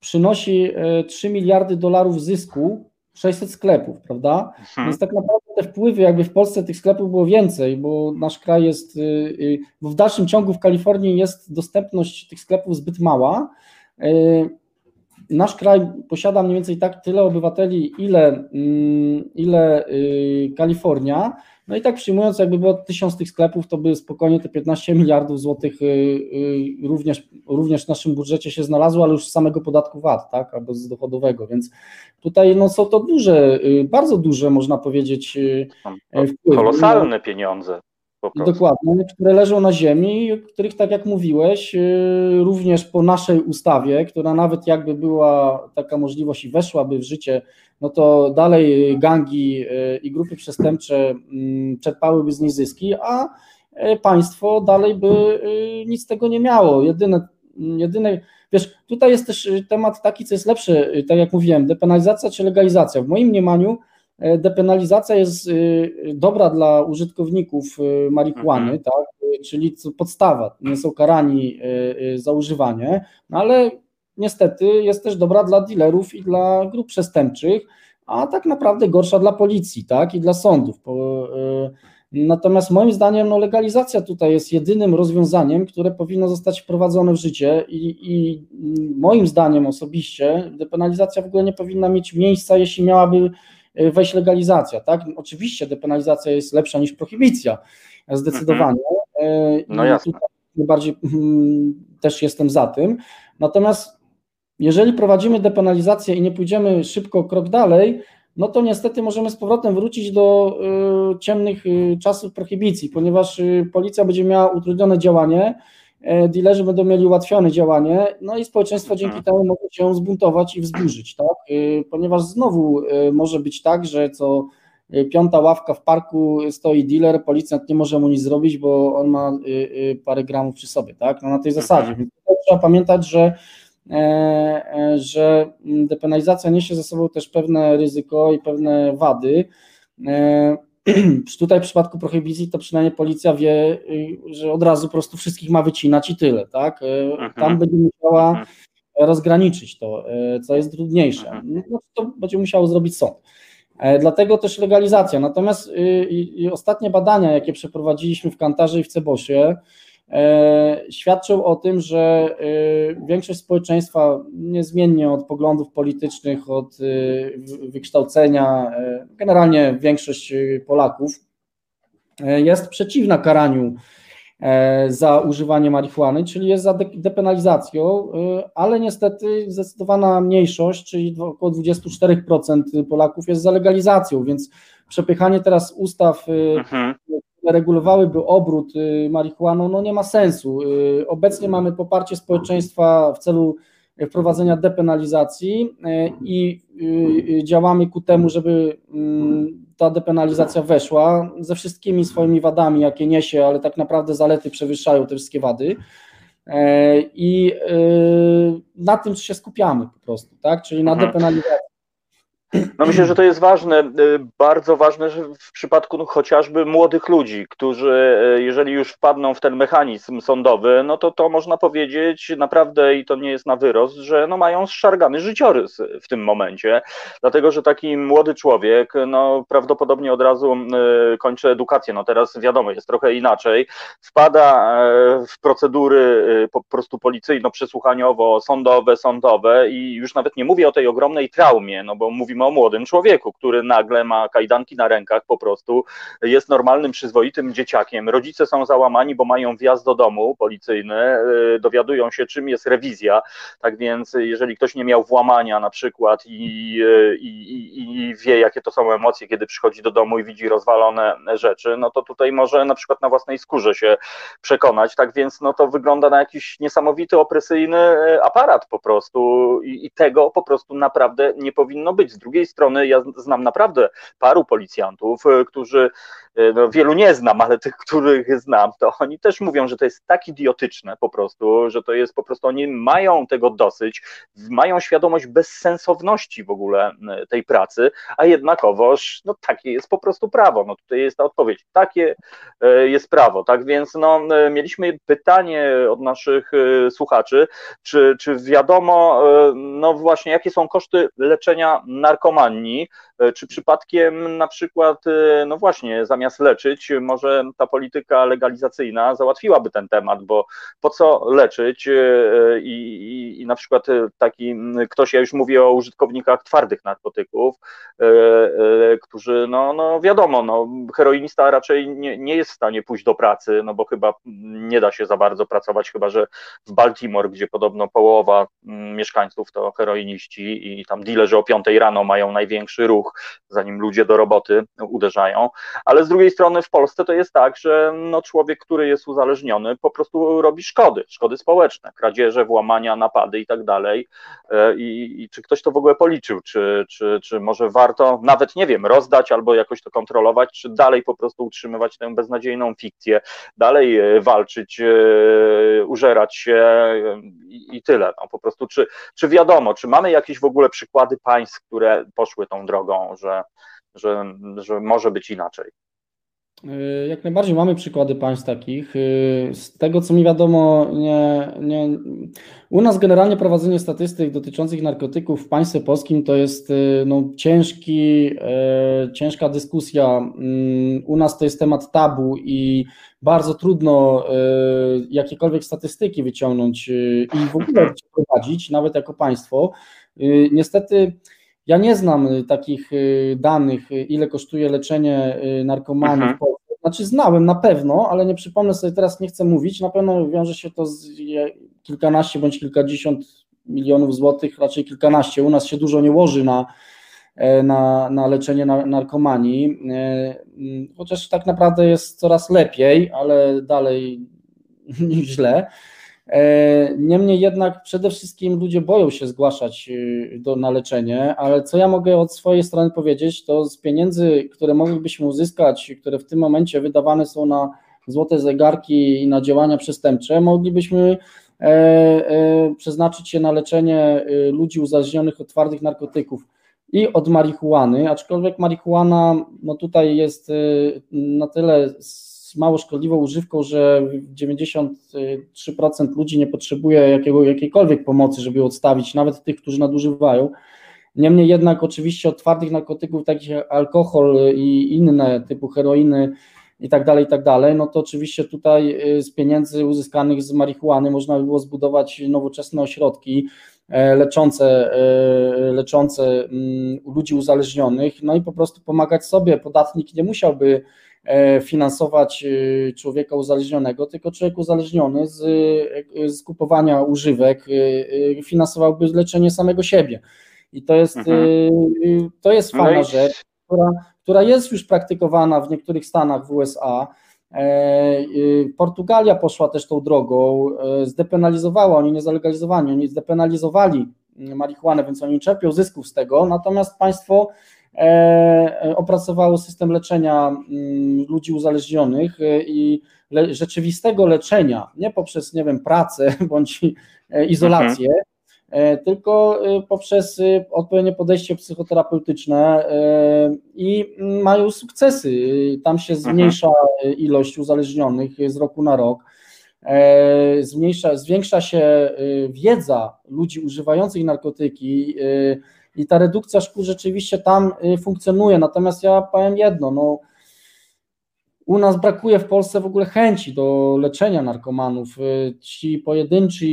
przynosi 3 e, miliardy dolarów zysku 600 sklepów, prawda? Mhm. Więc tak naprawdę te wpływy, jakby w Polsce tych sklepów było więcej, bo nasz kraj jest, y, y, bo w dalszym ciągu w Kalifornii jest dostępność tych sklepów zbyt mała. Nasz kraj posiada mniej więcej tak tyle obywateli, ile, mm, ile y, Kalifornia, no i tak przyjmując, jakby było tysiąc tych sklepów, to by spokojnie te 15 miliardów złotych y, y, również, również w naszym budżecie się znalazło, ale już z samego podatku VAT, tak, albo z dochodowego, więc tutaj no, są to duże, bardzo duże, można powiedzieć, wpływy. Kolosalne pieniądze. Dokładnie, które leżą na ziemi, których, tak jak mówiłeś, również po naszej ustawie, która nawet jakby była taka możliwość i weszłaby w życie no to dalej gangi e, i grupy przestępcze mm, czerpałyby z niej zyski, a e, państwo dalej by e, nic z tego nie miało. Jedyne, jedyne, wiesz, tutaj jest też temat taki, co jest lepsze, tak jak mówiłem, depenalizacja czy legalizacja. W moim mniemaniu depenalizacja jest dobra dla użytkowników marihuany, mhm. tak, czyli podstawa, nie są karani za używanie, no ale niestety jest też dobra dla dealerów i dla grup przestępczych, a tak naprawdę gorsza dla policji, tak, i dla sądów. E, natomiast moim zdaniem no, legalizacja tutaj jest jedynym rozwiązaniem, które powinno zostać wprowadzone w życie i, i moim zdaniem osobiście depenalizacja w ogóle nie powinna mieć miejsca, jeśli miałaby e, wejść legalizacja, tak? Oczywiście depenalizacja jest lepsza niż prohibicja, zdecydowanie. Mhm. No jasne. Tutaj najbardziej mm, też jestem za tym. Natomiast jeżeli prowadzimy depenalizację i nie pójdziemy szybko krok dalej, no to niestety możemy z powrotem wrócić do y, ciemnych y, czasów prohibicji, ponieważ y, policja będzie miała utrudnione działanie, y, dealerzy będą mieli ułatwione działanie, no i społeczeństwo dzięki mhm. temu może się zbuntować i wzburzyć, tak? Y, ponieważ znowu y, może być tak, że co piąta ławka w parku stoi dealer, policjant nie może mu nic zrobić, bo on ma parę gramów przy sobie, tak? No na tej zasadzie. Więc trzeba pamiętać, że że depenalizacja niesie ze sobą też pewne ryzyko i pewne wady. Tutaj w przypadku prohibicji to przynajmniej policja wie, że od razu po prostu wszystkich ma wycinać i tyle, tak? Mhm. Tam będzie musiała mhm. rozgraniczyć to, co jest trudniejsze. Mhm. No, to będzie musiało zrobić sąd. E, dlatego też legalizacja. Natomiast y, ostatnie badania, jakie przeprowadziliśmy w Kantarze i w Cebosie, E, świadczą o tym, że e, większość społeczeństwa, niezmiennie od poglądów politycznych, od e, wykształcenia, generalnie większość Polaków jest przeciwna karaniu za używanie marihuany, czyli jest za depenalizacją, ale niestety zdecydowana mniejszość, czyli około 24% Polaków jest za legalizacją, więc przepychanie teraz ustaw, mhm regulowałyby obrót y, marihuaną, no nie ma sensu. Y, obecnie mamy poparcie społeczeństwa w celu wprowadzenia depenalizacji y, i działamy ku temu, żeby mm, ta depenalizacja weszła ze wszystkimi swoimi wadami, jakie niesie, ale tak naprawdę zalety przewyższają te wszystkie wady. I na tym się skupiamy po prostu, tak? Czyli na mhm. depenalizacji no myślę, że to jest ważne, y, bardzo ważne że w przypadku no, chociażby młodych ludzi, którzy y, jeżeli już wpadną w ten mechanizm sądowy, no to to można powiedzieć naprawdę i to nie jest na wyrost, że no mają zszargany życiorys w tym momencie, dlatego że taki młody człowiek no prawdopodobnie od razu y, kończy edukację, no teraz wiadomo jest trochę inaczej, wpada w procedury po prostu policyjno-przesłuchaniowo, sądowe, sądowe i już nawet nie mówię o tej ogromnej traumie, no bo mówimy mówimy o młodym człowieku, który nagle ma kajdanki na rękach, po prostu jest normalnym, przyzwoitym dzieciakiem. Rodzice są załamani, bo mają wjazd do domu policyjny, y, dowiadują się, czym jest rewizja. Tak więc, jeżeli ktoś nie miał włamania na przykład i, y, i, i, i wie, jakie to są emocje, kiedy przychodzi do domu i widzi rozwalone rzeczy, no to tutaj może na przykład na własnej skórze się przekonać. Tak więc, no to wygląda na jakiś niesamowity, opresyjny y, aparat po prostu i, i tego po prostu naprawdę nie powinno być. Z drugiej strony ja znam naprawdę paru policjantów, e, którzy, no wielu nie znam, ale tych, których znam, to oni też mówią, że to jest tak idiotyczne po prostu, że to jest po prostu, oni mają tego dosyć, mają świadomość bezsensowności w ogóle e, tej pracy, a jednakowoż, no takie jest po prostu prawo, no tutaj jest ta odpowiedź, takie jest prawo, tak? Więc no mieliśmy pytanie od naszych słuchaczy, czy, czy wiadomo, no właśnie, jakie są koszty leczenia narkomanii, czy przypadkiem na przykład, e, no właśnie, zamiast leczyć, może ta polityka legalizacyjna załatwiłaby ten temat, bo po co leczyć e, i, i, i na przykład taki ktoś, ja już mówię o użytkownikach twardych narkotyków, którzy, no, no wiadomo, no, heroinista raczej nie, nie jest w stanie pójść do pracy, no bo chyba nie da się za bardzo pracować, chyba że w Baltimore, gdzie podobno połowa mieszkańców to heroiniści i tam dealerzy o 5 rano mają największy ruch, zanim ludzie do roboty uderzają, ale z drugiej strony w Polsce to jest tak, że no człowiek, który jest uzależniony, po prostu robi szkody, szkody społeczne, kradzieże, włamania, napady i tak dalej. E, I, czy ktoś to w ogóle policzył, czy, czy, czy może warto nawet, nie wiem, rozdać albo jakoś to kontrolować, czy dalej po prostu utrzymywać tę beznadziejną fikcję, dalej e, walczyć, e, użerać się i tyle. No, po prostu, czy, czy wiadomo, czy mamy jakieś w ogóle przykłady państw, które poszły tą drogą, że, że, że może być inaczej. Y, jak najbardziej mamy przykłady państw takich. Y, z tego co mi wiadomo, nie, nie, u nas generalnie prowadzenie statystyk dotyczących narkotyków w państwie polskim to jest y, no, ciężki, ciężka dyskusja. Mm, u nas to jest temat tabu i bardzo trudno jakiekolwiek statystyki wyciągnąć i w ogóle prowadzić, nawet jako państwo. Niestety ja nie znam y, takich y, danych, y, ile kosztuje leczenie narkomanii mhm. w Polsce. Znaczy znałem na pewno, ale nie przypomnę sobie teraz, nie chcę mówić. Na pewno wiąże się to z kilkanaście bądź kilkadziesiąt milionów złotych, raczej kilkanaście. U nas się dużo nie łoży na, e, na, na leczenie narkomanii, e, mm, chociaż tak naprawdę jest coraz lepiej, ale dalej źle. Niemniej jednak przede wszystkim ludzie boją się zgłaszać do, na leczenie, ale co ja mogę od swojej strony powiedzieć, to z pieniędzy, które moglibyśmy uzyskać, które w tym momencie wydawane są na złote zegarki i na działania przestępcze, moglibyśmy e, e, przeznaczyć się na leczenie e, ludzi uzależnionych od twardych narkotyków i od marihuany, aczkolwiek marihuana no tutaj jest na tyle mało szkodliwą używką, że 93% ludzi nie potrzebuje jakiego, jakiejkolwiek pomocy, żeby ją odstawić, nawet tych, którzy nadużywają. Niemniej jednak oczywiście od twardych narkotyków, takich jak alkohol i inne typu heroiny, i tak dalej, i tak dalej, no to oczywiście tutaj y, z pieniędzy uzyskanych z marihuany można by było zbudować nowoczesne ośrodki e, leczące, e, leczące mm, ludzi uzależnionych, no i po prostu pomagać sobie. Podatnik nie musiałby finansować y, człowieka uzależnionego, tylko człowiek uzależniony z, z kupowania używek finansowałby leczenie samego siebie. I to jest, mhm. To jest no fajna no i... rzecz, która, która jest już praktykowana w niektórych stanach w USA. E, Portugalia poszła też tą drogą, e, zdepenalizowała, oni nie zalegalizowali, oni zdepenalizowali marihuanę, więc oni czerpią zysków z tego, natomiast państwo e, opracowało system leczenia mm, ludzi uzależnionych i rzeczywistego leczenia, nie poprzez, nie wiem, pracę bądź izolację, mhm. E, tylko e, poprzez e, odpowiednie podejście psychoterapeutyczne i mają sukcesy. Tam się mhm. zmniejsza ilość uzależnionych z roku na rok. Zmniejsza, zwiększa się wiedza ludzi używających narkotyki i ta redukcja szkół rzeczywiście tam funkcjonuje. Natomiast ja powiem jedno, no, u nas brakuje w Polsce w ogóle chęci do leczenia narkomanów. Y, ci pojedynczy,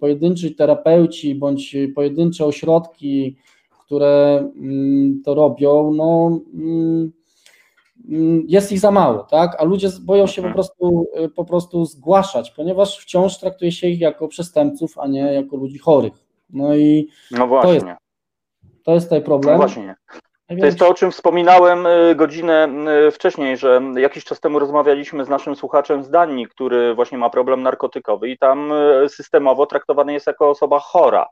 pojedynczy terapeuci bądź pojedyncze ośrodki, które mm, to robią, no, mm, mm, jest ich za mało, tak? A ludzie boją się po mhm. prostu, y, po prostu zgłaszać, ponieważ wciąż traktuje się ich jako przestępców, a nie jako ludzi chorych. No i no właśnie. To jest, to jest tutaj problem. No właśnie. To jest to, o czym wspominałem y, godzinę y, wcześniej, że jakiś czas temu rozmawialiśmy z naszym słuchaczem z Danii, który właśnie ma problem narkotykowy i tam y, systemowo traktowany jest jako osoba chora,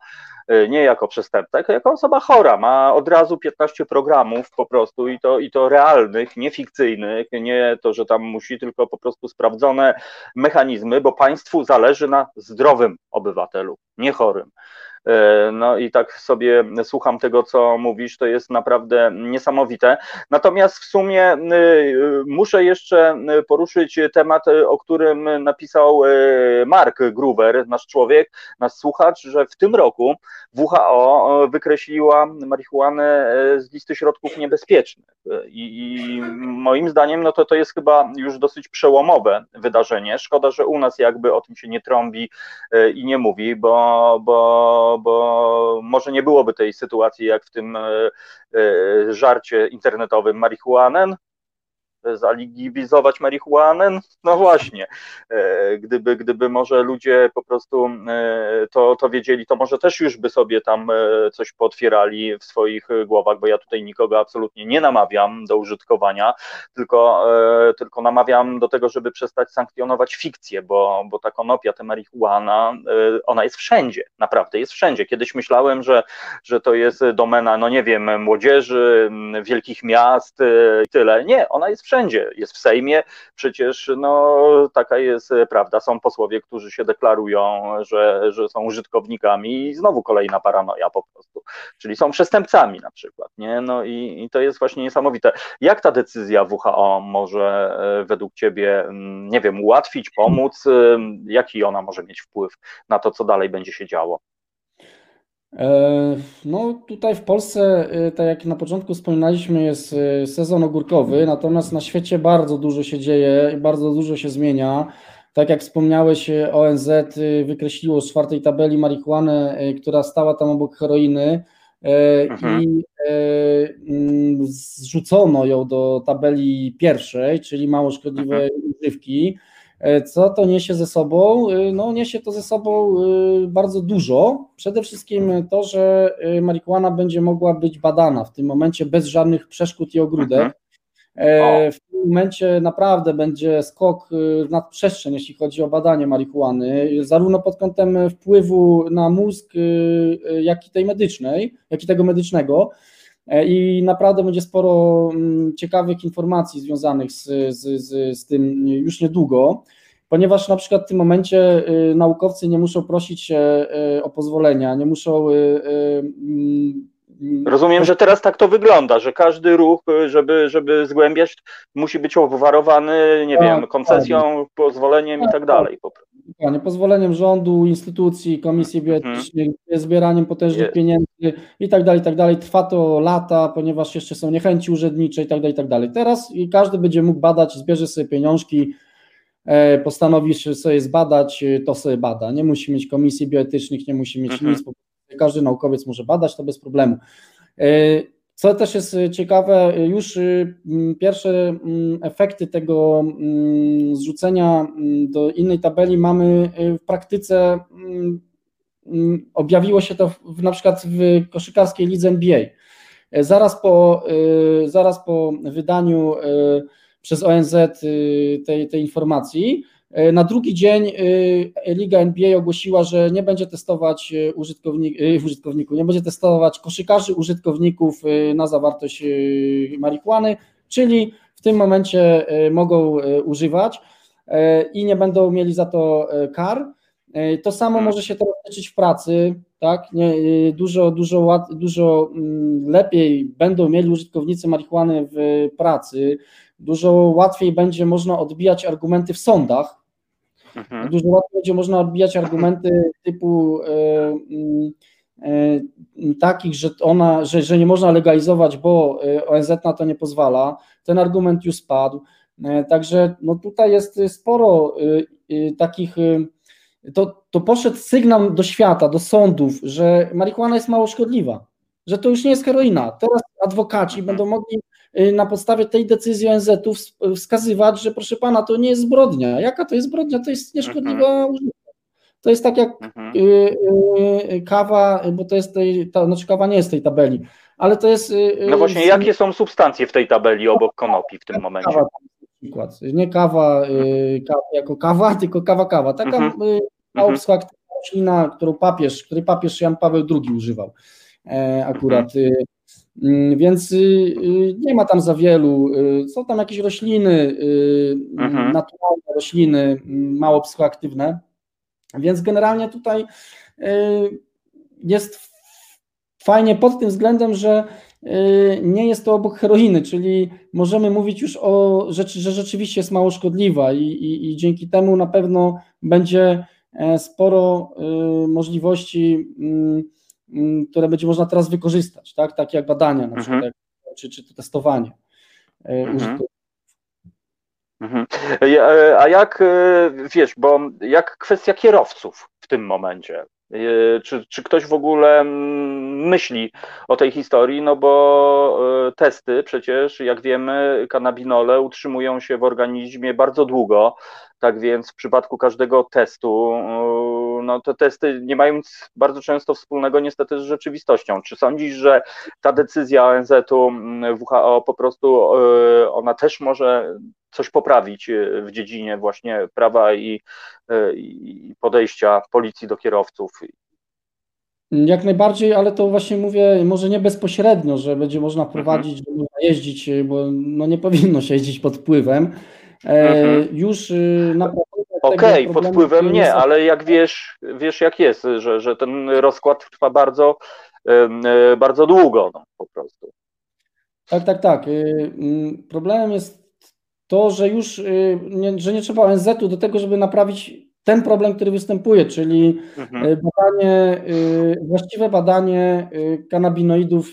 nie jako przestępca, tylko jako osoba chora. Ma od razu 15 programów po prostu i to, i to realnych, nie fikcyjnych, nie to, że tam musi, tylko po prostu sprawdzone mechanizmy, bo państwu zależy na zdrowym obywatelu, nie chorym. E, no i tak sobie słucham tego, co mówisz, to jest naprawdę niesamowite. Natomiast w sumie y, muszę jeszcze poruszyć temat, o którym napisał e, Mark Gruber, nasz człowiek, nasz słuchacz, że w tym roku WHO wykreśliła marihuanę e, z listy środków niebezpiecznych. I, i moim zdaniem, no to to jest chyba już dosyć przełomowe wydarzenie. Szkoda, że u nas jakby o tym się nie trąbi i nie mówi, bo, bo bo, może nie byłoby tej sytuacji jak w tym e, e, żarcie internetowym marihuanen, zalegalizować marihuanę? No właśnie, e, gdyby, gdyby może ludzie po prostu e, to, to wiedzieli, to może też już by sobie tam e, coś potwierali w swoich głowach, bo ja tutaj nikogo absolutnie nie namawiam do użytkowania, tylko, tylko namawiam do tego, żeby przestać sankcjonować fikcję, bo, bo ta konopia, ta marihuana, ona jest wszędzie, naprawdę jest wszędzie. Kiedyś myślałem, że, że to jest domena, no nie wiem, młodzieży, wielkich miast i tyle. Nie, ona jest wszędzie. Jest w Sejmie, przecież no, taka jest prawda. Są posłowie, którzy się deklarują, że, że są użytkownikami i znowu kolejna paranoja po prostu. Czyli są przestępcami na przykład. Nie? No i, i to jest właśnie niesamowite. Jak ta decyzja WHO może e, według Ciebie, mm, nie wiem, ułatwić, pomóc? E, jaki ona może mieć wpływ na to, co dalej będzie się działo? E, no tutaj w Polsce, e, tak jak na początku wspominaliśmy, jest e, sezon ogórkowy, natomiast na świecie bardzo dużo się dzieje i bardzo dużo się zmienia. Tak jak wspomniałeś, ONZ wykreśliło z czwartej tabeli marihuanę, która stała tam obok heroiny mhm. i mm, zrzucono ją do tabeli pierwszej, czyli mało szkodliwe mhm. używki. E, co to niesie ze sobą? E, no, niesie to ze sobą e, bardzo dużo. Przede wszystkim to, że marihuana będzie mogła być badana w tym momencie bez żadnych przeszkód i ogródek. Mhm. W tym momencie naprawdę będzie skok w nadprzestrzeń, jeśli chodzi o badanie marihuany, zarówno pod kątem wpływu na mózg, jak i tej medycznej, jak i tego medycznego. I naprawdę będzie sporo mm, ciekawych informacji związanych z, z, z, z tym już niedługo ponieważ na przykład w tym momencie y, naukowcy nie muszą prosić się y, o pozwolenia, nie muszą. Y, mm, Rozumiem, że teraz tak to wygląda, że każdy ruch, żeby, żeby zgłębiać, musi być obwarowany, nie tak, wiem, koncesją, tak. pozwoleniem tak, i tak dalej. Nie, pozwoleniem rządu, instytucji, komisji bioetycznych, mhm. zbieraniem potężnych pieniędzy i tak dalej, i tak dalej. Trwa to lata, ponieważ jeszcze są niechęci urzędnicze i tak dalej, i tak dalej. Teraz każdy będzie mógł badać, zbierze sobie pieniążki, E, postanowisz sobie zbadać, e, to sobie bada. Nie musi mieć komisji bioetycznych, nie musi mieć mhm. nic, każdy naukowiec może badać to bez problemu. E, co też jest ciekawe, już pierwsze efekty tego zrzucenia do innej tabeli mamy w praktyce. Objawiło się to w, na przykład w koszykarskiej lidze NBA. Zaraz po, zaraz po wydaniu przez ONZ tej, tej informacji. Y, na drugi dzień y, Liga NBA ogłosiła, że nie będzie testować użytkownik, użytkowników, nie będzie testować koszykarzy, użytkowników na zawartość marihuany, czyli w tym momencie mogą używać i nie będą mieli za to kar. To samo może się teraz tyczyć w pracy, tak? Nie, dużo, dużo, dużo mm, lepiej będą mieli użytkownicy marihuany w pracy, dużo łatwiej będzie można odbijać argumenty w sądach, mhm. dużo łatwiej będzie można odbijać argumenty typu e, mm, e, takich, że ona, że, że nie można legalizować, bo e, ONZ na to nie pozwala. Ten argument już spadł. Także no tutaj jest sporo takich. To, to poszedł sygnał do świata, do sądów, że marihuana jest mało szkodliwa, że to już nie jest heroina. Teraz adwokaci będą mogli na podstawie tej decyzji ONZ-u wskazywać, że proszę pana, to nie jest zbrodnia. Jaka to jest zbrodnia? To jest nieszkodliwa mhm. użytka. To jest tak jak mhm. y, y, kawa, bo to jest tej, ta, znaczy kawa nie jest tej tabeli, ale to jest. No właśnie, jakie są substancje w tej tabeli obok konopi w tym momencie? Kawa, przykład. Nie kawa, mhm. kawa jako kawa, tylko kawa kawa. Taka mhm. roślina, którą papież, której papież Jan Paweł II używał e, akurat. Mhm. Mm, więc y, y, nie ma tam za wielu. Y, są tam jakieś rośliny, mhm. naturalne rośliny, mm, mało psychoaktywne. Więc generalnie tutaj jest fajnie pod tym względem, że nie jest to obok heroiny, czyli możemy mówić już o rzeczy, że rzeczywiście jest mało szkodliwa i, i, i dzięki temu na pewno będzie e, sporo możliwości mm, które będzie można teraz wykorzystać, tak? takie jak badania na przykład, mhm. czy, czy to testowanie e, mhm. Mhm. E, a jak, e, wiesz, bo jak kwestia kierowców w tym momencie? Czy, czy ktoś w ogóle mm, myśli o tej historii? No bo testy przecież, jak wiemy, kanabinole utrzymują się w organizmie bardzo długo, tak więc w przypadku każdego testu no, te testy nie mają nic bardzo często wspólnego niestety z rzeczywistością. Czy sądzisz, że ta decyzja ONZ-u, mm, WHO po prostu e, ona też może coś poprawić e, w dziedzinie właśnie prawa i, e, i podejścia policji do kierowców? Jak najbardziej, ale to właśnie mówię, może nie bezpośrednio, że będzie można mhm. prowadzić, mhm. można jeździć, bo no nie powinno się jeździć pod wpływem. Mhm. Już naprawdę Okej, okay, pod wpływem nie, ale jak wiesz, wiesz jak jest, że, że ten rozkład trwa bardzo, e, bardzo długo no, po prostu. Tak, tak, tak. Y, mm, problemem jest to, że już y, nie, że nie trzeba ONZ-u do tego, żeby naprawić ten problem, który występuje, czyli mhm. Y, badanie, właściwe badanie kanabinoidów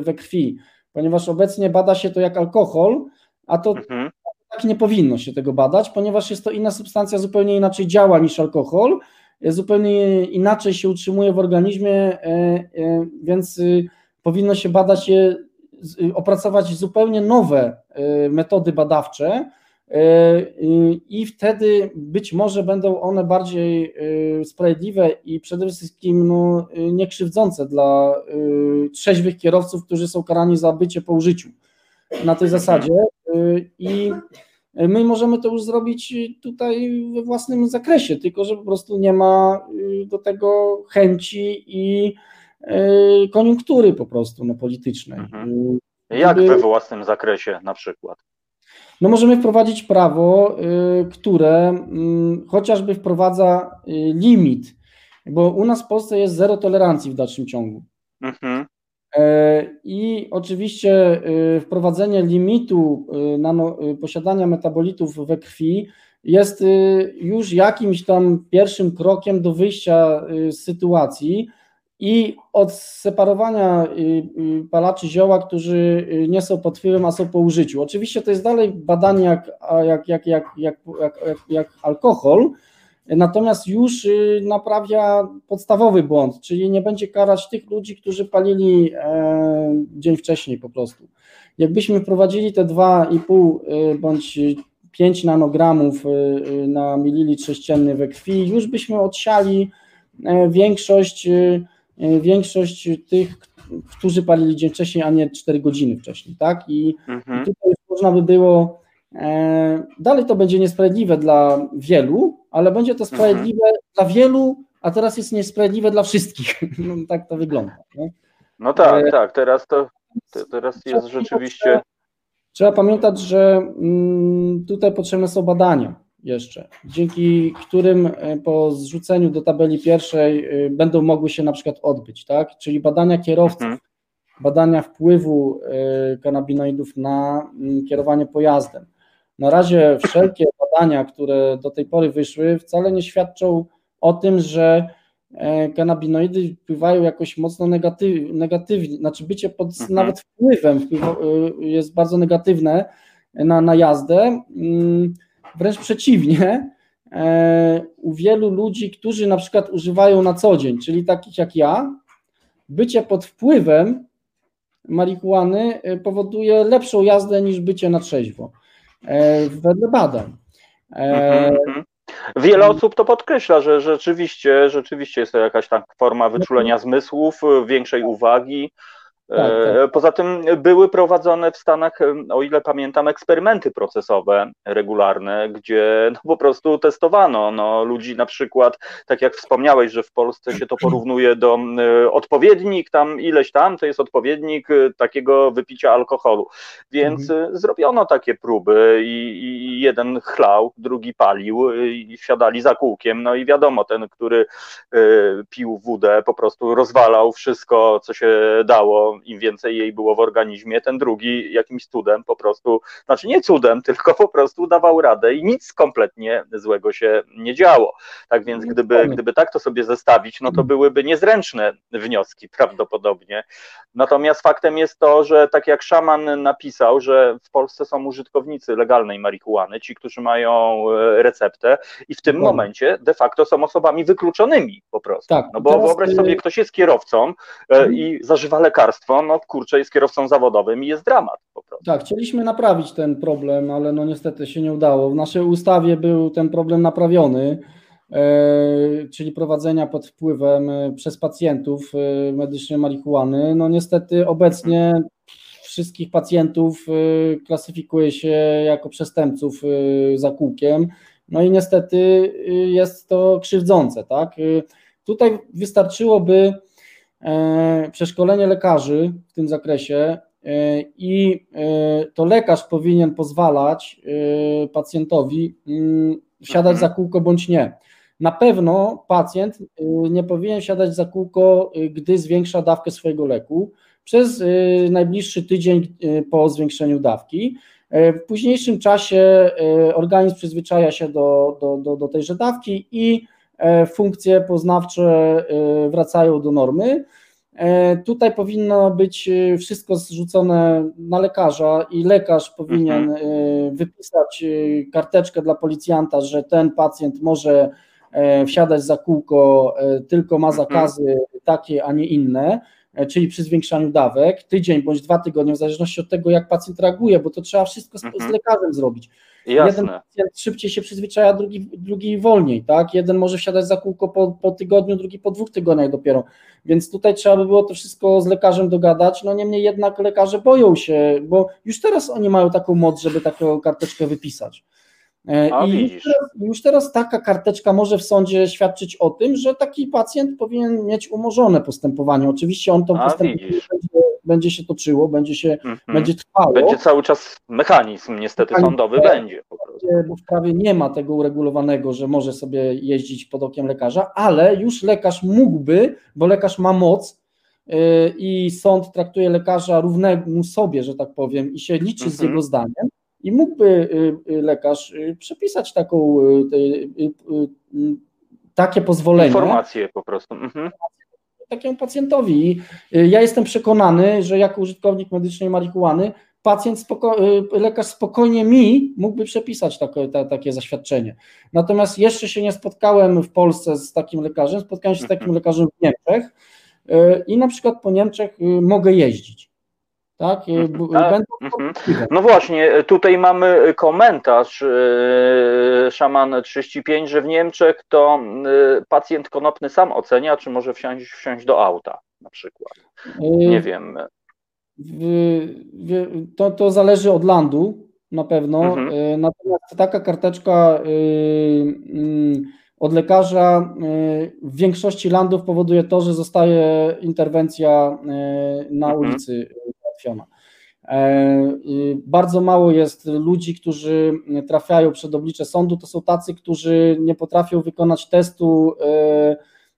we krwi, ponieważ obecnie bada się to jak alkohol, a to mhm tak nie powinno się tego badać, ponieważ jest to inna substancja, zupełnie inaczej działa niż alkohol, zupełnie inaczej się utrzymuje w organizmie, e, e, więc y, powinno się badać je, y, opracować zupełnie nowe e, metody badawcze i wtedy być może będą one bardziej sprawiedliwe i przede wszystkim no, niekrzywdzące dla trzeźwych kierowców, którzy są karani za bycie po użyciu. Na tej zasadzie i my możemy to już zrobić tutaj we własnym zakresie, tylko że po prostu nie ma do tego chęci i koniunktury po prostu no, politycznej. Mhm. Jak we własnym zakresie na przykład? No możemy wprowadzić prawo, które mm, chociażby wprowadza limit, bo u nas w Polsce jest zero tolerancji w dalszym ciągu. Mhm. E, I oczywiście e, wprowadzenie limitu e, nano, posiadania metabolitów we krwi jest już jakimś tam pierwszym krokiem do wyjścia z sytuacji i od separowania palaczy zioła, którzy nie są pod wpływem, a są po użyciu. Oczywiście to jest dalej badanie jak, jak, jak, jak, jak, jak, jak alkohol, natomiast już y, naprawia podstawowy błąd, czyli nie będzie karać tych ludzi, którzy palili e, dzień wcześniej po prostu. Jakbyśmy wprowadzili te 2,5 y, bądź 5 nanogramów y, na mililitr sześcienny we krwi, już byśmy odsiali e, większość, większość tych, którzy palili dzień wcześniej, a nie 4 godziny wcześniej, tak? I, mhm. i tutaj można by było, e, dalej to będzie niesprawiedliwe dla wielu, ale będzie to sprawiedliwe mhm. dla wielu, a teraz jest niesprawiedliwe dla wszystkich. No, tak to wygląda. Nie? No tak, e, tak, teraz to teraz jest rzeczywiście. Trzeba pamiętać, że mm, tutaj potrzebne są badania jeszcze, dzięki którym e, po zrzuceniu do tabeli pierwszej e, będą mogły się na przykład odbyć, tak? Czyli badania kierowców, mhm. badania wpływu kanabinoidów na mm, kierowanie pojazdem. Na razie wszelkie badania, które do tej pory wyszły, wcale nie świadczą o tym, że e, kanabinoidy wpływają jakoś mocno negatyw, negatywnie, znaczy bycie pod mhm. nawet wpływem wpływa, e, jest bardzo negatywne na, na jazdę. Mm, wręcz przeciwnie, e, u wielu ludzi, którzy na przykład używają na co dzień, czyli takich jak ja, bycie pod wpływem marihuany powoduje lepszą jazdę niż bycie na trzeźwo. E, wedle badań. E, mhm, mhm. Wiele osób to podkreśla, że rzeczywiście, rzeczywiście jest to jakaś tam forma wyczulenia zmysłów, większej uwagi, tak, tak. E, poza tym były prowadzone w Stanach, o ile pamiętam, eksperymenty procesowe regularne, gdzie no po prostu testowano no, ludzi na przykład, tak jak wspomniałeś, że w Polsce się to porównuje do odpowiednik, tam ileś tam, to jest odpowiednik e, takiego wypicia alkoholu. Więc mhm. E, zrobiono takie próby i, i, jeden chlał, drugi palił i wsiadali za kółkiem, no i wiadomo, ten, który pił wódę, po prostu rozwalał wszystko, co się dało im więcej jej było w organizmie, ten drugi jakimś cudem po prostu, znaczy nie cudem, tylko po prostu dawał radę i nic kompletnie złego się nie działo. Tak więc gdyby, gdyby tak to sobie zestawić, no to mhm. byłyby niezręczne wnioski prawdopodobnie. Natomiast faktem jest to, że tak jak szaman napisał, że w Polsce są użytkownicy legalnej marihuany, ci, którzy mają e, receptę i w tym momencie de facto są osobami wykluczonymi po prostu. Tak, no bo wyobraź y, sobie, ktoś jest kierowcą e, mhm. i zażywa lekarstwo, no kurczę, jest kierowcą zawodowym i jest dramat po prostu. Tak, chcieliśmy naprawić ten problem, ale no niestety się nie udało. W naszej ustawie był ten problem naprawiony, e, czyli prowadzenia pod wpływem e, przez pacjentów e, medycznej marihuany. No niestety obecnie wszystkich pacjentów klasyfikuje się jako przestępców za kółkiem, no i niestety jest to krzywdzące, tak? Tutaj wystarczyłoby przeszkolenie lekarzy w tym zakresie e, i e, to lekarz powinien pozwalać pacjentowi mm, wsiadać za kółko bądź nie. Na pewno pacjent nie powinien siadać za kółko, gdy zwiększa dawkę swojego leku przez najbliższy tydzień po zwiększeniu dawki. W późniejszym czasie organizm przyzwyczaja się do, do, do, do tejże dawki i E, funkcje poznawcze e, wracają do normy. E, tutaj powinno być wszystko zrzucone na lekarza i lekarz powinien mhm. wypisać karteczkę dla policjanta, że ten pacjent może wsiadać za kółko, tylko ma mhm. zakazy takie, a nie inne, czyli przy zwiększaniu dawek, tydzień bądź dwa tygodnie, w zależności od tego, jak pacjent reaguje, bo to trzeba wszystko z, z mhm. lekarzem zrobić. Jasne. Jeden pacjent szybciej się przyzwyczaja, drugi, drugi wolniej, tak? Jeden może wsiadać za kółko po, po tygodniu, drugi po dwóch tygodniach dopiero. Więc tutaj trzeba by było to wszystko z lekarzem dogadać. No niemniej jednak lekarze boją się, bo już teraz oni mają taką moc, żeby taką karteczkę wypisać. E, A, I już teraz, już teraz taka karteczka może w sądzie świadczyć o tym, że taki pacjent powinien mieć umorzone postępowanie. Oczywiście on to A, postępowanie będzie, będzie się toczyło, będzie się Mhm. będzie trwało. Będzie cały czas mechanizm niestety Mechanizm, sądowy tak. będzie po prostu. bo w prawie nie ma tego uregulowanego, że może sobie jeździć pod okiem lekarza, ale już lekarz mógłby, bo lekarz ma moc yy, i sąd traktuje lekarza równemu sobie, że tak powiem, i się liczy z Mhm. jego zdaniem. I mógłby yy, yy, lekarz yy, przepisać taką, takie pozwolenie Informacje po prostu. Mhm. takiemu pacjentowi. Y, ja jestem przekonany, że jako użytkownik medycznej marihuany pacjent, spoko- y, lekarz spokojnie mi mógłby przepisać takie, ta, takie zaświadczenie. Natomiast jeszcze się nie spotkałem w Polsce z takim lekarzem, spotkałem się z takim Mhm. lekarzem w Niemczech y, i na przykład po Niemczech y, mogę jeździć. Tak? Y, Mhm. A, Będą mhm. No właśnie, tutaj mamy komentarz yy, Szaman 35, że w Niemczech to yy, pacjent konopny sam ocenia, czy może wsiąść, wsiąść do auta na przykład. Nie Y, wiem. W- w- To, to zależy od landu na pewno. Mhm. Y, Natomiast taka karteczka y, mm, od lekarza y, w większości landów powoduje to, że zostaje interwencja y, na Mhm. ulicy E, y, Bardzo mało jest ludzi, którzy trafiają przed oblicze sądu. To są tacy, którzy nie potrafią wykonać testu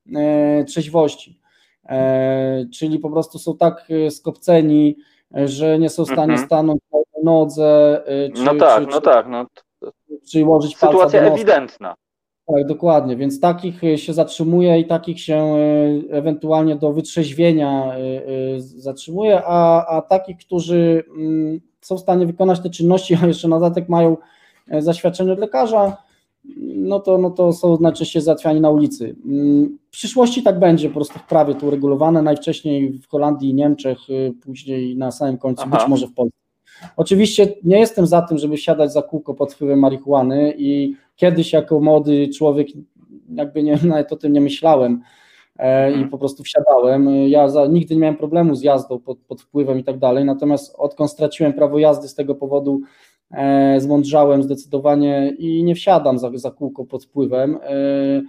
y, y, trzeźwości. E, czyli po prostu są tak e, skopceni, e, że nie są w stanie Mhm. stanąć na nodze, e, czy, No tak, czy, no tak. No, czy sytuacja ewidentna. Tak, dokładnie, więc takich e, się zatrzymuje i takich się e, ewentualnie do wytrzeźwienia e, zatrzymuje, a, a takich, którzy mm, są w stanie wykonać te czynności, a jeszcze na dodatek mają zaświadczenie od lekarza, no to, no to są najczęściej załatwiani na ulicy. Mm, W przyszłości tak będzie po prostu w prawie to uregulowane, najwcześniej w Holandii i Niemczech, później na samym końcu, Aha. być może w Polsce. Oczywiście nie jestem za tym, żeby siadać za kółko pod wpływem marihuany i kiedyś jako młody człowiek jakby nie, nawet o tym nie myślałem e, i Mhm. po prostu wsiadałem. Ja za, nigdy nie miałem problemu z jazdą pod, pod wpływem i tak dalej, natomiast odkąd straciłem prawo jazdy z tego powodu e, zmądrzałem zdecydowanie i nie wsiadam za, za kółko pod wpływem e,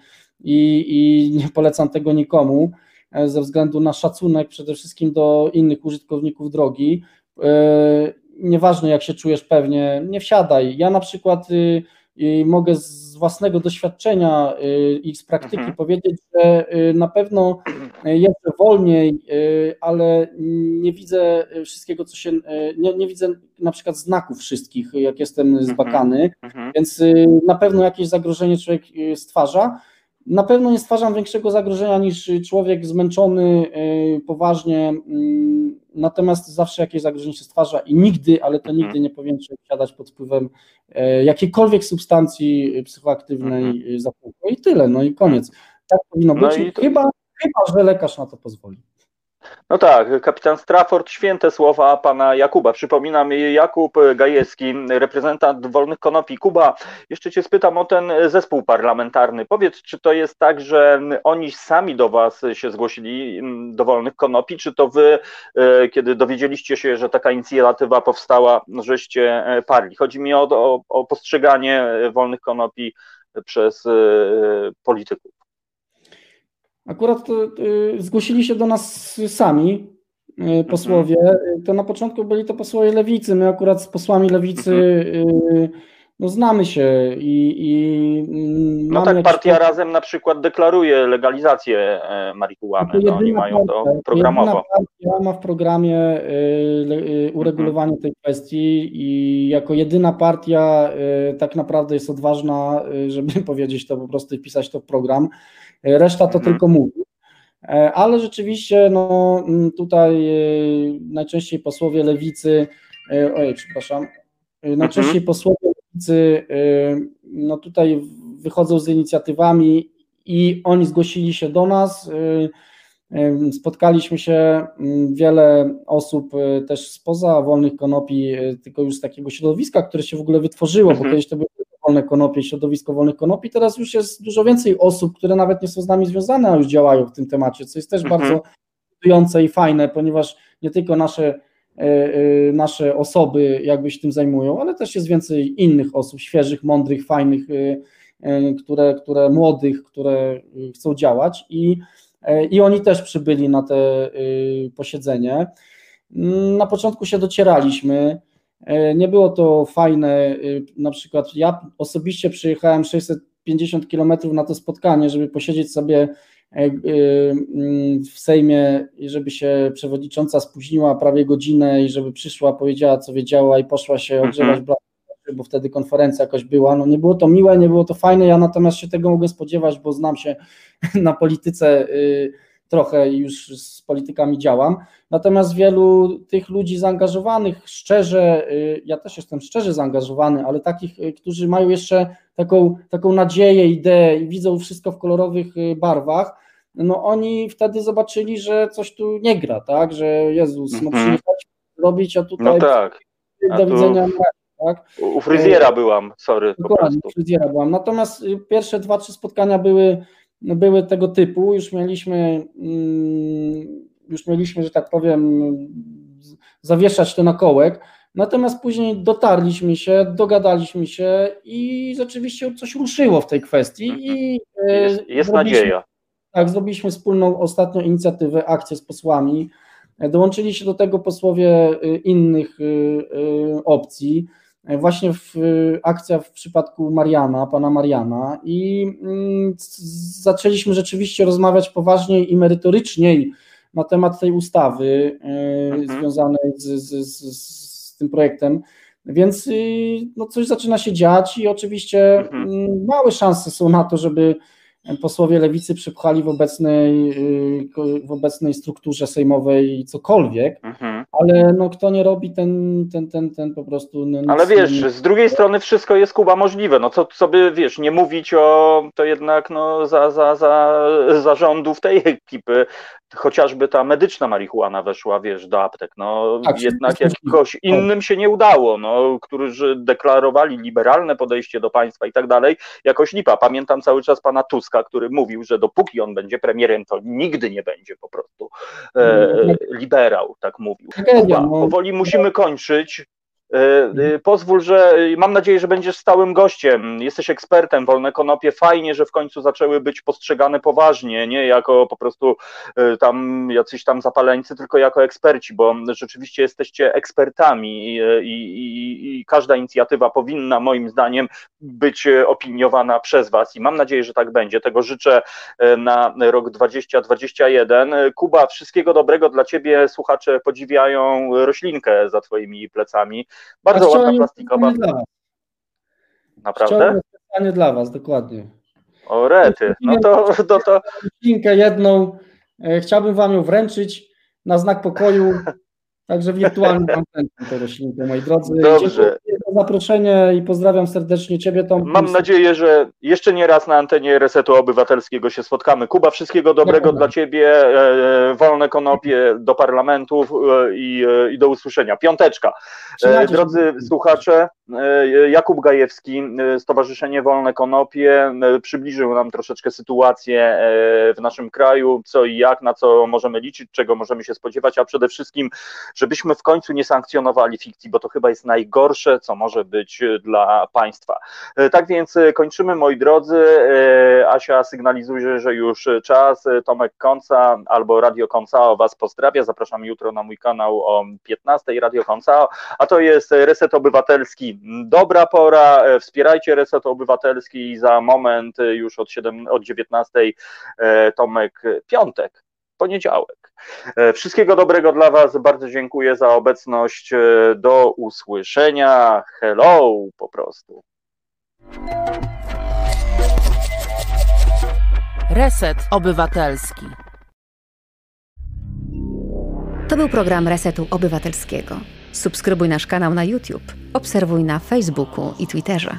i, i nie polecam tego nikomu e, ze względu na szacunek przede wszystkim do innych użytkowników drogi. E, Nieważne jak się czujesz pewnie, nie wsiadaj. Ja na przykład y, y, mogę z własnego doświadczenia y, i z praktyki Mhm. powiedzieć, że y, na pewno jeżdżę wolniej, y, ale nie widzę wszystkiego, co się, y, nie, nie widzę na przykład znaków wszystkich, jak jestem zbakany, Mhm. więc y, na pewno jakieś zagrożenie człowiek y, stwarza. Na pewno nie stwarzam większego zagrożenia niż człowiek zmęczony y, poważnie, mm, natomiast zawsze jakieś zagrożenie się stwarza i nigdy, ale to Mhm. nigdy nie powinien siadać pod wpływem e, jakiejkolwiek substancji psychoaktywnej y, za kółko i tyle, no i koniec. Tak powinno Mhm. No być, i to- chyba, chyba, że lekarz na to pozwoli. No tak, kapitan Strafford, święte słowa pana Jakuba. Przypominam, Jakub Gajewski, reprezentant Wolnych Konopi. Kuba, jeszcze cię spytam o ten zespół parlamentarny. Powiedz, czy to jest tak, że oni sami do was się zgłosili, do Wolnych Konopi, czy to wy, e, kiedy dowiedzieliście się, że taka inicjatywa powstała, żeście e, parli? Chodzi mi o, o, o postrzeganie Wolnych Konopi przez e, polityków. Akurat to, y, zgłosili się do nas sami y, posłowie. Mhm. Y, To na początku byli to posłowie lewicy. My akurat z posłami lewicy Mhm. y, no, znamy się i, i mm, No tak, partia razem na przykład deklaruje legalizację e, marihuany. To No, oni mają to partia- to programowo. partia ma w programie y, y, uregulowanie tej kwestii i jako jedyna partia y, tak naprawdę jest odważna, y, żeby powiedzieć to po prostu i wpisać to w program. Reszta to Mhm. tylko mówi. E, Ale rzeczywiście no, tutaj y, najczęściej posłowie lewicy, y, ojej, przepraszam, najczęściej posłowie lewicy no tutaj wychodzą z inicjatywami i oni zgłosili się do nas. Spotkaliśmy się wiele osób też spoza wolnych konopi, tylko już z takiego środowiska, które się w ogóle wytworzyło, mhm. bo kiedyś to były wolne konopie, środowisko wolnych konopi, teraz już jest dużo więcej osób, które nawet nie są z nami związane, a już działają w tym temacie, co jest też mhm. bardzo budujące i fajne, ponieważ nie tylko nasze E, e, nasze osoby jakby się tym zajmują, ale też jest więcej innych osób, świeżych, mądrych, fajnych, e, które, które młodych, które chcą działać i, i oni też przybyli na te posiedzenie. Na początku się docieraliśmy, nie było to fajne, na przykład ja osobiście przyjechałem 650 km na to spotkanie, żeby posiedzieć sobie E, e, mm, w Sejmie, żeby się przewodnicząca spóźniła prawie godzinę i żeby przyszła, powiedziała co wiedziała i poszła się mhm. ogrzewać mm bo wtedy konferencja jakoś była. No nie było to miłe, nie było to fajne, ja natomiast się tego mogę spodziewać, bo znam się na polityce y, trochę już z politykami działam. Natomiast wielu tych ludzi zaangażowanych, szczerze, y, ja też jestem szczerze zaangażowany, ale takich, y, którzy mają jeszcze taką, taką nadzieję, ideę i widzą wszystko w kolorowych barwach, no oni wtedy zobaczyli, że coś tu nie gra, tak, że Jezus, no mhm. przyjechać robić, a tutaj no tak. Do widzenia. Tak? U fryzjera byłam, sorry. Dokładnie, u fryzjera byłam. Natomiast y, pierwsze dwa, trzy spotkania były, były tego typu, już mieliśmy, mm, już mieliśmy, że tak powiem, zawieszać ten okołek, natomiast później dotarliśmy się, dogadaliśmy się i rzeczywiście coś ruszyło w tej kwestii. I y, jest, jest nadzieja. Tak, zrobiliśmy wspólną ostatnią inicjatywę, akcję z posłami. Dołączyli się do tego posłowie y, innych opcji. Właśnie w, akcja w przypadku Mariana, pana Mariana, i mm, zaczęliśmy rzeczywiście rozmawiać poważniej i merytoryczniej na temat tej ustawy mhm. związanej z, z, z, z tym projektem. Więc no, coś zaczyna się dziać i oczywiście mhm. Mm, małe szanse są na to, żeby posłowie lewicy przypchali w obecnej, w obecnej strukturze sejmowej cokolwiek, mhm. Ale no, kto nie robi, ten, ten, ten, ten po prostu. No, ale wiesz, nie... z drugiej strony wszystko jest Kuba możliwe. No co, co by wiesz, nie mówić o to jednak no, za, za, za zarządów tej ekipy, chociażby ta medyczna marihuana weszła, wiesz, do aptek. No tak, jednak jakoś innym się nie udało, no, którzy deklarowali liberalne podejście do państwa i tak dalej, jakoś lipa. Pamiętam cały czas pana Tuska, który mówił, że dopóki on będzie premierem, to nigdy nie będzie po prostu e, no, liberał, tak mówił. Kuba, no. powoli musimy kończyć. E, e, pozwól, że mam nadzieję, że będziesz stałym gościem. Jesteś ekspertem, wolne konopie. Fajnie, że w końcu zaczęły być postrzegane poważnie, nie jako po prostu e, tam jacyś tam zapaleńcy, tylko jako eksperci, bo rzeczywiście jesteście ekspertami i, i, i każda inicjatywa powinna moim zdaniem być opiniowana przez Was i mam nadzieję, że tak będzie. Tego życzę na rok 2021. Kuba, wszystkiego dobrego dla Ciebie. Słuchacze podziwiają roślinkę za Twoimi plecami. Bardzo ładna plastikowa. Naprawdę? Specjalnie dla Was, dokładnie. O rety, no to... to, to... Roślinkę jedną, e, chciałbym Wam ją wręczyć na znak pokoju, także wirtualnie mam tę roślinkę, moi drodzy. Dobrze. Dziękuję zaproszenie i pozdrawiam serdecznie Ciebie, Tom. Mam nadzieję, że jeszcze nie raz na antenie Resetu Obywatelskiego się spotkamy. Kuba, wszystkiego dobrego dla Ciebie, e, e, wolne konopie do parlamentów i, i do usłyszenia. Piąteczka. Drodzy słuchacze, E, Jakub Gajewski, e, Stowarzyszenie Wolne Konopie, e, przybliżył nam troszeczkę sytuację w naszym kraju, co i jak, na co możemy liczyć, czego możemy się spodziewać, a przede wszystkim, żebyśmy w końcu nie sankcjonowali fikcji, bo to chyba jest najgorsze, co może być dla państwa. Tak więc kończymy, moi drodzy. Asia sygnalizuje, że już czas. Tomek Konca albo Radio Konca Was pozdrawia. Zapraszam jutro na mój kanał o 15 Radio Konca, a to jest Reset Obywatelski dobra pora, e, wspierajcie Reset Obywatelski i za moment e, już od, 7, od 19 e, Tomek Piątek, poniedziałek. Wszystkiego dobrego dla Was, bardzo dziękuję za obecność, do usłyszenia, hello po prostu. Reset Obywatelski. To był program Resetu Obywatelskiego. Subskrybuj nasz kanał na YouTube, obserwuj na Facebooku i Twitterze.